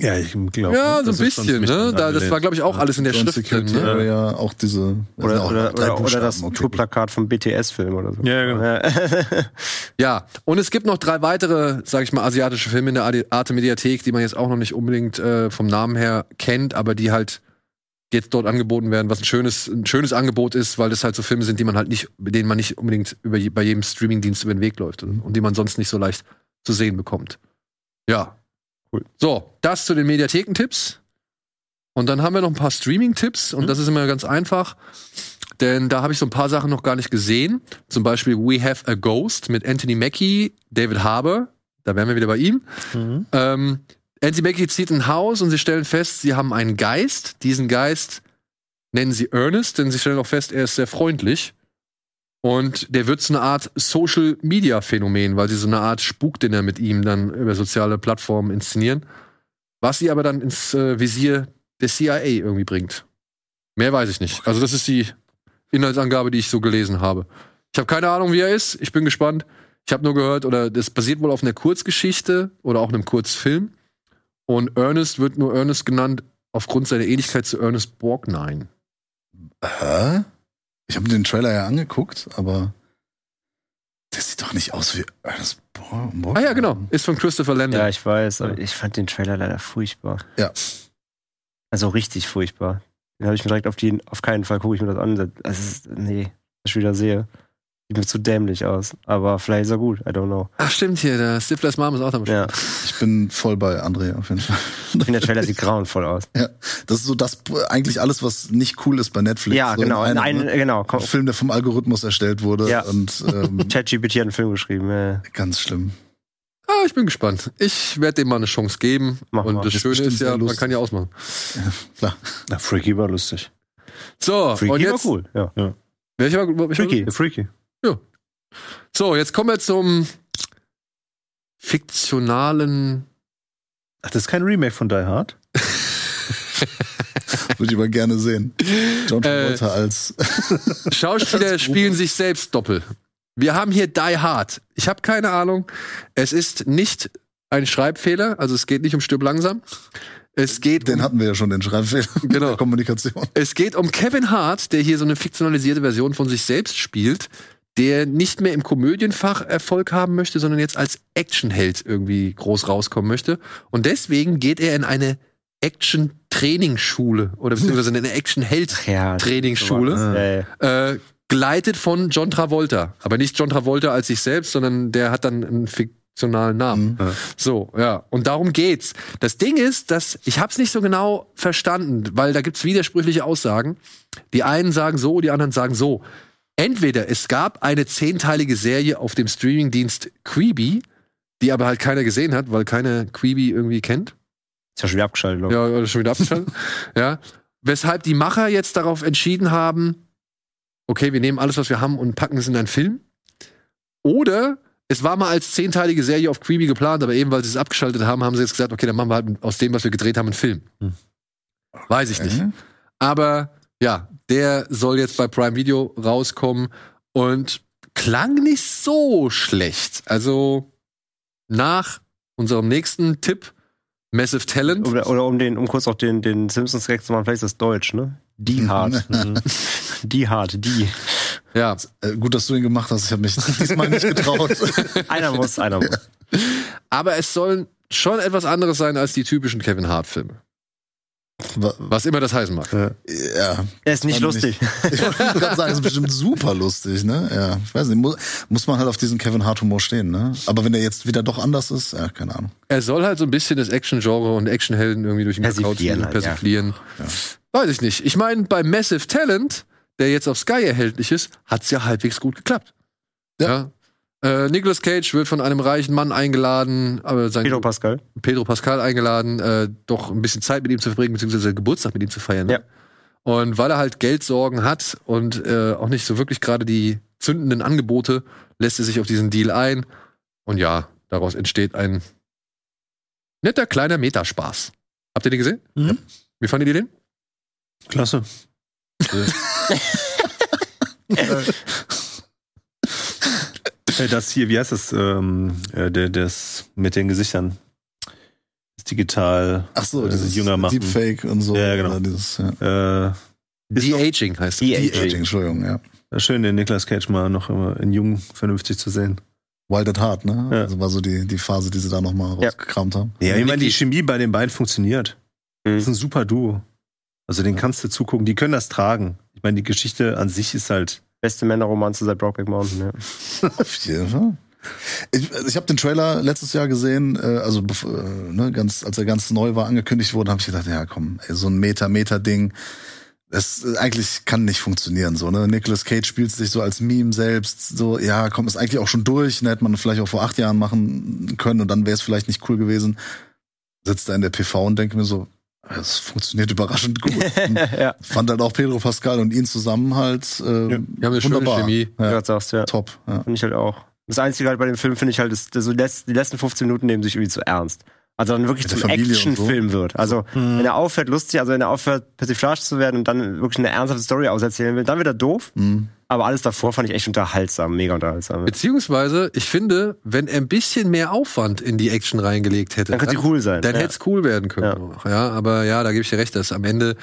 Ja, ich glaube. ja, so ein bisschen, ne? Da, das war, glaube ich, auch alles in der Schrift drin. Security Ne? Area, auch diese. Oder, auch oder, oder, oder das okay. Tourplakat vom BTS-Film oder so. Ja, genau. Ja. <laughs> Ja, und es gibt noch drei weitere, sag ich mal, asiatische Filme in der Ade- Arte Mediathek, die man jetzt auch noch nicht unbedingt äh, vom Namen her kennt, aber die halt jetzt dort angeboten werden, was ein schönes, ein schönes Angebot ist, weil das halt so Filme sind, die man halt nicht, denen man nicht unbedingt über bei jedem Streamingdienst über den Weg läuft und, und die man sonst nicht so leicht zu sehen bekommt. Ja. Cool. So, das zu den Mediathekentipps. Und dann haben wir noch ein paar Streaming-Tipps und das ist immer ganz einfach. Denn da habe ich so ein paar Sachen noch gar nicht gesehen. Zum Beispiel We Have a Ghost mit Anthony Mackie, David Harbour. Da wären wir wieder bei ihm. Mhm. Ähm, Anthony Mackie zieht ein Haus und sie stellen fest, sie haben einen Geist. Diesen Geist nennen sie Ernest, denn sie stellen auch fest, er ist sehr freundlich. Und der wird zu einer Art Social Media Phänomen, weil sie so eine Art Spukdinner mit ihm dann über soziale Plattformen inszenieren. Was sie aber dann ins äh, Visier der CIA irgendwie bringt. Mehr weiß ich nicht. Also, das ist die Inhaltsangabe, die ich so gelesen habe. Ich habe keine Ahnung, wie er ist. Ich bin gespannt. Ich habe nur gehört, oder das basiert wohl auf einer Kurzgeschichte oder auch einem Kurzfilm. Und Ernest wird nur Ernest genannt aufgrund seiner Ähnlichkeit zu Ernest Borgnine. Hä? Ich habe den Trailer ja angeguckt, aber der sieht doch nicht aus wie Ernest Borgnine. Ah ja, genau. Ist von Christopher Landon. ja, ich weiß, aber ich fand den Trailer leider furchtbar. Ja. Also richtig furchtbar. Den habe ich mir direkt auf die, auf keinen Fall gucke ich mir das an. Das ist, nee, was ich wieder sehe. Sieht mir zu dämlich aus. Aber vielleicht ist er gut, I don't know. Ach, stimmt hier. Der Stiflers Mom ist auch am Ja, Ich bin voll bei André auf jeden Fall. ich finde, der Trailer sieht grauenvoll aus. Ja, das ist so das eigentlich alles, was nicht cool ist bei Netflix. Ja, so genau. einem, Ein, ne? genau. Ein Film, der vom Algorithmus erstellt wurde Ja. und ähm, <laughs> ChatGPT hat einen Film geschrieben. Ja. ganz schlimm. Ah, ich bin gespannt. Ich werde dem mal eine Chance geben. Mach und mal. das Ist Schöne ist ja, man kann ja ausmachen. Klar. Na, Freaky war lustig. So, Freaky und jetzt. war cool. Ja. ja. Welcher war, welcher Freaky. Freaky. So, jetzt kommen wir zum fiktionalen. Ach, das ist kein Remake von Die Hard? <laughs> Würde ich aber gerne sehen. John Äh, Travolta als <laughs> Schauspieler Als spielen sich selbst doppel. Wir haben hier Die Hard. Ich habe keine Ahnung. Es ist nicht ein Schreibfehler, also es geht nicht um Stirb langsam. Es geht Den um, hatten wir ja schon, den Schreibfehler <laughs> Genau. der Kommunikation. es geht um Kevin Hart, der hier so eine fiktionalisierte Version von sich selbst spielt, der nicht mehr im Komödienfach Erfolg haben möchte, sondern jetzt als Actionheld irgendwie groß rauskommen möchte. Und deswegen geht er in eine Action-Trainingsschule oder beziehungsweise in eine Action-Held-Trainingsschule. Ja, ja. äh, geleitet von John Travolta. Aber nicht John Travolta als sich selbst, sondern der hat dann einen fiktionalen Namen. Mhm. So, ja. Und darum geht's. Das Ding ist, dass ich hab's nicht so genau verstanden, weil da gibt's widersprüchliche Aussagen. Die einen sagen so, die anderen sagen so. Entweder es gab eine zehnteilige Serie auf dem Streamingdienst Quibi, die aber halt keiner gesehen hat, weil keiner Quibi irgendwie kennt. Ist ja schon wieder abgeschaltet, glaub ich. Ja, oder schon wieder abgeschaltet. <laughs> ja. Weshalb die Macher jetzt darauf entschieden haben, okay, wir nehmen alles, was wir haben und packen es in einen Film. Oder es war mal als zehnteilige Serie auf Creepy geplant, aber eben weil sie es abgeschaltet haben, haben sie jetzt gesagt, okay, dann machen wir halt aus dem, was wir gedreht haben, einen Film. Hm. Weiß ich nicht. Mhm. Aber ja, der soll jetzt bei Prime Video rauskommen und klang nicht so schlecht. Also nach unserem nächsten Tipp, Massive Talent. Oder, oder um den, um kurz auch den, den Simpsons-Gag zu machen, vielleicht ist das Deutsch, ne? Die hart. <laughs> Mhm. die hart, die. Ja, Äh, gut, dass du ihn gemacht hast. Ich habe mich <laughs> diesmal nicht getraut. <laughs> Einer muss, einer muss. aber es sollen schon etwas anderes sein als die typischen Kevin Hart-Filme. Wa- Was immer das heißen mag. ja. Er ist nicht Fand lustig. <laughs> Ich wollte gerade sagen, es ist bestimmt super lustig, ne? Ja, ich weiß nicht, muss, muss man halt auf diesen Kevin Hart Humor stehen, ne? Aber wenn er jetzt wieder doch anders ist, ja, keine Ahnung. Er soll halt so ein bisschen das Action-Genre und Actionhelden irgendwie durch den Kakao Persiflieren ziehen, halt, ja. persiflieren. Weiß ich nicht. Ich meine, bei Massive Talent, der jetzt auf Sky erhältlich ist, hat's ja halbwegs gut geklappt. Ja. Äh, Nicolas Cage wird von einem reichen Mann eingeladen, aber sein Pedro Pascal. Pedro Pascal eingeladen, äh, doch ein bisschen Zeit mit ihm zu verbringen, beziehungsweise Geburtstag mit ihm zu feiern. ne? Ja. Und weil er halt Geldsorgen hat und äh, auch nicht so wirklich gerade die zündenden Angebote, lässt er sich auf diesen Deal ein. Und ja, daraus entsteht ein netter kleiner Metaspaß. Habt ihr den gesehen? Mhm. Wie fandet ihr den? Klasse. <laughs> <laughs> Äh, Das hier, wie heißt das? Ähm, äh, der, das mit den Gesichtern. Das digital. Ach so, äh, dieses jünger machen. Deepfake und so. Ja, genau. Dieses, ja. Äh, De-Aging heißt es. Die Die Aging. Aging, Entschuldigung, ja. äh, schön, den Nicolas Cage mal noch immer in jung vernünftig zu sehen. Wild at Heart, ne? Ja. Also war so die, die Phase, die sie da nochmal Ja. rausgekramt haben. Ja, ich meine, die. Chemie bei den beiden funktioniert. Mhm. Das ist ein super Duo. Also den Ja. kannst du zugucken. Die können das tragen. Ich meine, die Geschichte an sich ist halt. Beste Männerromanze seit Brokeback Mountain, ja. <laughs> Auf jeden Fall. Ich, also ich habe den Trailer letztes Jahr gesehen, äh, also äh, ne, ganz, als er ganz neu war, angekündigt wurde, habe ich gedacht, ja komm, ey, so ein Meter-Meter-Ding, das äh, eigentlich kann nicht funktionieren. So, ne? Nicolas Cage spielt sich so als Meme selbst, so, ja, komm, ist eigentlich auch schon durch, ne, hätte man vielleicht auch vor acht Jahren machen können und dann wäre es vielleicht nicht cool gewesen. Sitzt da in der PV und denke mir so, das funktioniert überraschend gut. <laughs> Ja. Fand halt auch Pedro Pascal und ihn zusammen halt äh, Die haben eine wunderbar. Chemie. Ja, Ja. sagst, ja. top. Ja. Finde ich halt auch. Das Einzige halt bei dem Film finde ich halt, ist, so die letzten- die letzten 15 Minuten nehmen sich irgendwie zu ernst. Also dann wirklich zum und so. Actionfilm wird. Also wenn er aufhört, lustig, also wenn er aufhört, Persiflage zu werden und dann wirklich eine ernsthafte Story auserzählen will, dann wird er doof. Mhm. Aber alles davor fand ich echt unterhaltsam, mega unterhaltsam. Beziehungsweise, ich finde, wenn er ein bisschen mehr Aufwand in die Action reingelegt hätte, Dann könnte cool sein. dann ja. hätte es cool werden können. Ja. Auch, ja, aber ja, da gebe ich dir recht, dass am Ende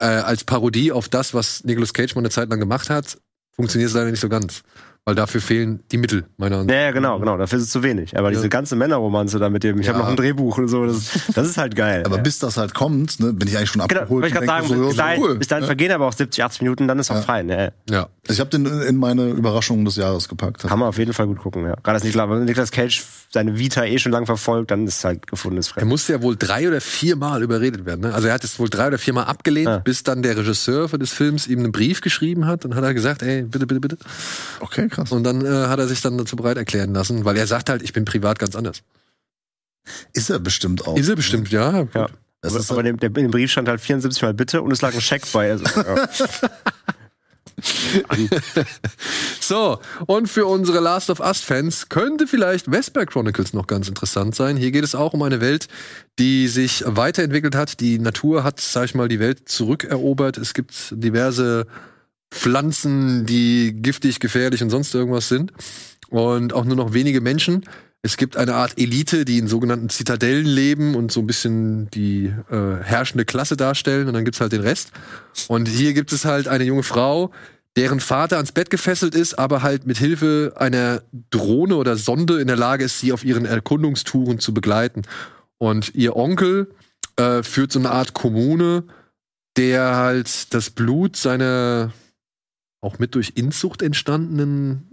äh, als Parodie auf das, was Nicolas Cage mal eine Zeit lang gemacht hat, funktioniert es leider nicht so ganz. Weil dafür fehlen die Mittel, meiner Ansicht Ja, ja, genau, genau. Dafür ist es zu wenig. Aber Ja. diese ganze Männerromanze da mit dem, ich Ja. habe noch ein Drehbuch und so, das, das ist halt geil. Aber ja. bis das halt kommt, ne, bin ich eigentlich schon Genau, abgeholt. wollte ich gerade und sagen, denke so, bis, dahin, cool, bis dahin ne? vergehen aber auch 70, 80 Minuten, dann ist auch Ja. fein. Ja. Ja. Ich habe den in meine Überraschungen des Jahres gepackt. Kann man auf jeden Fall gut gucken, ja. Gerade das Niklas, wenn Niklas Cage seine Vita eh schon lang verfolgt, dann ist es halt gefundenes Er Fressen. musste ja wohl drei oder viermal überredet werden. Ne? Also er hat es wohl drei oder viermal abgelehnt, bis dann der Regisseur des Films ihm einen Brief geschrieben hat und hat er gesagt, ey, bitte, bitte, bitte. Okay, krass. Und dann äh, hat er sich dann dazu bereit erklären lassen, weil er sagt halt, ich bin privat ganz anders. Ist er bestimmt auch. Ist er bestimmt, ja. Ja. Das ist aber halt, in dem, in dem Brief stand halt 74 Mal bitte und es lag ein Scheck bei. Also, ja. <laughs> So, und für unsere Last of Us-Fans könnte vielleicht Vesper Chronicles noch ganz interessant sein. Hier geht es auch um eine Welt, die sich weiterentwickelt hat. Die Natur hat, sag ich mal, die Welt zurückerobert. Es gibt diverse Pflanzen, die giftig, gefährlich und sonst irgendwas sind. Und auch nur noch wenige Menschen. Es gibt eine Art Elite, die in sogenannten Zitadellen leben und so ein bisschen die äh, herrschende Klasse darstellen. Und dann gibt's halt den Rest. Und hier gibt es halt eine junge Frau, deren Vater ans Bett gefesselt ist, aber halt mit Hilfe einer Drohne oder Sonde in der Lage ist, sie auf ihren Erkundungstouren zu begleiten. Und ihr Onkel äh, führt so eine Art Kommune, der halt das Blut seiner auch mit durch Inzucht entstandenen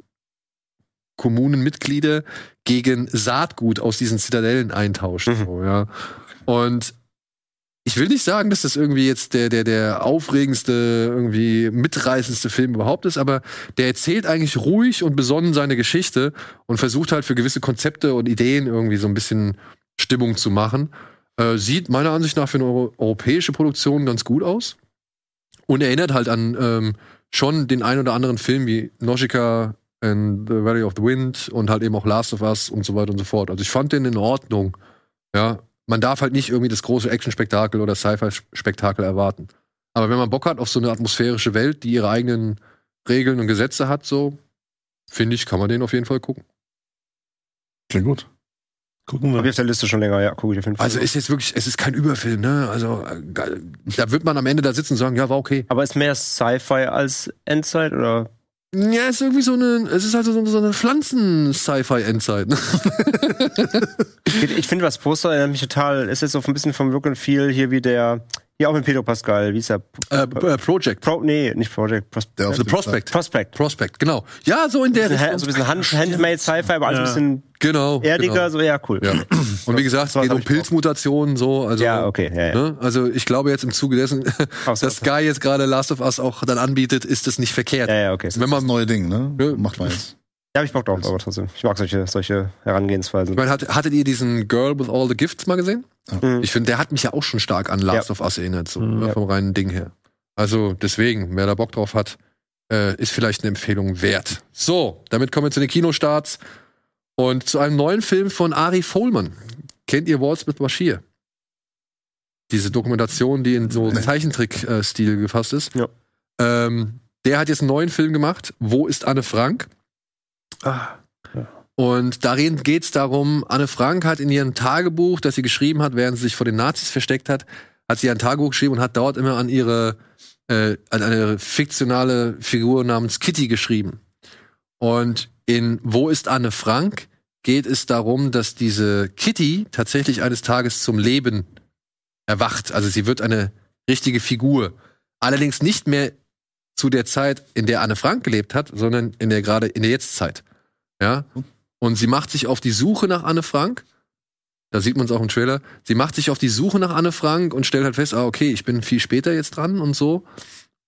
Kommunenmitglieder gegen Saatgut aus diesen Zitadellen eintauscht. Mhm. So, ja. Und ich will nicht sagen, dass das irgendwie jetzt der, der, der aufregendste, irgendwie mitreißendste Film überhaupt ist, aber der erzählt eigentlich ruhig und besonnen seine Geschichte und versucht halt für gewisse Konzepte und Ideen irgendwie so ein bisschen Stimmung zu machen. Äh, sieht meiner Ansicht nach für eine euro europäische Produktion ganz gut aus. Und erinnert halt an ähm, schon den ein oder anderen Film wie Nausicaa and the Valley of the Wind und halt eben auch Last of Us und so weiter und so fort. Also ich fand den in Ordnung. Ja, man darf halt nicht irgendwie das große Action-Spektakel oder Sci-Fi-Spektakel erwarten. Aber wenn man Bock hat auf so eine atmosphärische Welt, die ihre eigenen Regeln und Gesetze hat, so, finde ich, kann man den auf jeden Fall gucken. klingt gut. Gucken Hab ich wir. auf der Liste schon länger, ja, gucke ich auf jeden Fall. Also ist jetzt wirklich, es ist kein Überfilm, ne? Also äh, da wird man am Ende da sitzen und sagen, ja, war okay. aber ist mehr Sci-Fi als Endzeit oder? Ja, ist irgendwie so eine, es ist also so, so eine Pflanzen-Sci-Fi-Endzeit. Ne? Ich, ich finde, das Poster erinnert mich total, ist jetzt so ein bisschen vom Look and Feel hier wie der, hier auch mit Pedro Pascal, wie ist der? äh, äh, Project. Pro, nee, nicht Project, Pros Der auf The Prospect. Prospect. Prospect, genau. Ja, so in der So ein Richtung. bisschen Hand, Handmade Sci-Fi, aber alles ein bisschen Genau. erdiger, genau. so, ja, cool. Ja. Und wie gesagt, es geht um. Pilzmutationen, so. Also, Ja, okay, ja, ja. Ne? Also ich glaube jetzt im Zuge dessen, <laughs> dass Sky jetzt gerade Last of Us auch dann anbietet, ist das nicht verkehrt. Ja, ja, okay. Wenn Das man, neue Ding, ne? Ja. Macht man jetzt. Da hab ich Bock drauf, aber trotzdem. Ich mag solche, solche Herangehensweisen. ich meine, hat, hattet ihr diesen Girl with All the Gifts mal gesehen? Mhm. Ich finde, der hat mich ja auch schon stark an Last Ja. of Us erinnert, so Mhm. Ja. vom reinen Ding her. Also deswegen, wer da Bock drauf hat, äh, ist vielleicht eine Empfehlung wert. So, damit kommen wir zu den Kinostarts und zu einem neuen Film von Ari Folman. Kennt ihr Walls with Bashir? Diese Dokumentation, die in so. Zeichentrick-Stil gefasst ist. Ja. Ähm, der hat jetzt einen neuen Film gemacht. Wo ist Anne Frank? Ah, Und darin geht es darum, Anne Frank hat in ihrem Tagebuch, das sie geschrieben hat, während sie sich vor den Nazis versteckt hat, hat sie ein Tagebuch geschrieben und hat dort immer an ihre, äh, an eine fiktionale Figur namens Kitty geschrieben. Und in Wo ist Anne Frank geht es darum, dass diese Kitty tatsächlich eines Tages zum Leben erwacht. Also sie wird eine richtige Figur. Allerdings nicht mehr zu der Zeit, in der Anne Frank gelebt hat, sondern in der gerade in der Jetztzeit. Ja. Und sie macht sich auf die Suche nach Anne Frank. Da sieht man es auch im Trailer. Sie macht sich auf die Suche nach Anne Frank und stellt halt fest, ah, okay, ich bin viel später jetzt dran und so.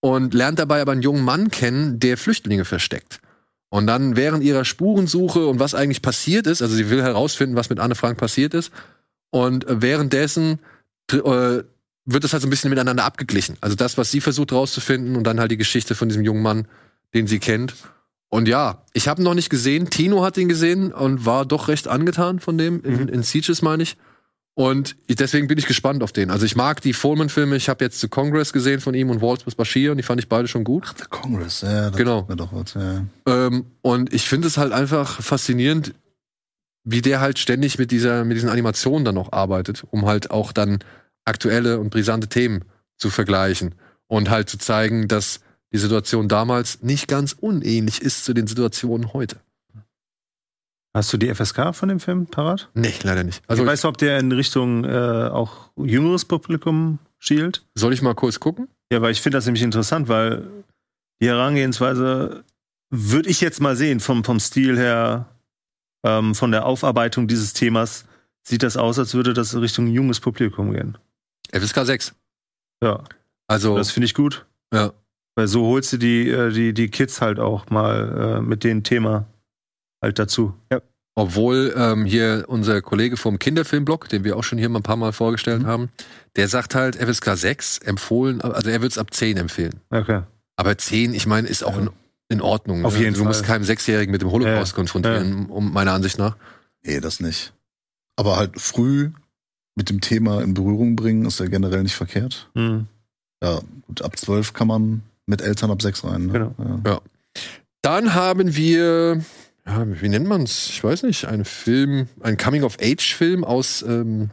Und lernt dabei aber einen jungen Mann kennen, der Flüchtlinge versteckt. Und dann während ihrer Spurensuche und was eigentlich passiert ist, also sie will herausfinden, was mit Anne Frank passiert ist. Und äh, währenddessen äh, wird das halt so ein bisschen miteinander abgeglichen. Also das, was sie versucht rauszufinden und dann halt die Geschichte von diesem jungen Mann, den sie kennt. Und ja, ich habe ihn noch nicht gesehen. Tino hat ihn gesehen und war doch recht angetan von dem. In, in Sieges meine ich. Und ich- deswegen bin ich gespannt auf den. Also ich mag die Foreman-Filme. Ich habe jetzt The Congress gesehen von ihm und Waltz with Bashir und die fand ich beide schon gut. The Congress, ja, das Genau. mir doch was, ja. Ähm, und ich finde es halt einfach faszinierend, wie der halt ständig mit dieser, mit diesen Animationen dann noch arbeitet, um halt auch dann aktuelle und brisante Themen zu vergleichen und halt zu zeigen, dass die Situation damals nicht ganz unähnlich ist zu den Situationen heute. Hast du die FSK von dem Film parat? Nee, leider nicht. Also weißt du, ob der in Richtung äh, auch jüngeres Publikum schielt? soll ich mal kurz gucken? Ja, weil ich finde das nämlich interessant, weil die Herangehensweise würde ich jetzt mal sehen, vom, vom Stil her, ähm, von der Aufarbeitung dieses Themas, sieht das aus, als würde das in Richtung junges Publikum gehen. FSK 6. Ja, Also, das finde ich gut. ja. Weil so holst du die, äh, die, die Kids halt auch mal äh, mit dem Thema halt dazu. Obwohl ähm, hier unser Kollege vom Kinderfilmblog, den wir auch schon hier mal ein paar Mal vorgestellt haben, der sagt halt FSK 6 empfohlen, also er wird es ab 10 empfehlen. Okay. Aber 10, ich meine, ist auch in, in Ordnung. Auf ne? jeden Du musst Fall. keinem Sechsjährigen mit dem Holocaust Ja. konfrontieren, um meiner Ansicht nach. Nee, das nicht. Aber halt früh mit dem Thema in Berührung bringen, ist ja generell nicht verkehrt. Hm. Ja, gut, ab 12 kann man mit Eltern ab 6 rein. Ne? Genau. Ja. Dann haben wir, ja, wie nennt man's? Ich weiß nicht, einen Film, ein Coming-of-Age-Film aus, ähm,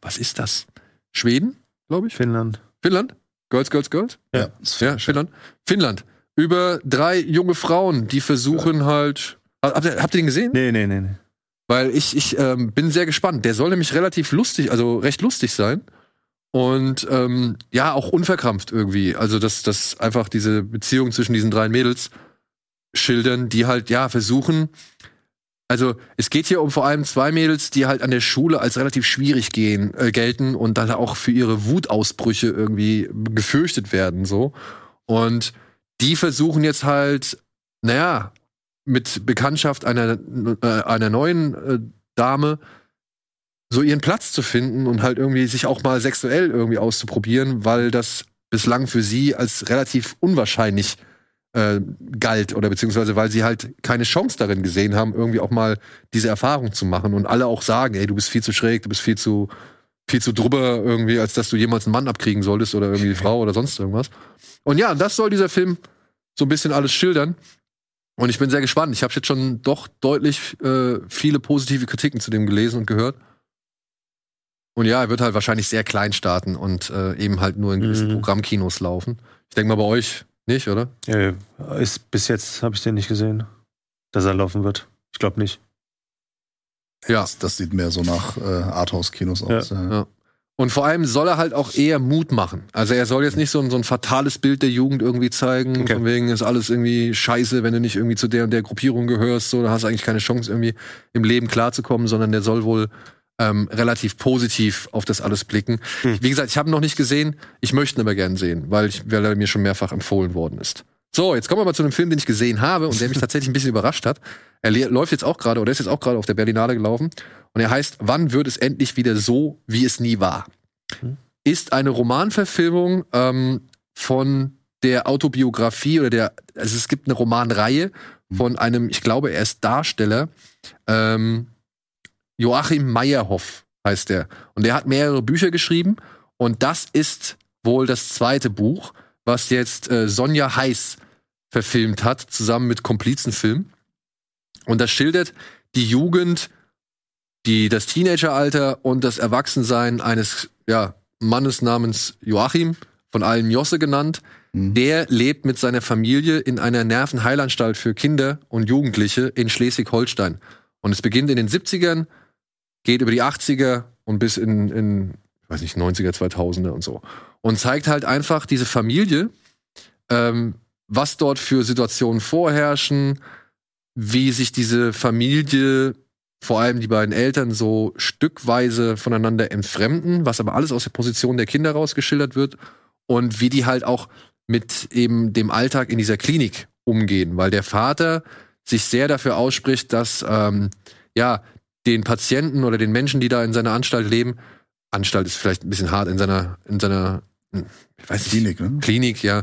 was ist das? Schweden, glaube ich? Finnland. Finnland? Girls, Girls, Girls? Ja. Ja, Finnland. Finnland. Über drei junge Frauen, die versuchen halt. Habt ihr, habt ihr den gesehen? Nee, nee, nee, nee. Weil ich, ich ähm, bin sehr gespannt. Der soll nämlich relativ lustig, also recht lustig sein. Und ähm, ja, auch unverkrampft irgendwie. Also, dass dass einfach diese Beziehung zwischen diesen drei Mädels schildern, die halt, ja, versuchen. Also, es geht hier um vor allem zwei Mädels, die halt an der Schule als relativ schwierig gehen, äh, gelten und dann auch für ihre Wutausbrüche irgendwie gefürchtet werden, so. Und die versuchen jetzt halt, naja, mit Bekanntschaft einer, äh, einer neuen äh, Dame so ihren Platz zu finden und halt irgendwie sich auch mal sexuell irgendwie auszuprobieren, weil das bislang für sie als relativ unwahrscheinlich äh, galt oder beziehungsweise weil sie halt keine Chance darin gesehen haben, irgendwie auch mal diese Erfahrung zu machen und alle auch sagen, ey, du bist viel zu schräg, du bist viel zu viel zu drüber irgendwie, als dass du jemals einen Mann abkriegen solltest oder irgendwie die Frau oder sonst irgendwas. Und ja, das soll dieser Film so ein bisschen alles schildern. Und ich bin sehr gespannt. Ich habe jetzt schon doch deutlich äh, viele positive Kritiken zu dem gelesen und gehört. Und ja, er wird halt wahrscheinlich sehr klein starten und äh, eben halt nur in gewissen Mhm. Programmkinos laufen. Ich denke mal bei euch nicht, oder? Ja, ist, bis jetzt habe ich den nicht gesehen, dass er laufen wird. Ich glaube nicht. Ja. Das, das sieht mehr so nach äh, Arthouse-Kinos aus. Ja. Ja. Und vor allem soll er halt auch eher Mut machen. Also er soll jetzt nicht so ein, so ein fatales Bild der Jugend irgendwie zeigen, Okay. von wegen ist alles irgendwie scheiße, wenn du nicht irgendwie zu der und der Gruppierung gehörst, so, da hast du eigentlich keine Chance irgendwie im Leben klarzukommen, sondern der soll wohl ähm, relativ positiv auf das alles blicken. Hm. Wie gesagt, ich habe ihn noch nicht gesehen, ich möchte ihn aber gern sehen, weil, ich, weil er mir schon mehrfach empfohlen worden ist. So, jetzt kommen wir mal zu einem Film, den ich gesehen habe und der mich <laughs> tatsächlich ein bisschen überrascht hat. Er läuft jetzt auch gerade, oder ist jetzt auch gerade auf der Berlinale gelaufen. Und er heißt Wann wird es endlich wieder so, wie es nie war? Ist eine Romanverfilmung ähm, von der Autobiografie oder der, also es gibt eine Romanreihe von einem, ich glaube, er ist Darsteller, ähm, Joachim Meyerhoff heißt der. Und der hat mehrere Bücher geschrieben und das ist wohl das zweite Buch, was jetzt äh, Sonja Heiß verfilmt hat, zusammen mit Komplizenfilm. Und das schildert die Jugend, die, das Teenageralter und das Erwachsensein eines ja, Mannes namens Joachim, von allen Josse genannt. Mhm. Der lebt mit seiner Familie in einer Nervenheilanstalt für Kinder und Jugendliche in Schleswig-Holstein. Und es beginnt in den 70ern, geht über die 80er und bis in, in weiß nicht, 90er, 2000er und so. Und zeigt halt einfach diese Familie, ähm, was dort für Situationen vorherrschen, wie sich diese Familie, vor allem die beiden Eltern, so stückweise voneinander entfremden, was aber alles aus der Position der Kinder rausgeschildert wird und wie die halt auch mit eben dem Alltag in dieser Klinik umgehen, weil der Vater sich sehr dafür ausspricht, dass ähm, ja den Patienten oder den Menschen, die da in seiner Anstalt leben, Anstalt ist vielleicht ein bisschen hart in seiner in seiner hm, ich weiß nicht, Klinik, ne? Klinik, ja,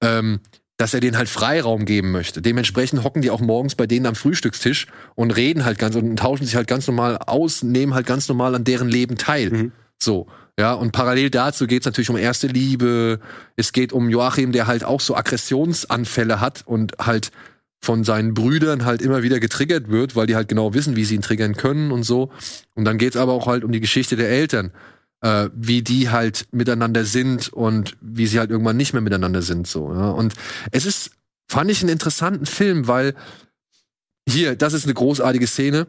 ähm, dass er denen halt Freiraum geben möchte. Dementsprechend hocken die auch morgens bei denen am Frühstückstisch und reden halt ganz und tauschen sich halt ganz normal aus, nehmen halt ganz normal an deren Leben teil. Mhm. So, ja, und parallel dazu geht es natürlich um erste Liebe. Es geht um Joachim, der halt auch so Aggressionsanfälle hat und halt von seinen Brüdern halt immer wieder getriggert wird, weil die halt genau wissen, wie sie ihn triggern können und so. Und dann geht es aber auch halt um die Geschichte der Eltern, äh, wie die halt miteinander sind und wie sie halt irgendwann nicht mehr miteinander sind. So, ja. Und es ist, fand ich einen interessanten Film, weil hier, das ist eine großartige Szene.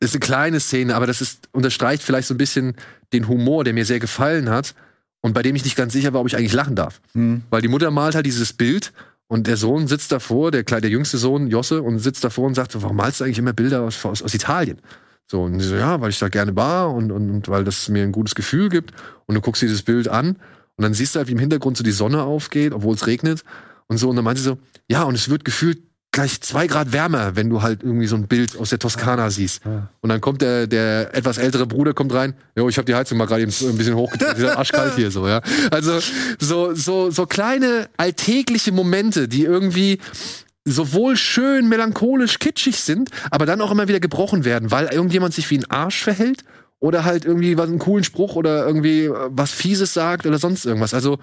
Das ist eine kleine Szene, aber das ist, unterstreicht vielleicht so ein bisschen den Humor, der mir sehr gefallen hat und bei dem ich nicht ganz sicher war, ob ich eigentlich lachen darf. Hm. Weil die Mutter malt halt dieses Bild und der Sohn sitzt davor, der, der jüngste Sohn, Josse, und sitzt davor und sagt, warum malst du eigentlich immer Bilder aus, aus, aus Italien? So, und sie so, ja, weil ich da gerne war und, und, und weil das mir ein gutes Gefühl gibt. Und du guckst dir dieses Bild an und dann siehst du halt, wie im Hintergrund so die Sonne aufgeht, obwohl es regnet. und so. Und dann meinte sie so, ja, und es wird gefühlt gleich zwei Grad wärmer, wenn du halt irgendwie so ein Bild aus der Toskana siehst. Und dann kommt der, der etwas ältere Bruder kommt rein, jo, ich habe die Heizung mal gerade eben so ein bisschen hochgedreht, ist arschkalt hier so, ja. Also so so so kleine alltägliche Momente, die irgendwie sowohl schön melancholisch kitschig sind, aber dann auch immer wieder gebrochen werden, weil irgendjemand sich wie ein Arsch verhält oder halt irgendwie was einen coolen Spruch oder irgendwie was fieses sagt oder sonst irgendwas. Also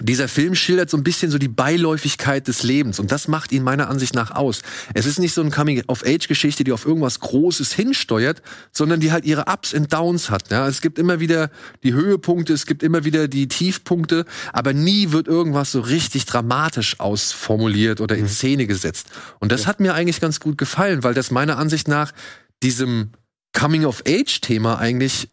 dieser Film schildert so ein bisschen so die Beiläufigkeit des Lebens und das macht ihn meiner Ansicht nach aus. Es ist nicht so eine Coming-of-Age-Geschichte, die auf irgendwas Großes hinsteuert, sondern die halt ihre Ups und Downs hat. Ja, es gibt immer wieder die Höhepunkte, es gibt immer wieder die Tiefpunkte, aber nie wird irgendwas so richtig dramatisch ausformuliert oder in Szene gesetzt. Und das hat mir eigentlich ganz gut gefallen, weil das meiner Ansicht nach diesem Coming-of-Age-Thema eigentlich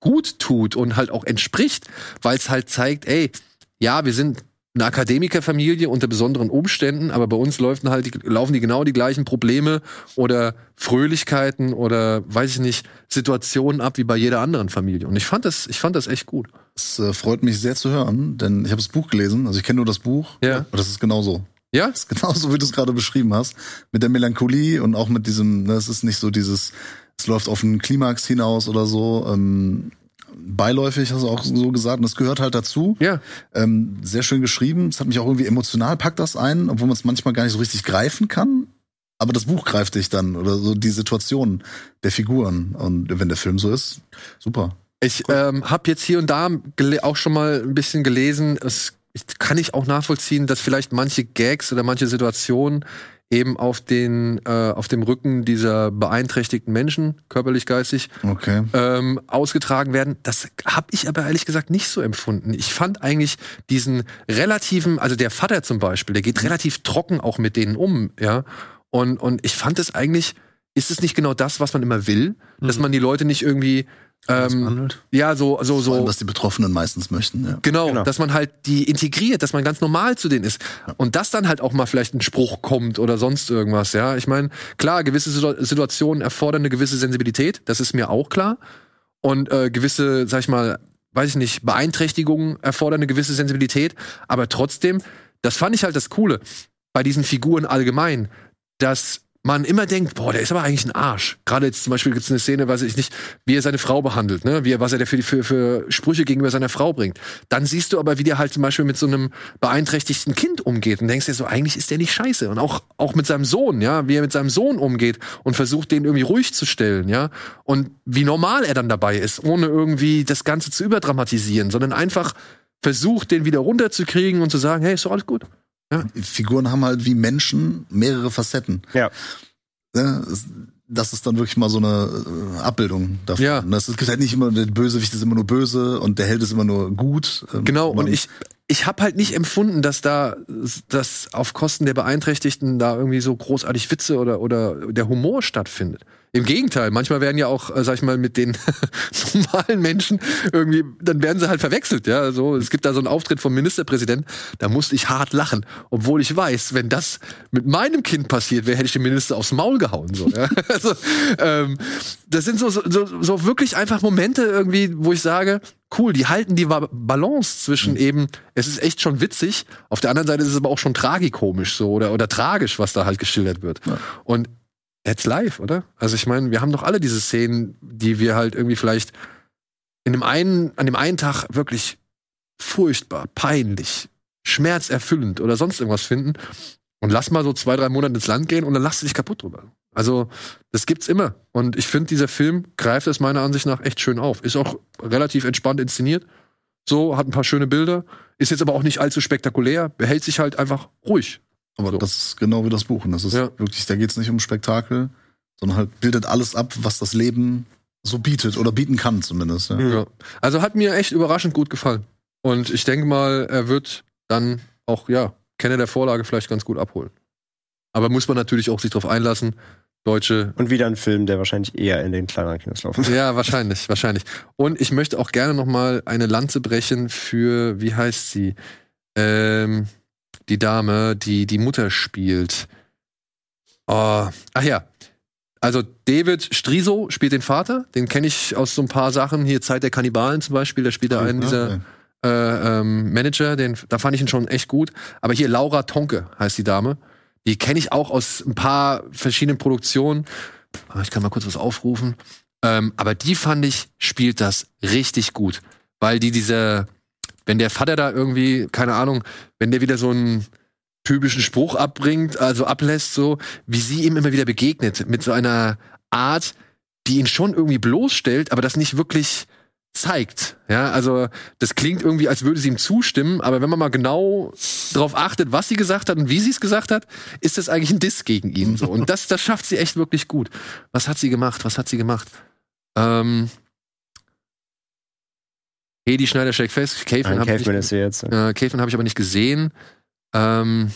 gut tut und halt auch entspricht, weil es halt zeigt, ey, ja, wir sind eine Akademikerfamilie unter besonderen Umständen, aber bei uns laufen halt die, laufen die genau die gleichen Probleme oder Fröhlichkeiten oder weiß ich nicht Situationen ab wie bei jeder anderen Familie. Und ich fand das, ich fand das echt gut. Es äh, freut mich sehr zu hören, denn ich habe das Buch gelesen. Also ich kenne nur das Buch. Ja. Und das ist genauso. Ja, Das ist genauso, wie du es gerade beschrieben hast. Mit der Melancholie und auch mit diesem, ne, es ist nicht so dieses, es läuft auf einen Klimax hinaus oder so. Ähm, beiläufig, hast du auch so gesagt. Und das gehört halt dazu. ja. Ähm, sehr schön geschrieben. Es hat mich auch irgendwie emotional packt das ein, obwohl man es manchmal gar nicht so richtig greifen kann. Aber das Buch greift dich dann oder so die Situation der Figuren. Und wenn der Film so ist, super. Ich ähm, habe jetzt hier und da auch schon mal ein bisschen gelesen. Es ich, kann ich auch nachvollziehen, dass vielleicht manche Gags oder manche Situationen eben auf den äh, auf dem Rücken dieser beeinträchtigten Menschen körperlich geistig Okay. ähm, ausgetragen werden. Das habe ich aber ehrlich gesagt nicht so empfunden. Ich fand eigentlich diesen relativen, also der Vater zum Beispiel, der geht relativ trocken auch mit denen um, ja. Und, und ich fand es eigentlich, ist es nicht genau das, was man immer will? Dass man die Leute nicht irgendwie, ähm, Handelt. ja, so, so, Vor allem, so, was die Betroffenen meistens möchten. Ja. Genau, Genau. dass man halt die integriert, dass man ganz normal zu denen ist. Und dass dann halt auch mal vielleicht ein Spruch kommt oder sonst irgendwas, ja. Ich meine, klar, gewisse Situ- Situationen erfordern eine gewisse Sensibilität, das ist mir auch klar. Und äh, gewisse, sag ich mal, weiß ich nicht, Beeinträchtigungen erfordern eine gewisse Sensibilität. Aber trotzdem, das fand ich halt das Coole bei diesen Figuren allgemein, dass man immer denkt, boah, der ist aber eigentlich ein Arsch. Gerade jetzt zum Beispiel gibt es eine Szene, weiß ich nicht, wie er seine Frau behandelt, ne? wie er, was er für, für, für Sprüche gegenüber seiner Frau bringt. Dann siehst du aber, wie der halt zum Beispiel mit so einem beeinträchtigten Kind umgeht und denkst dir so, eigentlich ist der nicht scheiße. Und auch, auch mit seinem Sohn, ja, wie er mit seinem Sohn umgeht und versucht, den irgendwie ruhig zu stellen, ja. Und wie normal er dann dabei ist, ohne irgendwie das Ganze zu überdramatisieren, sondern einfach versucht, den wieder runterzukriegen und zu sagen, hey, ist doch alles gut. Die Figuren haben halt wie Menschen mehrere Facetten. Ja. Ne? Es- Das ist dann wirklich mal so eine äh, Abbildung davon. Ja. Ne? Es gibt halt nicht immer, der Bösewicht ist immer nur böse und der Held ist immer nur gut. Ähm, Genau, und ich, ich habe halt nicht empfunden, dass da dass auf Kosten der Beeinträchtigten da irgendwie so großartig Witze oder, oder der Humor stattfindet. Im Gegenteil, manchmal werden ja auch, äh, sag ich mal, mit den <laughs> normalen Menschen irgendwie, dann werden sie halt verwechselt, ja. So, es gibt da so einen Auftritt vom Ministerpräsidenten, da musste ich hart lachen, obwohl ich weiß, wenn das mit meinem Kind passiert wäre, hätte ich den Minister aufs Maul gehauen. So, ja? <laughs> Also, ähm, das sind so, so, so, wirklich einfach Momente irgendwie, wo ich sage, cool, die halten die Ba- Balance zwischen eben, es ist echt schon witzig, auf der anderen Seite ist es aber auch schon tragikomisch so oder, oder tragisch, was da halt geschildert wird. Und that's live, oder? Also ich meine, wir haben doch alle diese Szenen, die wir halt irgendwie vielleicht in dem einen, an dem einen Tag wirklich furchtbar, peinlich, schmerzerfüllend oder sonst irgendwas finden. Und lass mal so zwei, drei Monate ins Land gehen und dann lass dich kaputt drüber. Also, das gibt's immer. Und ich finde, dieser Film greift es meiner Ansicht nach echt schön auf. Ist auch relativ entspannt inszeniert. So, hat ein paar schöne Bilder. Ist jetzt aber auch nicht allzu spektakulär. Behält sich halt einfach ruhig. Aber So. das ist genau wie das Buch. Und das ist Ja. wirklich, da geht es nicht um Spektakel, sondern halt bildet alles ab, was das Leben so bietet oder bieten kann zumindest. Ja. Ja. Also hat mir echt überraschend gut gefallen. Und ich denke mal, er wird dann auch, ja, Kenner der Vorlage vielleicht ganz gut abholen. Aber muss man natürlich auch sich drauf einlassen. Deutsche Und wieder ein Film, der wahrscheinlich eher in den kleineren Kinos laufen wird. Ja, wahrscheinlich, wahrscheinlich. Und ich möchte auch gerne noch mal eine Lanze brechen für, wie heißt sie? Ähm, die Dame, die die Mutter spielt. Oh, ach ja. Also David Striso spielt den Vater. Den kenne ich aus so ein paar Sachen. Hier Zeit der Kannibalen zum Beispiel. Da spielt er einen dieser äh, ähm, Manager, den, da fand ich ihn schon echt gut. Aber hier Laura Tonke heißt die Dame. Die kenne ich auch aus ein paar verschiedenen Produktionen. Ah, Ich kann mal kurz was aufrufen. Ähm, aber die fand ich, spielt das richtig gut. Weil die diese, wenn der Vater da irgendwie, keine Ahnung, wenn der wieder so einen typischen Spruch abbringt, also ablässt, so, wie sie ihm immer wieder begegnet, mit so einer Art, die ihn schon irgendwie bloßstellt, aber das nicht wirklich zeigt. Ja, also das klingt irgendwie, als würde sie ihm zustimmen, aber wenn man mal genau darauf achtet, was sie gesagt hat und wie sie es gesagt hat, ist das eigentlich ein Diss gegen ihn. So. Und das, das schafft sie echt wirklich gut. Was hat sie gemacht? Was hat sie gemacht? Ähm, Hedi Schneider steckt fest. Caveman habe ich, ist sie jetzt. äh, Caveman hab ich aber nicht gesehen. Ähm,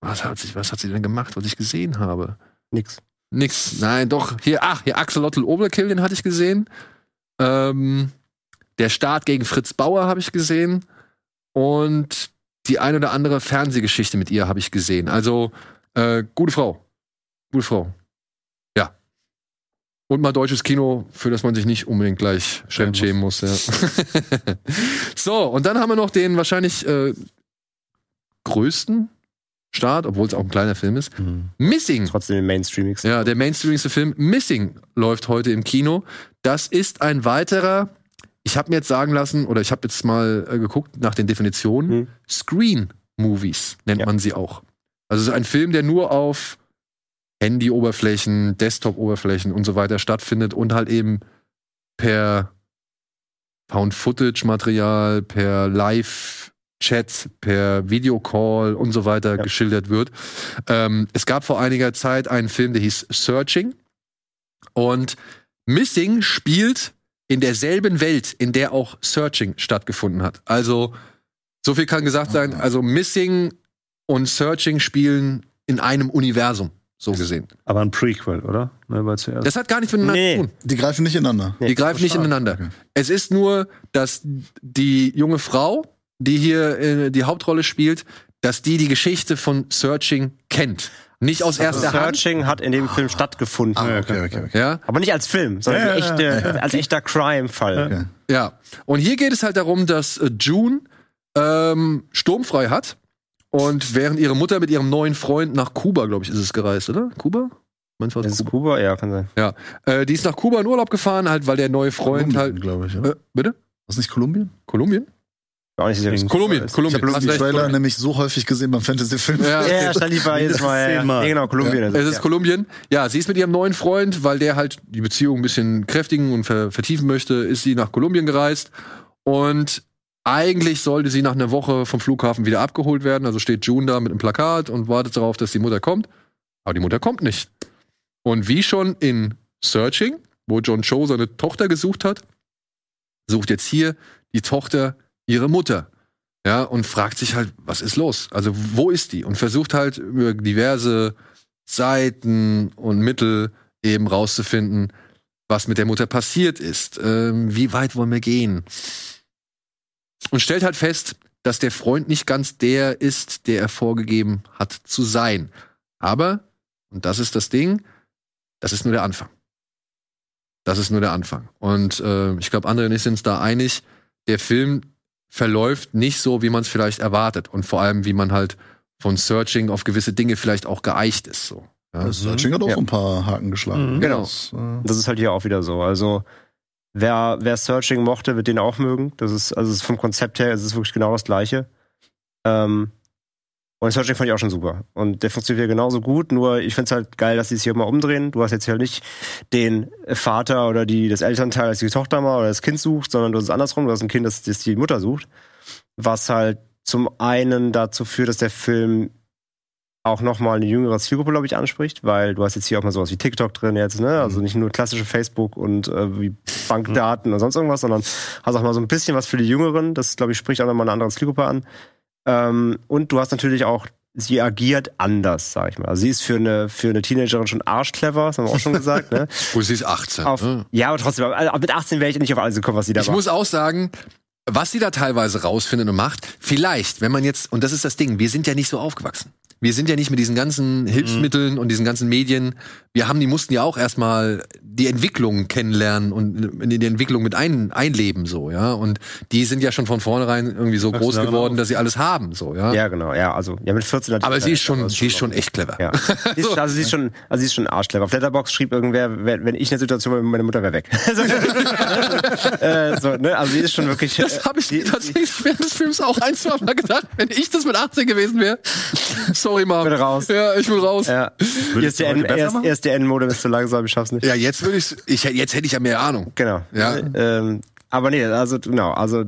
was, hat sie, was hat sie denn gemacht, was ich gesehen habe? Nix. Nix. Nein, doch. Hier, ach, hier Axolotl Overkill, den hatte ich gesehen. Ähm, der Start gegen Fritz Bauer habe ich gesehen. Und die ein oder andere Fernsehgeschichte mit ihr habe ich gesehen. Also, äh, gute Frau. Gute Frau. Und mal deutsches Kino, für das man sich nicht unbedingt gleich Schämen schämen muss. Ja. <laughs> so, und dann haben wir noch den wahrscheinlich äh, größten Start, obwohl es auch ein kleiner Film ist. Missing. Trotzdem den Mainstreamigsten. Ja, der mainstreamigste Film Missing läuft heute im Kino. Das ist ein weiterer, ich habe mir jetzt sagen lassen, oder ich habe jetzt mal äh, geguckt nach den Definitionen, Hm. Screen-Movies nennt Ja. man sie auch. Also es ist ein Film, der nur auf Handy-Oberflächen, Desktop-Oberflächen und so weiter stattfindet und halt eben per Found-Footage-Material, per Live-Chat, per Videocall und so weiter Ja. geschildert wird. Ähm, es gab vor einiger Zeit einen Film, der hieß Searching. Und Missing spielt in derselben Welt, in der auch Searching stattgefunden hat. Also, so viel kann gesagt sein. Also, Missing und Searching spielen in einem Universum, so gesehen. Aber ein Prequel, oder? Ne, weil zuerst. Das hat gar nichts miteinander Nee. zu tun. Die greifen nicht ineinander. Nee, Die greifen nicht ineinander. Okay. Es ist nur, dass die junge Frau, die hier äh, die Hauptrolle spielt, dass die die Geschichte von Searching kennt. Nicht aus erster Hand. Searching hat in dem Film stattgefunden. Ah, okay, okay, okay. Ja, Aber nicht als Film, sondern Ja, ja, echte, ja, ja. als echter Crime-Fall. Okay. ja. Und hier geht es halt darum, dass äh, June ähm, sturmfrei hat. Und während ihre Mutter mit ihrem neuen Freund nach Kuba, glaube ich, ist es gereist, oder? Kuba? Meinst du was? Ist Kuba? Ja, kann sein. Ja. Äh, die ist nach Kuba in Urlaub gefahren, halt, weil der neue Freund Kolumbien, halt. glaube ich. Oder? Äh, bitte? Was nicht Kolumbien? Kolumbien? Auch nicht sicher, Kolumbien, ist. Kolumbien. Ich habe recht, Trailer Kolumbien. nämlich so häufig gesehen beim Fantasy-Film. Ja, Ja, ja, stand lieber jedes Mal. Ja, ja, genau, Kolumbien. Es ist ja. Kolumbien. Ja, sie ist mit ihrem neuen Freund, weil der halt die Beziehung ein bisschen kräftigen und ver vertiefen möchte, ist sie nach Kolumbien gereist. Und eigentlich sollte sie nach einer Woche vom Flughafen wieder abgeholt werden. Also steht June da mit einem Plakat und wartet darauf, dass die Mutter kommt. Aber die Mutter kommt nicht. Und wie schon in Searching, wo John Cho seine Tochter gesucht hat, sucht jetzt hier die Tochter ihre Mutter. Ja, und fragt sich halt, was ist los? Also, wo ist die? Und versucht halt über diverse Seiten und Mittel eben rauszufinden, was mit der Mutter passiert ist. Ähm, wie weit wollen wir gehen? Und stellt halt fest, dass der Freund nicht ganz der ist, der er vorgegeben hat zu sein. Aber, und das ist das Ding, das ist nur der Anfang. Das ist nur der Anfang. Und äh, ich glaube, andere und ich sind uns da einig, der Film verläuft nicht so, wie man es vielleicht erwartet. Und vor allem, wie man halt von Searching auf gewisse Dinge vielleicht auch geeicht ist. So. Ja. Das Searching hat auch Ja. ein paar Haken geschlagen. Mhm. Genau. Das, äh, Das ist halt hier auch wieder so. Also, wer, wer Searching mochte, wird den auch mögen. Das ist, also ist vom Konzept her, es ist wirklich genau das Gleiche. Ähm, und Searching fand ich auch schon super. Und der funktioniert hier genauso gut, nur ich finde es halt geil, dass sie es hier mal umdrehen. Du hast jetzt hier nicht den Vater oder die, das Elternteil, das die Tochter mal oder das Kind sucht, sondern du hast es andersrum, du hast ein Kind, das, das die Mutter sucht. Was halt zum einen dazu führt, dass der Film auch nochmal eine jüngere Zielgruppe, glaube ich, anspricht, weil du hast jetzt hier auch mal sowas wie TikTok drin jetzt, ne? Also nicht nur klassische Facebook und äh, wie Bankdaten oder sonst irgendwas, sondern hast auch mal so ein bisschen was für die Jüngeren. Das, glaube ich, spricht auch nochmal eine andere Zielgruppe an. Ähm, und du hast natürlich auch, sie agiert anders, sag ich mal. Also sie ist für eine, für eine Teenagerin schon arschclever, das haben wir auch schon gesagt, ne? <laughs> Wo sie ist 18. Auf, ne? ja, aber trotzdem, also mit 18 wäre ich nicht auf alles gekommen, was sie da Ich macht. muss auch sagen, was sie da teilweise rausfindet und macht, vielleicht, wenn man jetzt, und das ist das Ding, wir sind ja nicht so aufgewachsen. Wir sind ja nicht mit diesen ganzen Hilfsmitteln und diesen ganzen Medien, wir haben, die mussten ja auch erstmal die Entwicklung kennenlernen und in die Entwicklung mit ein, einleben, so, ja. Und die sind ja schon von vornherein irgendwie so groß daran geworden, auf. dass sie alles haben, so, ja. Ja, genau, ja, also ja mit 14 hat Aber sie ist schon, aber sie ist schon echt clever. Ja. <laughs> Sie ist, also sie ist schon, also sie ist schon arschclever. Auf Letterbox schrieb irgendwer, wenn wenn ich in der Situation wäre, meine Mutter wäre weg. <laughs> so, <laughs> äh, so, ne? Also sie ist schon wirklich. Das habe ich die- tatsächlich während des Films auch ein, zwei Mal gedacht, wenn ich das mit 18 gewesen wäre. Sorry, Mom. Bin raus. Ja, ich will raus. Ja, Ja. Hier ist der N- erst, erst der N-Mode ist zu langsam, ich schaff's nicht. jetzt würde ich, ich, jetzt hätte ich ja mehr Ahnung. Genau. Ja. Ähm, aber nee, also genau, also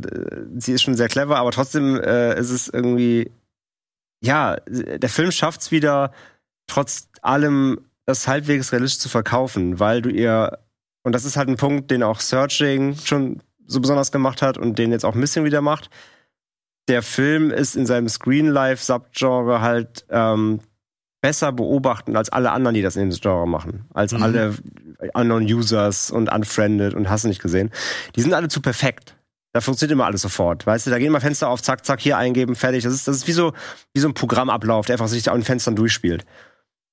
sie ist schon sehr clever, aber trotzdem äh, ist es irgendwie, ja, der Film schafft's wieder, trotz allem das halbwegs realistisch zu verkaufen, weil du ihr, und das ist halt ein Punkt, den auch Searching schon so besonders gemacht hat und den jetzt auch Missing wieder macht. Der Film ist in seinem Screen-Life-Subgenre halt ähm, besser beobachten als alle anderen, die das in dem Genre machen. Als Mhm. alle Unknown Users und Unfriended und hast du nicht gesehen. Die sind alle zu perfekt. Da funktioniert immer alles sofort. Weißt du, da gehen mal Fenster auf, zack, zack, hier eingeben, fertig. Das ist, das ist wie so, wie so ein Programmablauf, der einfach sich da an den Fenstern durchspielt.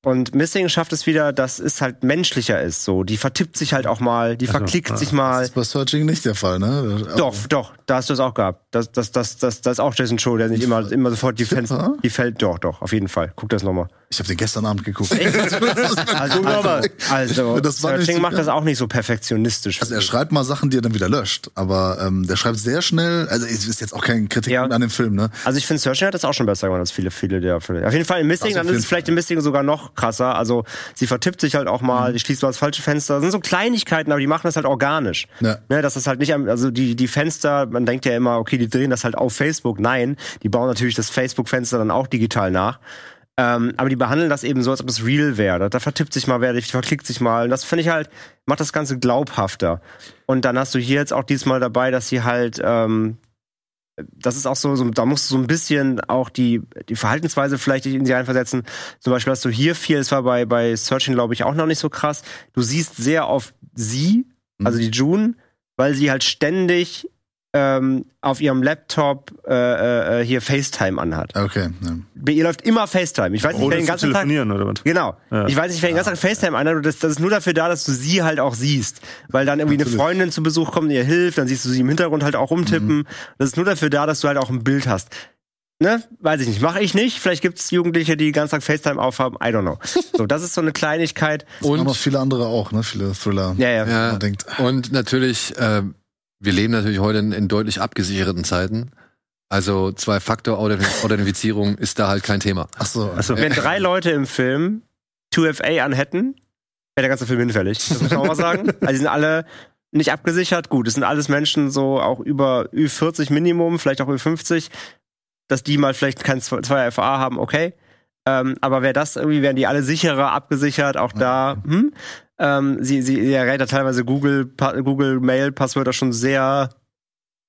Und Missing schafft es wieder, dass es halt menschlicher ist. So, die vertippt sich halt auch mal, die Ach so, verklickt ja. sich Das mal. ist bei Searching nicht der Fall, ne? Doch, doch, da hast du es auch gehabt. Das, das, das, das, das ist auch Jason Show, der nicht immer, immer sofort die? Fenster, die fällt, doch, doch, auf jeden Fall. Guck das nochmal. Ich habe den gestern Abend geguckt. <laughs> Also, also, also <laughs> Das war Searching so macht das auch nicht so perfektionistisch. Also er schreibt mal Sachen, die er dann wieder löscht. Aber ähm, der schreibt sehr schnell, also es ist jetzt auch kein Kritik Ja. an dem Film, ne? Also ich finde, Searching hat das auch schon besser gemacht als viele, viele der Filme. Auf jeden Fall im Missing, Das auf dann ist es vielleicht im Missing sogar noch krasser. Also sie vertippt sich halt auch Mhm. mal, die schließt mal das falsche Fenster. Das sind so Kleinigkeiten, aber die machen das halt organisch. Ja. Ne, das ist halt nicht, also die, die Fenster, man denkt ja immer, okay, die drehen das halt auf Facebook. Nein, die bauen natürlich das Facebook-Fenster dann auch digital nach. Ähm, aber die behandeln das eben so, als ob es real wäre. Da, da vertippt sich mal wer, die verklickt sich mal. Und das finde ich halt, macht das Ganze glaubhafter. Und dann hast du hier jetzt auch diesmal dabei, dass sie halt, ähm, das ist auch so, so, da musst du so ein bisschen auch die, die Verhaltensweise vielleicht in sie einversetzen. Zum Beispiel hast du hier viel, es war bei, bei Searching, glaube ich, auch noch nicht so krass. Du siehst sehr oft sie, also die June, weil sie halt ständig ähm, auf ihrem Laptop äh, äh, hier FaceTime anhat. Okay. Ja. Bei ihr läuft immer FaceTime. Ich weiß nicht, Ohne wer den ganzen Tag. telefonieren oder was? Genau. Ja. Ich weiß nicht, wer den ganzen Tag FaceTime anhat. Das, das ist nur dafür da, dass du sie halt auch siehst. Weil dann irgendwie Natürlich. eine Freundin zu Besuch kommt, die ihr hilft, dann siehst du sie im Hintergrund halt auch rumtippen. Das ist nur dafür da, dass du halt auch ein Bild hast. Ne? Weiß ich nicht. Mache ich nicht. Vielleicht gibt es Jugendliche, die den ganzen Tag FaceTime aufhaben. I don't know. <laughs> So, das ist so eine Kleinigkeit. Und Und noch viele andere auch, ne? Viele Thriller. Ja, ja. Ja, Man denkt, und natürlich, äh, wir leben natürlich heute in, in deutlich abgesicherten Zeiten. Also Zwei-Faktor-Authentifizierung <laughs> ist da halt kein Thema. ach so. Achso. Wenn drei Leute im Film 2FA anhätten, wäre der ganze Film hinfällig. Das muss man auch mal sagen. <laughs> Also die sind alle nicht abgesichert. Gut, es sind alles Menschen so auch über Ü40 Minimum, vielleicht auch Ü50. Dass die mal vielleicht kein 2 FA haben, okay. Ähm, aber wäre das irgendwie, wären die alle sicherer, abgesichert, auch da, hm? Ähm, sie, sie, errät da teilweise Google, Pa- Google Mail Passwörter schon sehr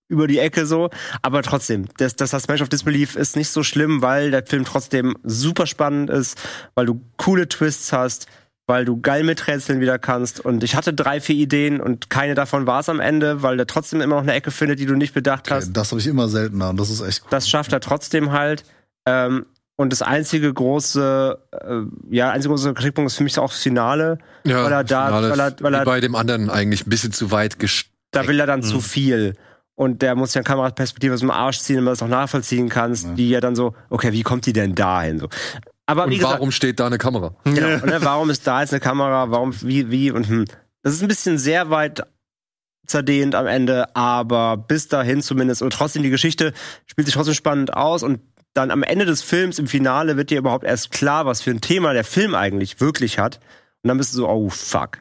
über die Ecke so. Aber trotzdem, das, das Suspension of Disbelief ist nicht so schlimm, weil der Film trotzdem super spannend ist, weil du coole Twists hast, weil du geil miträtseln wieder kannst. Und ich hatte drei, vier Ideen und keine davon war es am Ende, weil der trotzdem immer noch eine Ecke findet, die du nicht bedacht hast. Okay, das habe ich immer seltener und das ist echt cool. Das schafft er trotzdem halt. Ähm, und das einzige große, äh, ja, einzige große Kritikpunkt ist für mich auch das Finale. Ja, Weil er da- Finale weil er- weil er- bei dem anderen eigentlich ein bisschen zu weit gest Da will er dann Mhm. zu viel. Und der muss ja Kameraperspektive aus dem Arsch ziehen, damit du das auch nachvollziehen kannst, die ja dann so, okay, wie kommt die denn dahin? So. Aber wie Und gesagt, warum steht da eine Kamera? Genau. Und, ne, warum ist da jetzt eine Kamera? Warum, wie, wie und hm. Das ist ein bisschen sehr weit zerdehnt am Ende, aber bis dahin zumindest. Und trotzdem, die Geschichte spielt sich trotzdem spannend aus und dann am Ende des Films, im Finale, wird dir überhaupt erst klar, was für ein Thema der Film eigentlich wirklich hat. Und dann bist du so, oh fuck.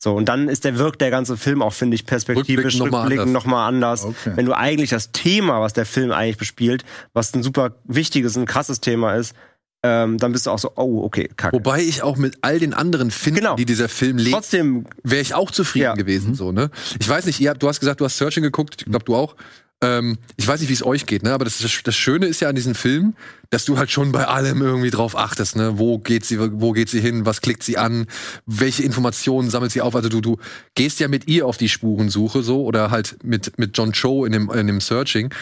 So, und dann ist der wirkt der ganze Film auch, finde ich, perspektivisch Rückblickend noch mal anders. nochmal anders. Okay. Wenn du eigentlich das Thema, was der Film eigentlich bespielt, was ein super wichtiges, ein krasses Thema ist, ähm, dann bist du auch so, oh, okay, kacke. Wobei ich auch mit all den anderen Finden, Genau. die dieser Film legt, Trotzdem wäre ich auch zufrieden Ja. gewesen. So, ne? Ich weiß nicht, ihr habt, du hast gesagt, du hast Searching geguckt, ich glaube du auch. Ähm, ich weiß nicht, wie es euch geht, ne? Aber das, das Schöne ist ja an diesem Film, dass du halt schon bei allem irgendwie drauf achtest, ne? Wo geht sie, wo geht sie hin, was klickt sie an, welche Informationen sammelt sie auf? Also du, du gehst ja mit ihr auf die Spurensuche so oder halt mit, mit John Cho in dem, in dem Searching.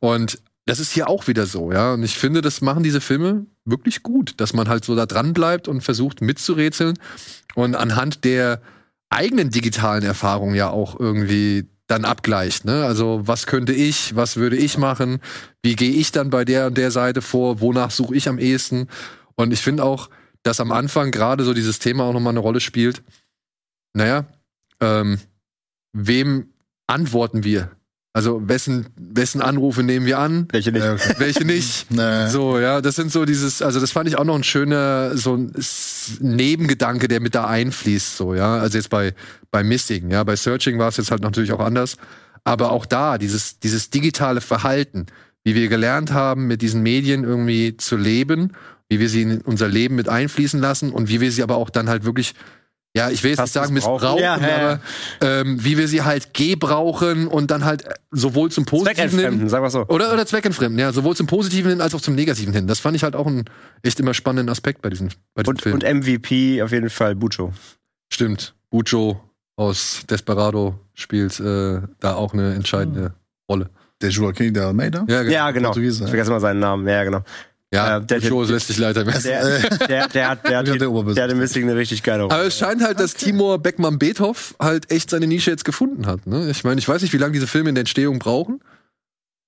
Und das ist hier auch wieder so, ja. Und ich finde, das machen diese Filme wirklich gut, dass man halt so da dran bleibt und versucht mitzurätseln und anhand der eigenen digitalen Erfahrungen ja auch irgendwie dann abgleicht. Ne? Also was könnte ich, was würde ich machen, wie gehe ich dann bei der und der Seite vor, wonach suche ich am ehesten. Und ich finde auch, dass am Anfang gerade so dieses Thema auch nochmal eine Rolle spielt. Naja, ähm, wem antworten wir? Also wessen, wessen Anrufe nehmen wir an? Welche nicht? Welche nicht? <laughs> Nee. So, ja, das sind so dieses, also das fand ich auch noch ein schöner, so ein Nebengedanke, der mit da einfließt, so, ja. Also jetzt bei, bei Missing, ja, bei Searching war es jetzt halt natürlich auch anders. Aber auch da, dieses, dieses digitale Verhalten, wie wir gelernt haben, mit diesen Medien irgendwie zu leben, wie wir sie in unser Leben mit einfließen lassen und wie wir sie aber auch dann halt wirklich, ja, ich will jetzt nicht sagen missbrauchen. Ja, aber ähm, wie wir sie halt gebrauchen und dann halt sowohl zum Positiven hin, sagen wir so. oder, oder zweckentfremden, ja, sowohl zum Positiven hin als auch zum Negativen hin. Das fand ich halt auch einen echt immer spannenden Aspekt bei diesem, bei diesem Und, Film. und MVP auf jeden Fall Bucho. Stimmt. Bucho aus Desperado spielt äh, da auch eine entscheidende Rolle. Der Joaquin de Almeida? Ja, Ja, genau. Ich vergesse mal seinen Namen. Ja, genau. Ja äh, der- der- lässt sich leider mehr. Der, der, der, hat, der, hat, der <laughs> der hat im Missing eine richtig geile Rolle. Aber es scheint halt, dass Timur Beckmann-Beethoff halt echt seine Nische jetzt gefunden hat. Ne? Ich meine, ich weiß nicht, wie lange diese Filme in der Entstehung brauchen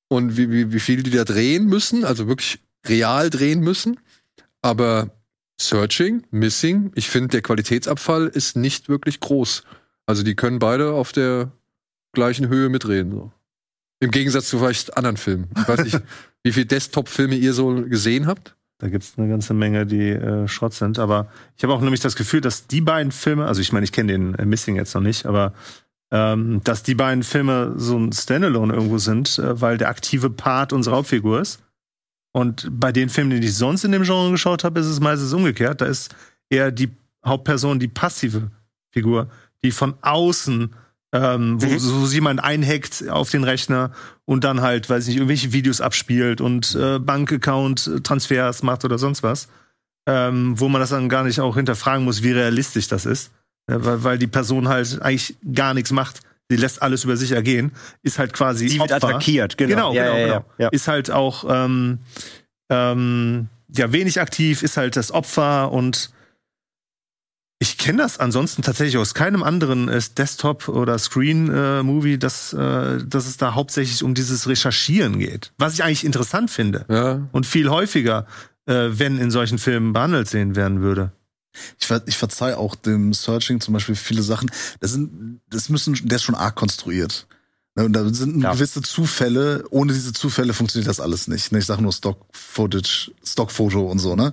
und wie, wie, wie viel die da drehen müssen, also wirklich real drehen müssen. Aber Searching, Missing, ich finde, der Qualitätsabfall ist nicht wirklich groß. Also die können beide auf der gleichen Höhe mitreden. So. Im Gegensatz zu vielleicht anderen Filmen. Ich weiß nicht, <laughs> wie viele Desktop-Filme ihr so gesehen habt. Da gibt's eine ganze Menge, die äh, Schrott sind. Aber ich habe auch nämlich das Gefühl, dass die beiden Filme, also ich meine, ich kenne den äh, Missing jetzt noch nicht, aber ähm, dass die beiden Filme so ein Standalone irgendwo sind, äh, weil der aktive Part unsere Hauptfigur ist. Und bei den Filmen, die ich sonst in dem Genre geschaut habe, ist es meistens umgekehrt. Da ist eher die Hauptperson die passive Figur, die von außen, ähm, wo, Mhm. so jemand einhackt auf den Rechner und dann halt, weiß ich nicht, irgendwelche Videos abspielt und äh, Bankaccount-Transfers macht oder sonst was. Ähm, wo man das dann gar nicht auch hinterfragen muss, wie realistisch das ist. Ja, weil, weil die Person halt eigentlich gar nichts macht. Sie lässt alles über sich ergehen, ist halt quasi. Sie wird Opfer. attackiert, genau. Genau, Ja, genau, ja, genau. Ist halt auch ähm, ähm, ja wenig aktiv, ist halt das Opfer und ich kenne das ansonsten tatsächlich aus keinem anderen äh, Desktop- oder Screen-Movie, dass, äh, dass es da hauptsächlich um dieses Recherchieren geht. Was ich eigentlich interessant finde Ja. und viel häufiger, äh, wenn in solchen Filmen behandelt sehen werden würde. Ich, ver ich verzeih auch dem Searching zum Beispiel viele Sachen. Das sind, das müssen, der ist schon arg konstruiert. Und da sind Ja. gewisse Zufälle. Ohne diese Zufälle funktioniert das alles nicht. Ne, Ich sage nur Stock-Footage, Stock-Foto und so, ne?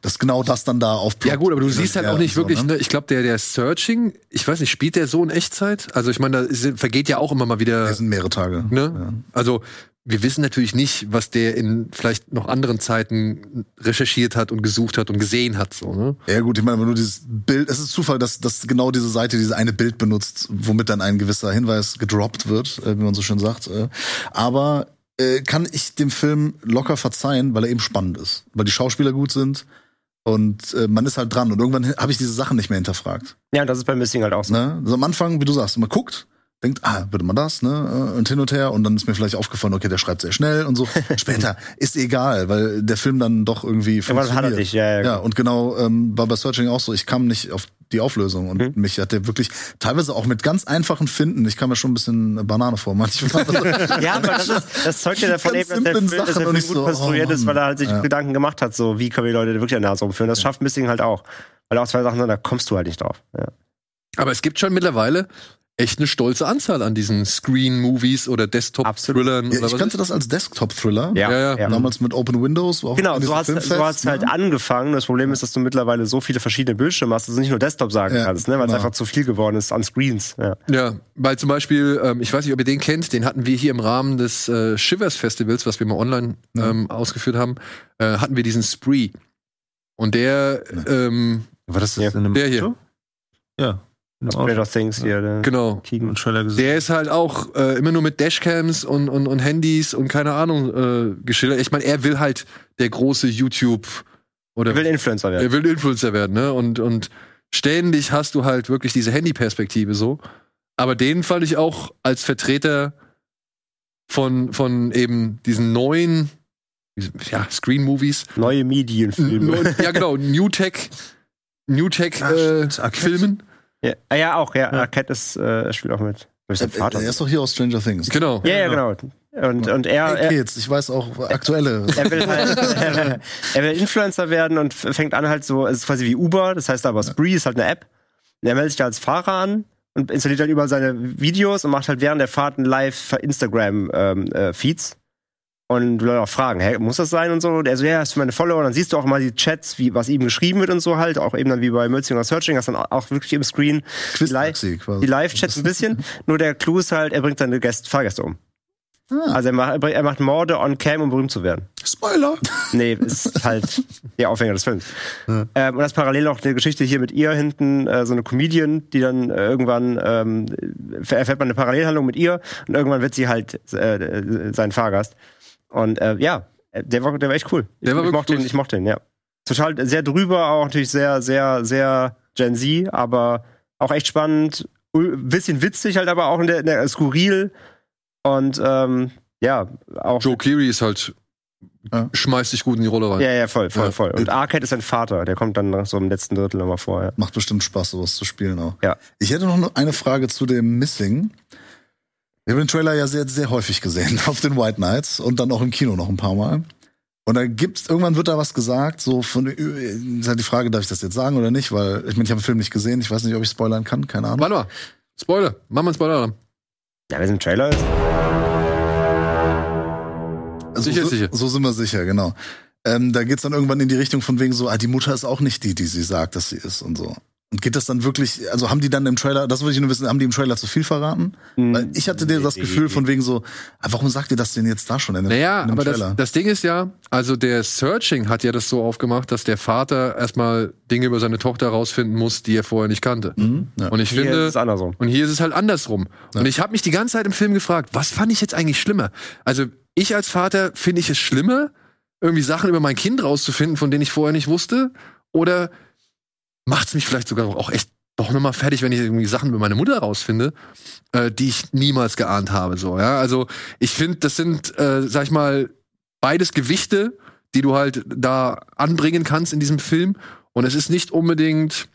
Das ist genau das dann da auf. Ja gut, aber du siehst halt auch nicht wirklich, ne? ne? ich glaube, der, der Searching, ich weiß nicht, spielt der so in Echtzeit? Also ich meine, da vergeht ja auch immer mal wieder, Das sind mehrere Tage. ne? Also wir wissen natürlich nicht, was der in vielleicht noch anderen Zeiten recherchiert hat und gesucht hat und gesehen hat, so, ne? Ja gut, ich meine, aber nur dieses Bild, es ist Zufall, dass, dass genau diese Seite diese eine Bild benutzt, womit dann ein gewisser Hinweis gedroppt wird, äh, wie man so schön sagt. Äh. Aber äh, kann ich dem Film locker verzeihen, weil er eben spannend ist. Weil die Schauspieler gut sind und äh, man ist halt dran. Und irgendwann habe ich diese Sachen nicht mehr hinterfragt. Ja, das ist bei Missing halt auch so. Ne? Also am Anfang, wie du sagst, man guckt, denkt, ah, würde man das, ne? Und hin und her. Und dann ist mir vielleicht aufgefallen, okay, der schreibt sehr schnell und so. <laughs> Später ist egal, weil der Film dann doch irgendwie Irgendwann hat er funktioniert. dich, ja, ja. Ja, und genau ähm, war bei Searching auch so. Ich kam nicht auf die Auflösung und Mhm. mich hat der wirklich teilweise auch mit ganz einfachen Finden. Ich kam mir schon ein bisschen Banane vor manchmal. <laughs> Ja, aber das, ist, das <laughs> zeugt ja davon eben, dass der Film, dass der Film gut so, konstruiert oh ist, weil er halt sich Ja. Gedanken gemacht hat, so wie können wir die Leute wirklich an der Nase rumführen. Das schafft Missing halt auch. Weil auch zwei Sachen sind, da kommst du halt nicht drauf. Ja. Aber es gibt schon mittlerweile echt eine stolze Anzahl an diesen Screen-Movies oder Desktop-Thrillern ja, oder ich was kannte das als Desktop-Thriller. Ja, ja. Damals mit Open Windows. Auch Genau, so diesem hast, Filmfest, so hast halt ne? angefangen. Das Problem ist, dass du mittlerweile so viele verschiedene Bildschirme hast, dass du nicht nur Desktop sagen Ja, kannst, ne? weil es genau. einfach zu viel geworden ist an Screens. Ja. Ja, weil zum Beispiel, ähm, ich weiß nicht, ob ihr den kennt, den hatten wir hier im Rahmen des äh, Shivers Festivals, was wir mal online ähm, ausgeführt haben, äh, hatten wir diesen Spree. Und der, ähm, War das Ja. in einem Der hier. Auto? Ja. Einem Stranger Things hier. Der genau, Keegan. Auto. Trailer gesehen. der ist halt auch äh, immer nur mit Dashcams und, und, und Handys und keine Ahnung äh, geschildert. Ich meine, er will halt der große YouTube oder Ich will Influencer werden. er will Influencer werden, ne? Und, und ständig hast du halt wirklich diese Handyperspektive so. Aber den fand ich auch als Vertreter von, von eben diesen neuen ja, Screen-Movies. Neue Medienfilme. Ja, genau, New Tech, New Tech Ah, äh. Filmen. Ja, ah, ja auch, ja. Arquette ist, äh, spielt auch mit. Er, seinen Vater. er ist doch hier aus Stranger Things. Genau. ja, ja, genau. Und, und er, Hey er, Kids, ich weiß auch aktuelle. er will halt, <laughs> er will Influencer werden und fängt an halt so, es ist quasi wie Uber, das heißt aber Spree ist halt eine App. Und er meldet sich da als Fahrer an und installiert dann über seine Videos und macht halt während der Fahrten live Instagram ähm, äh, Feeds. Und Leute auch fragen, hä, muss das sein und so? Und er so, ja, das ist für meine Follower. Und dann siehst du auch mal die Chats, wie, was ihm geschrieben wird und so halt. Auch eben dann wie bei Mölzinger Searching, hast dann auch wirklich im Screen die die Live-Chats ein bisschen. Nur der Clou ist halt, er bringt seine Gäste, Fahrgäste um. Ah. Also er macht, er macht Morde on Cam, um berühmt zu werden. Spoiler. <laughs> Nee, ist halt der Aufhänger des Films. Ähm, und das parallel auch eine Geschichte hier mit ihr hinten, äh, so eine Comedian, die dann äh, irgendwann ähm, erfährt man eine Parallelhandlung mit ihr und irgendwann wird sie halt äh, sein Fahrgast. Und äh, ja, der war, der war echt cool. Der war ich, mochte gut. den, ich mochte den, ja. Total sehr drüber, auch natürlich sehr, sehr, sehr Gen Z, aber auch echt spannend, bisschen witzig halt, aber auch in der, in der skurril und ähm, ja, auch Joe Keery ist halt, Ja. schmeißt sich gut in die Rolle rein. ja, ja, voll, voll, Ja. voll. Und Arcade ist sein Vater, der kommt dann nach so im letzten Drittel nochmal vor. Ja. Macht bestimmt Spaß, sowas zu spielen auch. Ja. Ich hätte noch eine Frage zu dem Missing. Ich habe den Trailer ja sehr, sehr häufig gesehen <laughs> auf den White Nights und dann auch im Kino noch ein paar Mal. Und da gibt's, irgendwann wird da was gesagt, so von, ist halt die Frage, darf ich das jetzt sagen oder nicht, weil, ich meine, ich habe den Film nicht gesehen, ich weiß nicht, ob ich spoilern kann, keine Ahnung. Warte mal. Spoiler. Mach mal einen Spoiler. Ja, wenn es im Trailer ist. Also Sicher, so, sicher. so sind wir sicher, genau. Ähm, da geht's dann irgendwann in die Richtung von wegen so, ah, die Mutter ist auch nicht die, die sie sagt, dass sie ist und so. Und geht das dann wirklich, also haben die dann im Trailer, das würde ich nur wissen, haben die im Trailer zu viel verraten? Weil ich hatte dir das Gefühl von wegen so, ah, warum sagt ihr das denn jetzt da schon in dem, Naja, in dem aber das, Trailer? das Ding ist ja, also der Searching hat ja das so aufgemacht, dass der Vater erstmal Dinge über seine Tochter rausfinden muss, die er vorher nicht kannte. Mhm, ja. Und ich Hier finde, ist es und hier ist es halt andersrum. Und ich habe mich die ganze Zeit im Film gefragt, was fand ich jetzt eigentlich schlimmer? Also ich als Vater finde ich es schlimmer, irgendwie Sachen über mein Kind rauszufinden, von denen ich vorher nicht wusste, oder macht es mich vielleicht sogar auch echt doch nochmal fertig, wenn ich irgendwie Sachen über meine Mutter rausfinde, äh, die ich niemals geahnt habe. So, ja. Also ich finde, das sind, äh, sag ich mal, beides Gewichte, die du halt da anbringen kannst in diesem Film. Und es ist nicht unbedingt.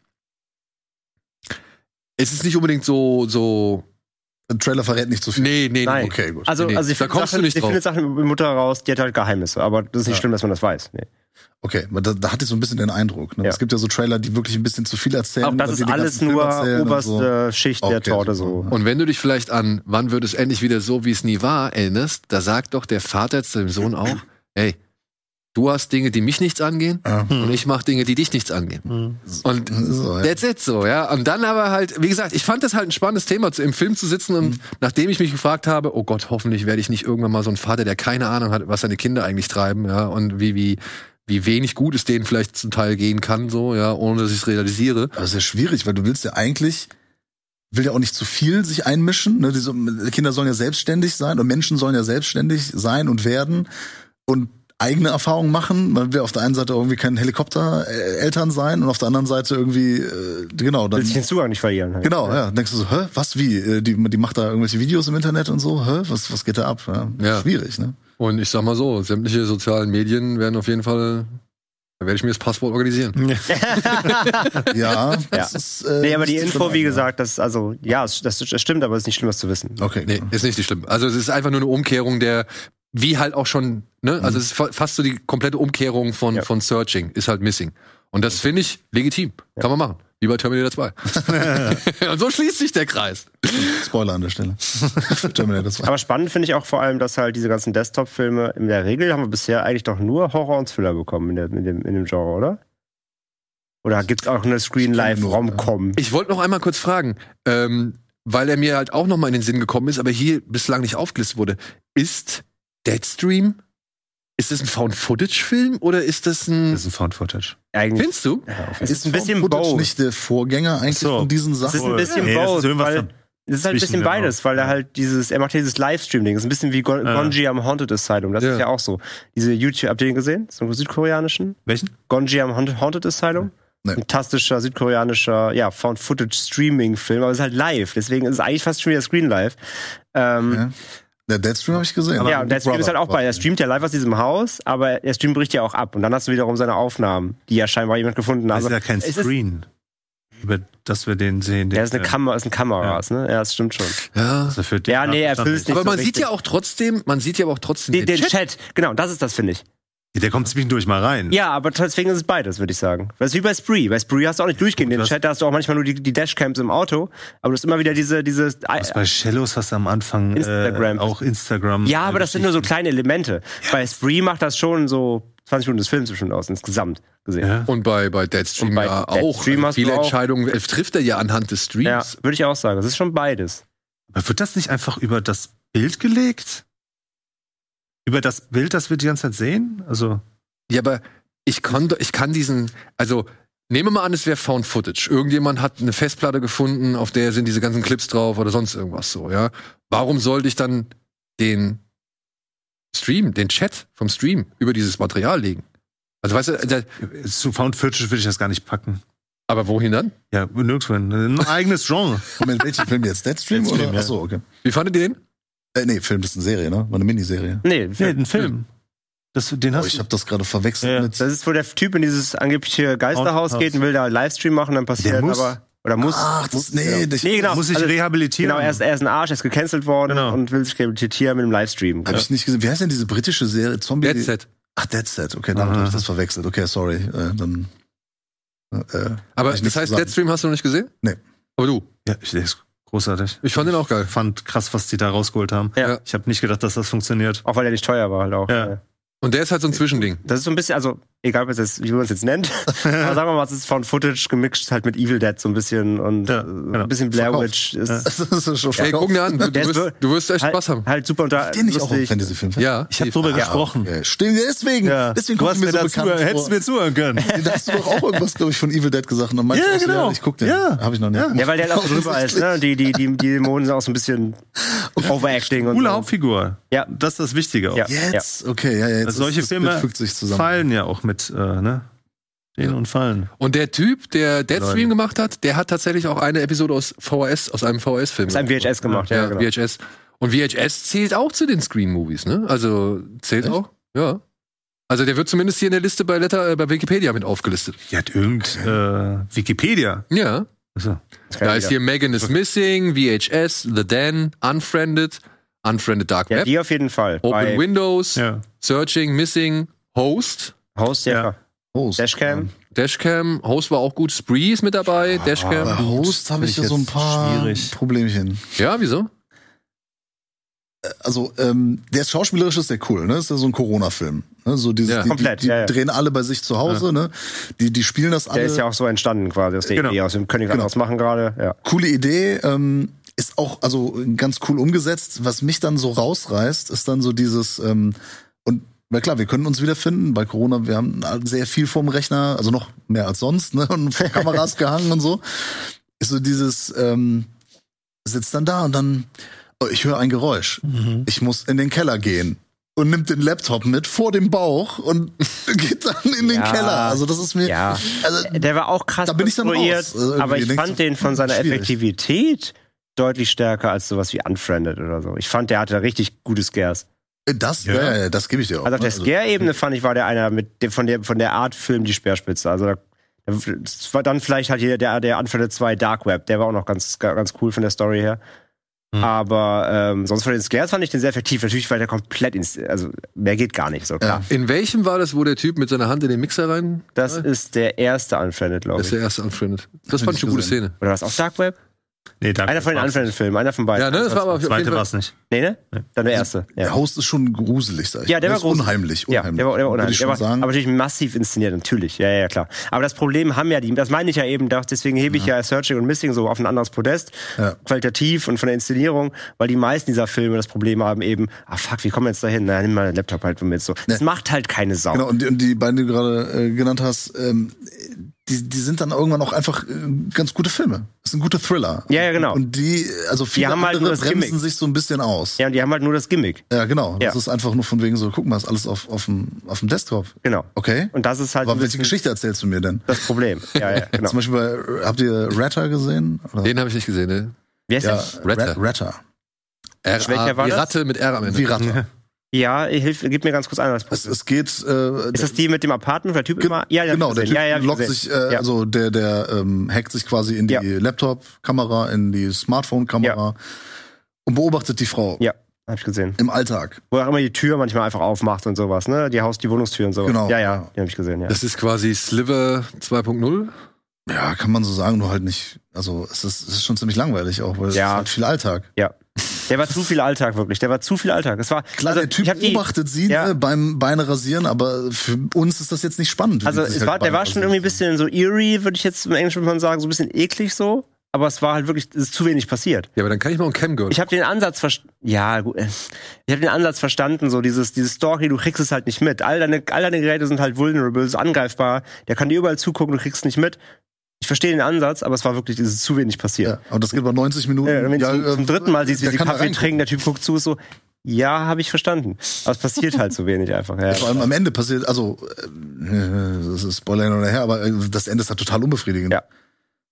Es ist nicht unbedingt so, so. Der Trailer verrät nicht zu viel. Nee, nee, Nein. nee. Okay, gut. Also, Nee, also sie da kommst du Sachen, nicht sie drauf. findet Sachen über die Mutter raus, die hat halt Geheimnisse, aber das ist nicht Ja. schlimm, dass man das weiß. Nee. Okay, da, da hatte ich so ein bisschen den Eindruck. Ne? Ja. Es gibt ja so Trailer, die wirklich ein bisschen zu viel erzählen. Auch das ist alles nur oberste so. Schicht Okay, der Torte so. Und wenn du dich vielleicht an Wann wird es endlich wieder so, wie es nie war, erinnerst, da sagt doch der Vater zu dem Sohn auch, <clears throat> hey, du hast Dinge, die mich nichts angehen, Ja. und ich mache Dinge, die dich nichts angehen. Und So, ja. That's it so, ja. Und dann aber halt, wie gesagt, ich fand das halt ein spannendes Thema, im Film zu sitzen und Mhm. nachdem ich mich gefragt habe, oh Gott, hoffentlich werde ich nicht irgendwann mal so ein Vater, der keine Ahnung hat, was seine Kinder eigentlich treiben, ja, und wie, wie, wie wenig gut es denen vielleicht zum Teil gehen kann, so, ja, ohne dass ich es realisiere. Aber es ist ja schwierig, weil du willst ja eigentlich, will ja auch nicht zu viel sich einmischen. Ne? Die so, Kinder sollen ja selbstständig sein und Menschen sollen ja selbstständig sein und werden und eigene Erfahrungen machen. Man will auf der einen Seite irgendwie kein Helikoptereltern sein und auf der anderen Seite irgendwie, äh, genau, dann. Will sich den Zugang nicht verlieren. Halt. Genau, ja. Denkst du so, hä, was, wie? Äh, Die, die macht da irgendwelche Videos im Internet und so, hä? Was, was geht da ab? Ja. Ja. Schwierig, ne? Und ich sag mal so, sämtliche sozialen Medien werden auf jeden Fall, da werde ich mir das Passwort organisieren. Ja, <laughs> Ja. das ist. Äh, Nee, aber die Info, wie ja. gesagt, das, also, ja, das, das stimmt, aber es ist nicht schlimm, das zu wissen. Okay. Nee, ist nicht so schlimm. Also es ist einfach nur eine Umkehrung der, wie halt auch schon, ne? Also es ist fa- fast so die komplette Umkehrung von, Ja. von Searching, ist halt Missing. Und das finde ich legitim. Kann man machen. Wie bei Terminator 2. <laughs> <laughs> Und so schließt sich der Kreis. Spoiler an der Stelle. <laughs> Terminator 2. Aber spannend finde ich auch vor allem, dass halt diese ganzen Desktop-Filme, in der Regel haben wir bisher eigentlich doch nur Horror und Thriller bekommen in, der, in, dem, in dem Genre, oder? Oder gibt es auch eine Screen Live nur, Rom-Com? Ich wollte noch einmal kurz fragen, ähm, weil er mir halt auch noch mal in den Sinn gekommen ist, aber hier bislang nicht aufgelistet wurde. Ist Deadstream, ist das ein Found-Footage-Film oder ist das ein... Das ist ein Found Footage. Eigentlich Findest du? es ist ein bisschen Footage nicht der Vorgänger eigentlich so. von diesen Es ist Sachen? ein bisschen Nee, das ist both, irgendwas weil dann es ist halt ein bisschen beides, weil er halt dieses, er macht dieses Livestream-Ding, ist ein bisschen wie Gon Ja. Gonji am Haunted Asylum, das Ja. ist ja auch so. Diese YouTube, habt ihr den gesehen? So einen südkoreanischen? Welchen? Gonji am Haunted Haunted Asylum? Nee. Fantastischer südkoreanischer, ja, Found-Footage-Streaming-Film, aber es ist halt live, deswegen ist es eigentlich fast schon wieder Screen Live. Ähm, Ja. Der Deadstream habe ich gesehen. ja, und der Stream ist halt auch bei. Er streamt ja live aus diesem Haus, aber der Stream bricht ja auch ab. Und dann hast du wiederum seine Aufnahmen, die ja scheinbar jemand gefunden hat. Das ist ja kein Screen, über das wir den sehen. Ja, ist eine den- Kamera, ist ein Kameras, ne? Ja, das stimmt schon. Ja. Also für den Ja, nee, er füllt's nicht. Aber so man richtig. sieht ja auch trotzdem, man sieht ja aber auch trotzdem Den, den Chat. genau, das ist das, finde ich. Der kommt zwischendurch mal rein. Ja, aber deswegen ist es beides, würde ich sagen. Das ist wie bei Spree. Bei Spree hast du auch nicht durchgehend den? Chat, da hast du auch manchmal nur die, die Dashcams im Auto, aber du hast immer wieder diese, diese Was bei Shallows hast du am Anfang Instagram. Äh, auch Instagram. Ja, aber äh, das sind nur so kleine Elemente. Bei Spree macht das schon so 20 Minuten des Films bestimmt aus, insgesamt gesehen. Ja. Und bei, bei Deadstream bei ja Deadstream auch. Also hast viele auch- Entscheidungen äh, trifft er ja anhand des Ja, Streams. würde ich auch sagen. Das ist schon beides. Aber wird das nicht einfach über das Bild gelegt? Über das Bild, das wir die ganze Zeit sehen? Also, Ja, aber ich kann, ich kann diesen, also nehmen wir mal an, es wäre Found Footage. Irgendjemand hat eine Festplatte gefunden, auf der sind diese ganzen Clips drauf oder sonst irgendwas so, ja. Warum sollte ich dann den Stream, den Chat vom Stream über dieses Material legen? Also weißt du, zu Found Footage würde ich das gar nicht packen. aber wohin dann? Ja, nirgendwo hin. Ein eigenes Genre. Moment, welchen Film jetzt? Deadstream? Deadstream, oder? ja. Achso, okay. Wie fandet ihr den? Äh, nee, Film ist eine Serie, ne? War eine Miniserie. Nee, Nee, ein Film. Das, den Oh, hast ich du. habe das gerade verwechselt Ja. mit. das ist, wo der Typ in dieses angebliche Geisterhaus Haus. geht und will da einen Livestream machen, dann passiert Der muss. aber. Oder muss. Ach, das, muss, nee, genau. das, nee, genau. muss sich Also, rehabilitieren. Genau, er ist, er ist ein Arsch, er ist gecancelt worden Genau. und will sich rehabilitieren mit einem Livestream. Habe ich nicht gesehen. Wie heißt denn diese britische Serie? Zombie? Dead Set. Ach, Dead Set. Okay, damit habe ich das verwechselt. Okay, sorry. Äh, dann. Äh, Aber ich das heißt. Deadstream hast du noch nicht gesehen? Nee. Aber du? Ja, der ist großartig. Ich fand den auch geil. Fand krass, was die da rausgeholt haben. Ja. Ich habe nicht gedacht, dass das funktioniert. Auch weil er nicht teuer war halt auch. Ja. Und der ist halt so ein Zwischending. Das ist so ein bisschen, also, egal was jetzt, wie man es jetzt nennt, <laughs> aber sagen wir mal, es ist von Footage gemixt halt mit Evil Dead so ein bisschen und Ja, äh, genau. ein bisschen Blair. Witch ist <laughs> das ist schon Ey, guck dir an, du, du, wirst, wir- du wirst echt halt, Spaß haben. halt super unter den nicht auch im. Fantasy-Film? Ja. Ich habe drüber Ah, gesprochen. Okay. Stimmt, deswegen. Ja. Deswegen du hast mir mir so bekannt hättest vor. mir zuhören können. Da hast du doch auch irgendwas, glaube ich, von Evil Dead gesagt. Und Ja, ich so, genau. ja, ich guck den. Ja. Habe ich noch nicht. Ja, weil der auch so drüber <laughs> ist, ne? Die, die, die, die Dämonen sind auch so ein bisschen Overacting und Coole so. Hauptfigur. Ja. Das ist das Wichtige auch. Ja. Jetzt, okay, ja, ja, jetzt solche Filme fallen ja auch mit, äh, ne? Stehen Ja. und fallen. Und der Typ, der Deadstream Leute. gemacht hat, der hat tatsächlich auch eine Episode aus VHS, aus einem VHS-Film. Das ist ein VHS gemacht, ja, Ja, genau. VHS. Und VHS zählt auch zu den Screen-Movies, ne? Also zählt Echt? auch, ja. Also der wird zumindest hier in der Liste bei Letter, äh, bei Wikipedia mit aufgelistet. Die hat irgend äh, Wikipedia. Ja. Kann Da ist hier Megan is Missing, VHS, The Den, Unfriended, Unfriended Dark Ja, Web, die auf jeden Fall. Open Bei Windows, ja. Searching, Missing, Host, Host, ja. Ja. Host. Dashcam. Dashcam, Host war auch gut, Spree ist mit dabei, Dashcam. Bei Host habe ich ja so ein paar schwierig. Problemchen. Ja, wieso? Also, ähm, der ist schauspielerisch ist der cool, ne? Ist ja so ein Corona-Film. Ne? So dieses, Ja. die, Komplett, die, die ja, ja. drehen alle bei sich zu Hause, ne? Die, die spielen das alle. Der ist ja auch so entstanden quasi aus der Genau. Idee, aus dem König Genau. ausmachen gerade. Ja. coole Idee, ähm, ist auch also ganz cool umgesetzt. Was mich dann so rausreißt, ist dann so dieses ähm, na klar, wir können uns wiederfinden. Bei Corona, wir haben sehr viel vorm Rechner, also noch mehr als sonst, ne? Und vor Kameras <laughs> gehangen und so. Ist so dieses, ähm, sitzt dann da und dann, oh, ich höre ein Geräusch. Mhm. Ich muss in den Keller gehen. Und nimmt den Laptop mit vor dem Bauch und <laughs> geht dann in den Ja. Keller. Also das ist mir, Ja. also Der war auch krass Da bin ich dann raus. Also irgendwie aber ich fand du, den von seiner schwierig. Effektivität deutlich stärker als sowas wie Unfriended oder so. Ich fand, der hatte richtig gute Scares. Das, Ja. ja, ja, ja, das gebe ich dir auch. Also auf der ne? Scare-Ebene fand ich, war der einer mit dem, von der von der Art Film die Speerspitze. Also da, das war dann vielleicht halt hier der, der Unfriended 2 Dark Web, der war auch noch ganz, ganz cool von der Story her. Hm. Aber ähm, sonst von den Scares fand ich den sehr effektiv. Natürlich, weil der komplett ins, also mehr geht gar nicht, so klar. In welchem war das, wo der Typ mit seiner Hand in den Mixer rein? Das ist der erste Unfriended, glaube Das ist ich. der erste Unfriended. Das Hab fand ich ich eine gute. Szene. Oder was auch Dark Web? Nee, danke. Einer von den Unfriended-Filmen, einer von beiden. Ja, ne? Das war aber auf Der zweite war es nicht. Nee, ne? Dann der erste. Der Ja. Host ist schon gruselig, sag ich. Ja, der mal. war ist gruselig. unheimlich, Ja, unheimlich. der war, der war Würde unheimlich. ich Der war sagen. aber natürlich massiv inszeniert, natürlich. Ja, ja, klar. Aber das Problem haben ja die, das meine ich ja eben, deswegen hebe ich ja. Searching und Missing so auf ein anderes Podest, Ja. qualitativ und von der Inszenierung, weil die meisten dieser Filme das Problem haben eben, ah fuck, wie kommen wir jetzt dahin? Na, nimm mal den Laptop halt mit so. Das macht halt keine Sau. Genau, und die, und die beiden, die du gerade äh, genannt hast, ähm, die, die sind dann irgendwann auch einfach äh, ganz gute Filme. Das sind gute Thriller. Ja, ja, genau. Und die, also viele haben halt nur andere das bremsen Gimmick. sich so ein bisschen aus. Ja, und die haben halt nur das Gimmick. Ja, genau. Das Ja. ist einfach nur von wegen so, guck mal, ist alles auf, auf, dem, auf dem Desktop. Genau. Okay. Und das ist halt Aber welche Geschichte erzählst du mir denn? das Problem. <laughs> Ja, ja, genau. Zum Beispiel bei, habt ihr Ratter gesehen? Oder? Den habe ich nicht gesehen, ne? Wie heißt ja, der? Ratter. Ratter. R Welcher war wie? Ratte mit R am Ende. Wie Ratte. <laughs> Ja, hilf, gib mir ganz kurz ein. was Es, es geht. Äh, Ist das die mit dem Apartment, der Typ immer? Ja, ja, genau, der Typ ja, ja, lockt sich, äh, Ja. also der, der ähm, hackt sich quasi in die Ja. Laptop-Kamera, in die Smartphone-Kamera und beobachtet die Frau Ja, hab ich gesehen. im Alltag. Wo er auch immer die Tür manchmal einfach aufmacht und sowas, ne? Die Haus, die Wohnungstür und so. Genau. Ja, ja, die hab ich gesehen, ja. Das ist quasi Sliver 2.0. Ja, kann man so sagen, nur halt nicht. Also es ist, es ist schon ziemlich langweilig auch, weil es Ja. ist halt viel Alltag. Ja. Der war zu viel Alltag, wirklich. Der war zu viel Alltag. Es war, Klar, also, der Typ ich hab die, beobachtet sie Ja. ne, beim Beine rasieren, aber für uns ist das jetzt nicht spannend. Also, es halt war, der war schon irgendwie ein bisschen so eerie, würde ich jetzt im Englischen mal sagen, so ein bisschen eklig so. Aber es war halt wirklich, es ist zu wenig passiert. Ja, aber dann kann ich mal ein Camgirl. Ich habe den Ansatz verstanden. Ja, gut. äh, Ich habe den Ansatz verstanden, so dieses, dieses Story, du kriegst es halt nicht mit. All deine, all deine Geräte sind halt vulnerable, ist angreifbar. Der kann dir überall zugucken, du kriegst es nicht mit. Ich verstehe den Ansatz, aber es war wirklich, es ist zu wenig passiert. Ja, aber das geht bei 90 Minuten. Ja, wenn du zum, äh, zum dritten Mal siehst, wie sie Kaffee trinken, der Typ guckt zu, ist so, ja, habe ich verstanden. Aber es passiert halt so wenig einfach. Ja. Vor allem am Ende passiert, also, äh, das ist Spoiler hin oder her, aber äh, das Ende ist halt total unbefriedigend. Ja.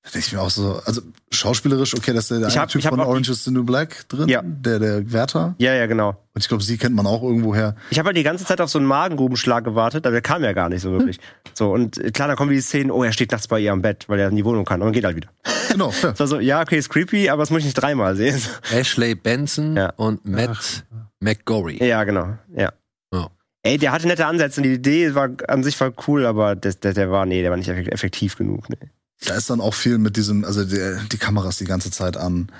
Da denke ich mir auch so, also schauspielerisch, okay, das ist der, der Ich hab- Typ ich von Orange is the New Black drin, Ja. der, der Wärter. ja, ja, genau. Und ich glaube, sie kennt man auch irgendwoher. Ich habe halt die ganze Zeit auf so einen Magengrubenschlag gewartet, aber der kam ja gar nicht so wirklich. So, und äh, klar, dann kommen die Szenen, oh, er steht nachts bei ihr am Bett, weil er in die Wohnung kann, und dann geht er halt wieder. Genau. Ja. Das war so, ja, okay, ist creepy, aber das muss ich nicht dreimal sehen. Ashley Benson Ja. und Matt McGorry. Ja, genau, ja. Ja. Ey, der hatte nette Ansätze und die Idee war an sich war cool, aber der, der, der war, nee, der war nicht effek- effektiv genug. Nee. Da ist dann auch viel mit diesem, also der, die Kamera ist die ganze Zeit an.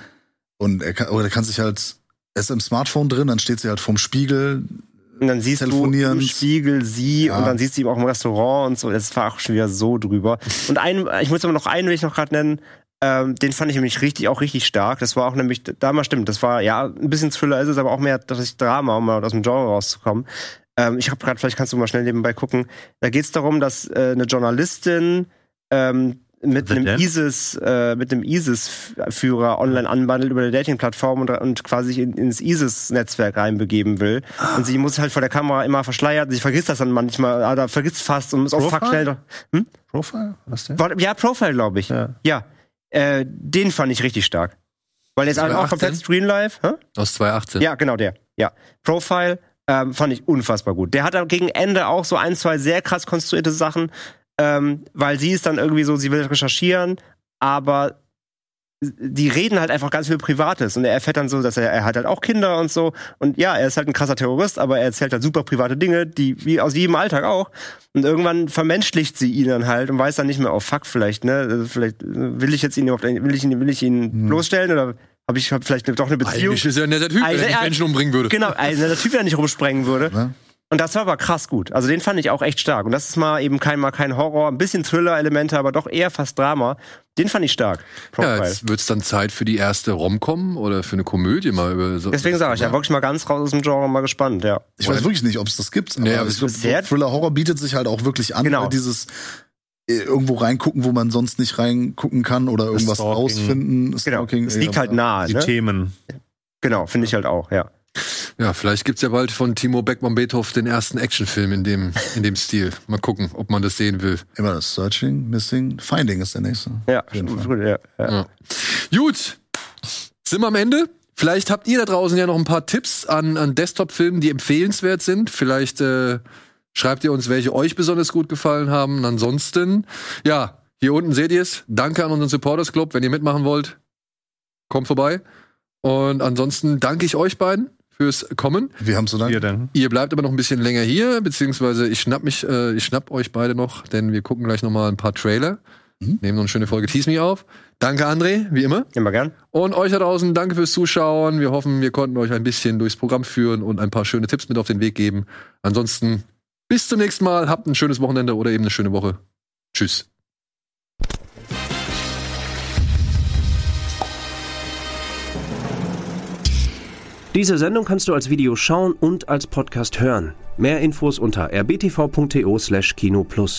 Und er kann, oder er kann sich halt, er ist im Smartphone drin, dann steht sie halt vorm Spiegel. Und dann siehst du im Spiegel sie Ja. und dann siehst du ihn auch im Restaurant und so. Das war auch schon wieder so drüber. Und einen, ich muss aber noch einen will ich noch gerade nennen. Ähm, den fand ich nämlich richtig, auch richtig stark. Das war auch nämlich, damals stimmt, das war, ja, ein bisschen Thriller ist es, aber auch mehr das Drama, um mal aus dem Genre rauszukommen. Ähm, ich habe gerade, vielleicht kannst du mal schnell nebenbei gucken. Da geht es darum, dass äh, eine Journalistin ähm, mit The einem? ISIS, äh, mit einem ISIS-Führer online anbandelt über eine Dating-Plattform und, und quasi sich in, ins ISIS-Netzwerk reinbegeben will. Und sie muss halt vor der Kamera immer verschleiert, sie vergisst das dann manchmal, oder vergisst fast und muss auch fuck Profile? schnell. Profile? Was der? War- Ja, Profile, glaube ich. Ja. Ja. Äh, den fand ich richtig stark. Weil der ist halt auch 2018? komplett Screenlife. Hä? Aus 2018. Ja, genau der. Ja. Profile ähm, fand ich unfassbar gut. Der hat dann gegen Ende auch so ein, zwei sehr krass konstruierte Sachen, ähm, weil sie ist dann irgendwie so, sie will recherchieren, aber die reden halt einfach ganz viel Privates und er erfährt dann so, dass er, er hat halt auch Kinder und so und ja, er ist halt ein krasser Terrorist, aber er erzählt halt super private Dinge, die wie aus jedem Alltag auch und irgendwann vermenschlicht sie ihn dann halt und weiß dann nicht mehr, oh fuck, vielleicht, ne, also vielleicht will ich jetzt ihn überhaupt, will ich ihn, will ich ihn bloßstellen oder habe ich hab vielleicht doch eine Beziehung? Eigentlich ist er ein netter Typ, Also, der nicht er- Menschen umbringen würde. Genau, also der Typ, der nicht rumsprengen würde. Ja. Und das war aber krass gut. Also den fand ich auch echt stark. Und das ist mal eben kein, mal kein Horror, ein bisschen Thriller-Elemente, aber doch eher fast Drama. Den fand ich stark. Ja, Profile. jetzt wird's dann Zeit für die erste Rom-Com oder für eine Komödie mal über so. Deswegen sage ich ja, wirklich mal ganz raus aus dem Genre, mal gespannt, ja. Ich weiß wirklich nicht, ob es das gibt. Nee, aber ich glaub, sehr- Thriller Horror bietet sich halt auch wirklich an, Genau. dieses äh, irgendwo reingucken, wo man sonst nicht reingucken kann oder irgendwas Stalking. rausfinden. Genau. Stalking, Es liegt ja, halt nahe, Die ne? Themen. Genau, finde ich halt auch, ja. Ja, vielleicht gibt's ja bald von Timo Beckmann-Beethoven den ersten Actionfilm in dem, in dem Stil. Mal gucken, ob man das sehen will. Immer das Searching, Missing, Finding ist der nächste. Ja, Auf jeden Fall. gut, ja, ja. Ja. Gut, sind wir am Ende. Vielleicht habt ihr da draußen ja noch ein paar Tipps an, an Desktop-Filmen, die empfehlenswert sind. Vielleicht äh, schreibt ihr uns, welche euch besonders gut gefallen haben. Und ansonsten, ja, hier unten seht ihr es. Danke an unseren Supporters Club. Wenn ihr mitmachen wollt, kommt vorbei. Und ansonsten danke ich euch beiden fürs Kommen. Wir haben zu danken. denn? Ihr bleibt aber noch ein bisschen länger hier, beziehungsweise ich schnapp mich, äh, ich schnapp euch beide noch, denn wir gucken gleich noch mal ein paar Trailer. Mhm. Nehmen noch eine schöne Folge Tease Me auf. Danke, André, wie immer. Immer gern. Und euch da draußen, danke fürs Zuschauen. Wir hoffen, wir konnten euch ein bisschen durchs Programm führen und ein paar schöne Tipps mit auf den Weg geben. Ansonsten bis zum nächsten Mal. Habt ein schönes Wochenende oder eben eine schöne Woche. Tschüss. Diese Sendung kannst du als Video schauen und als Podcast hören. Mehr Infos unter rbtv.to/kinoplus.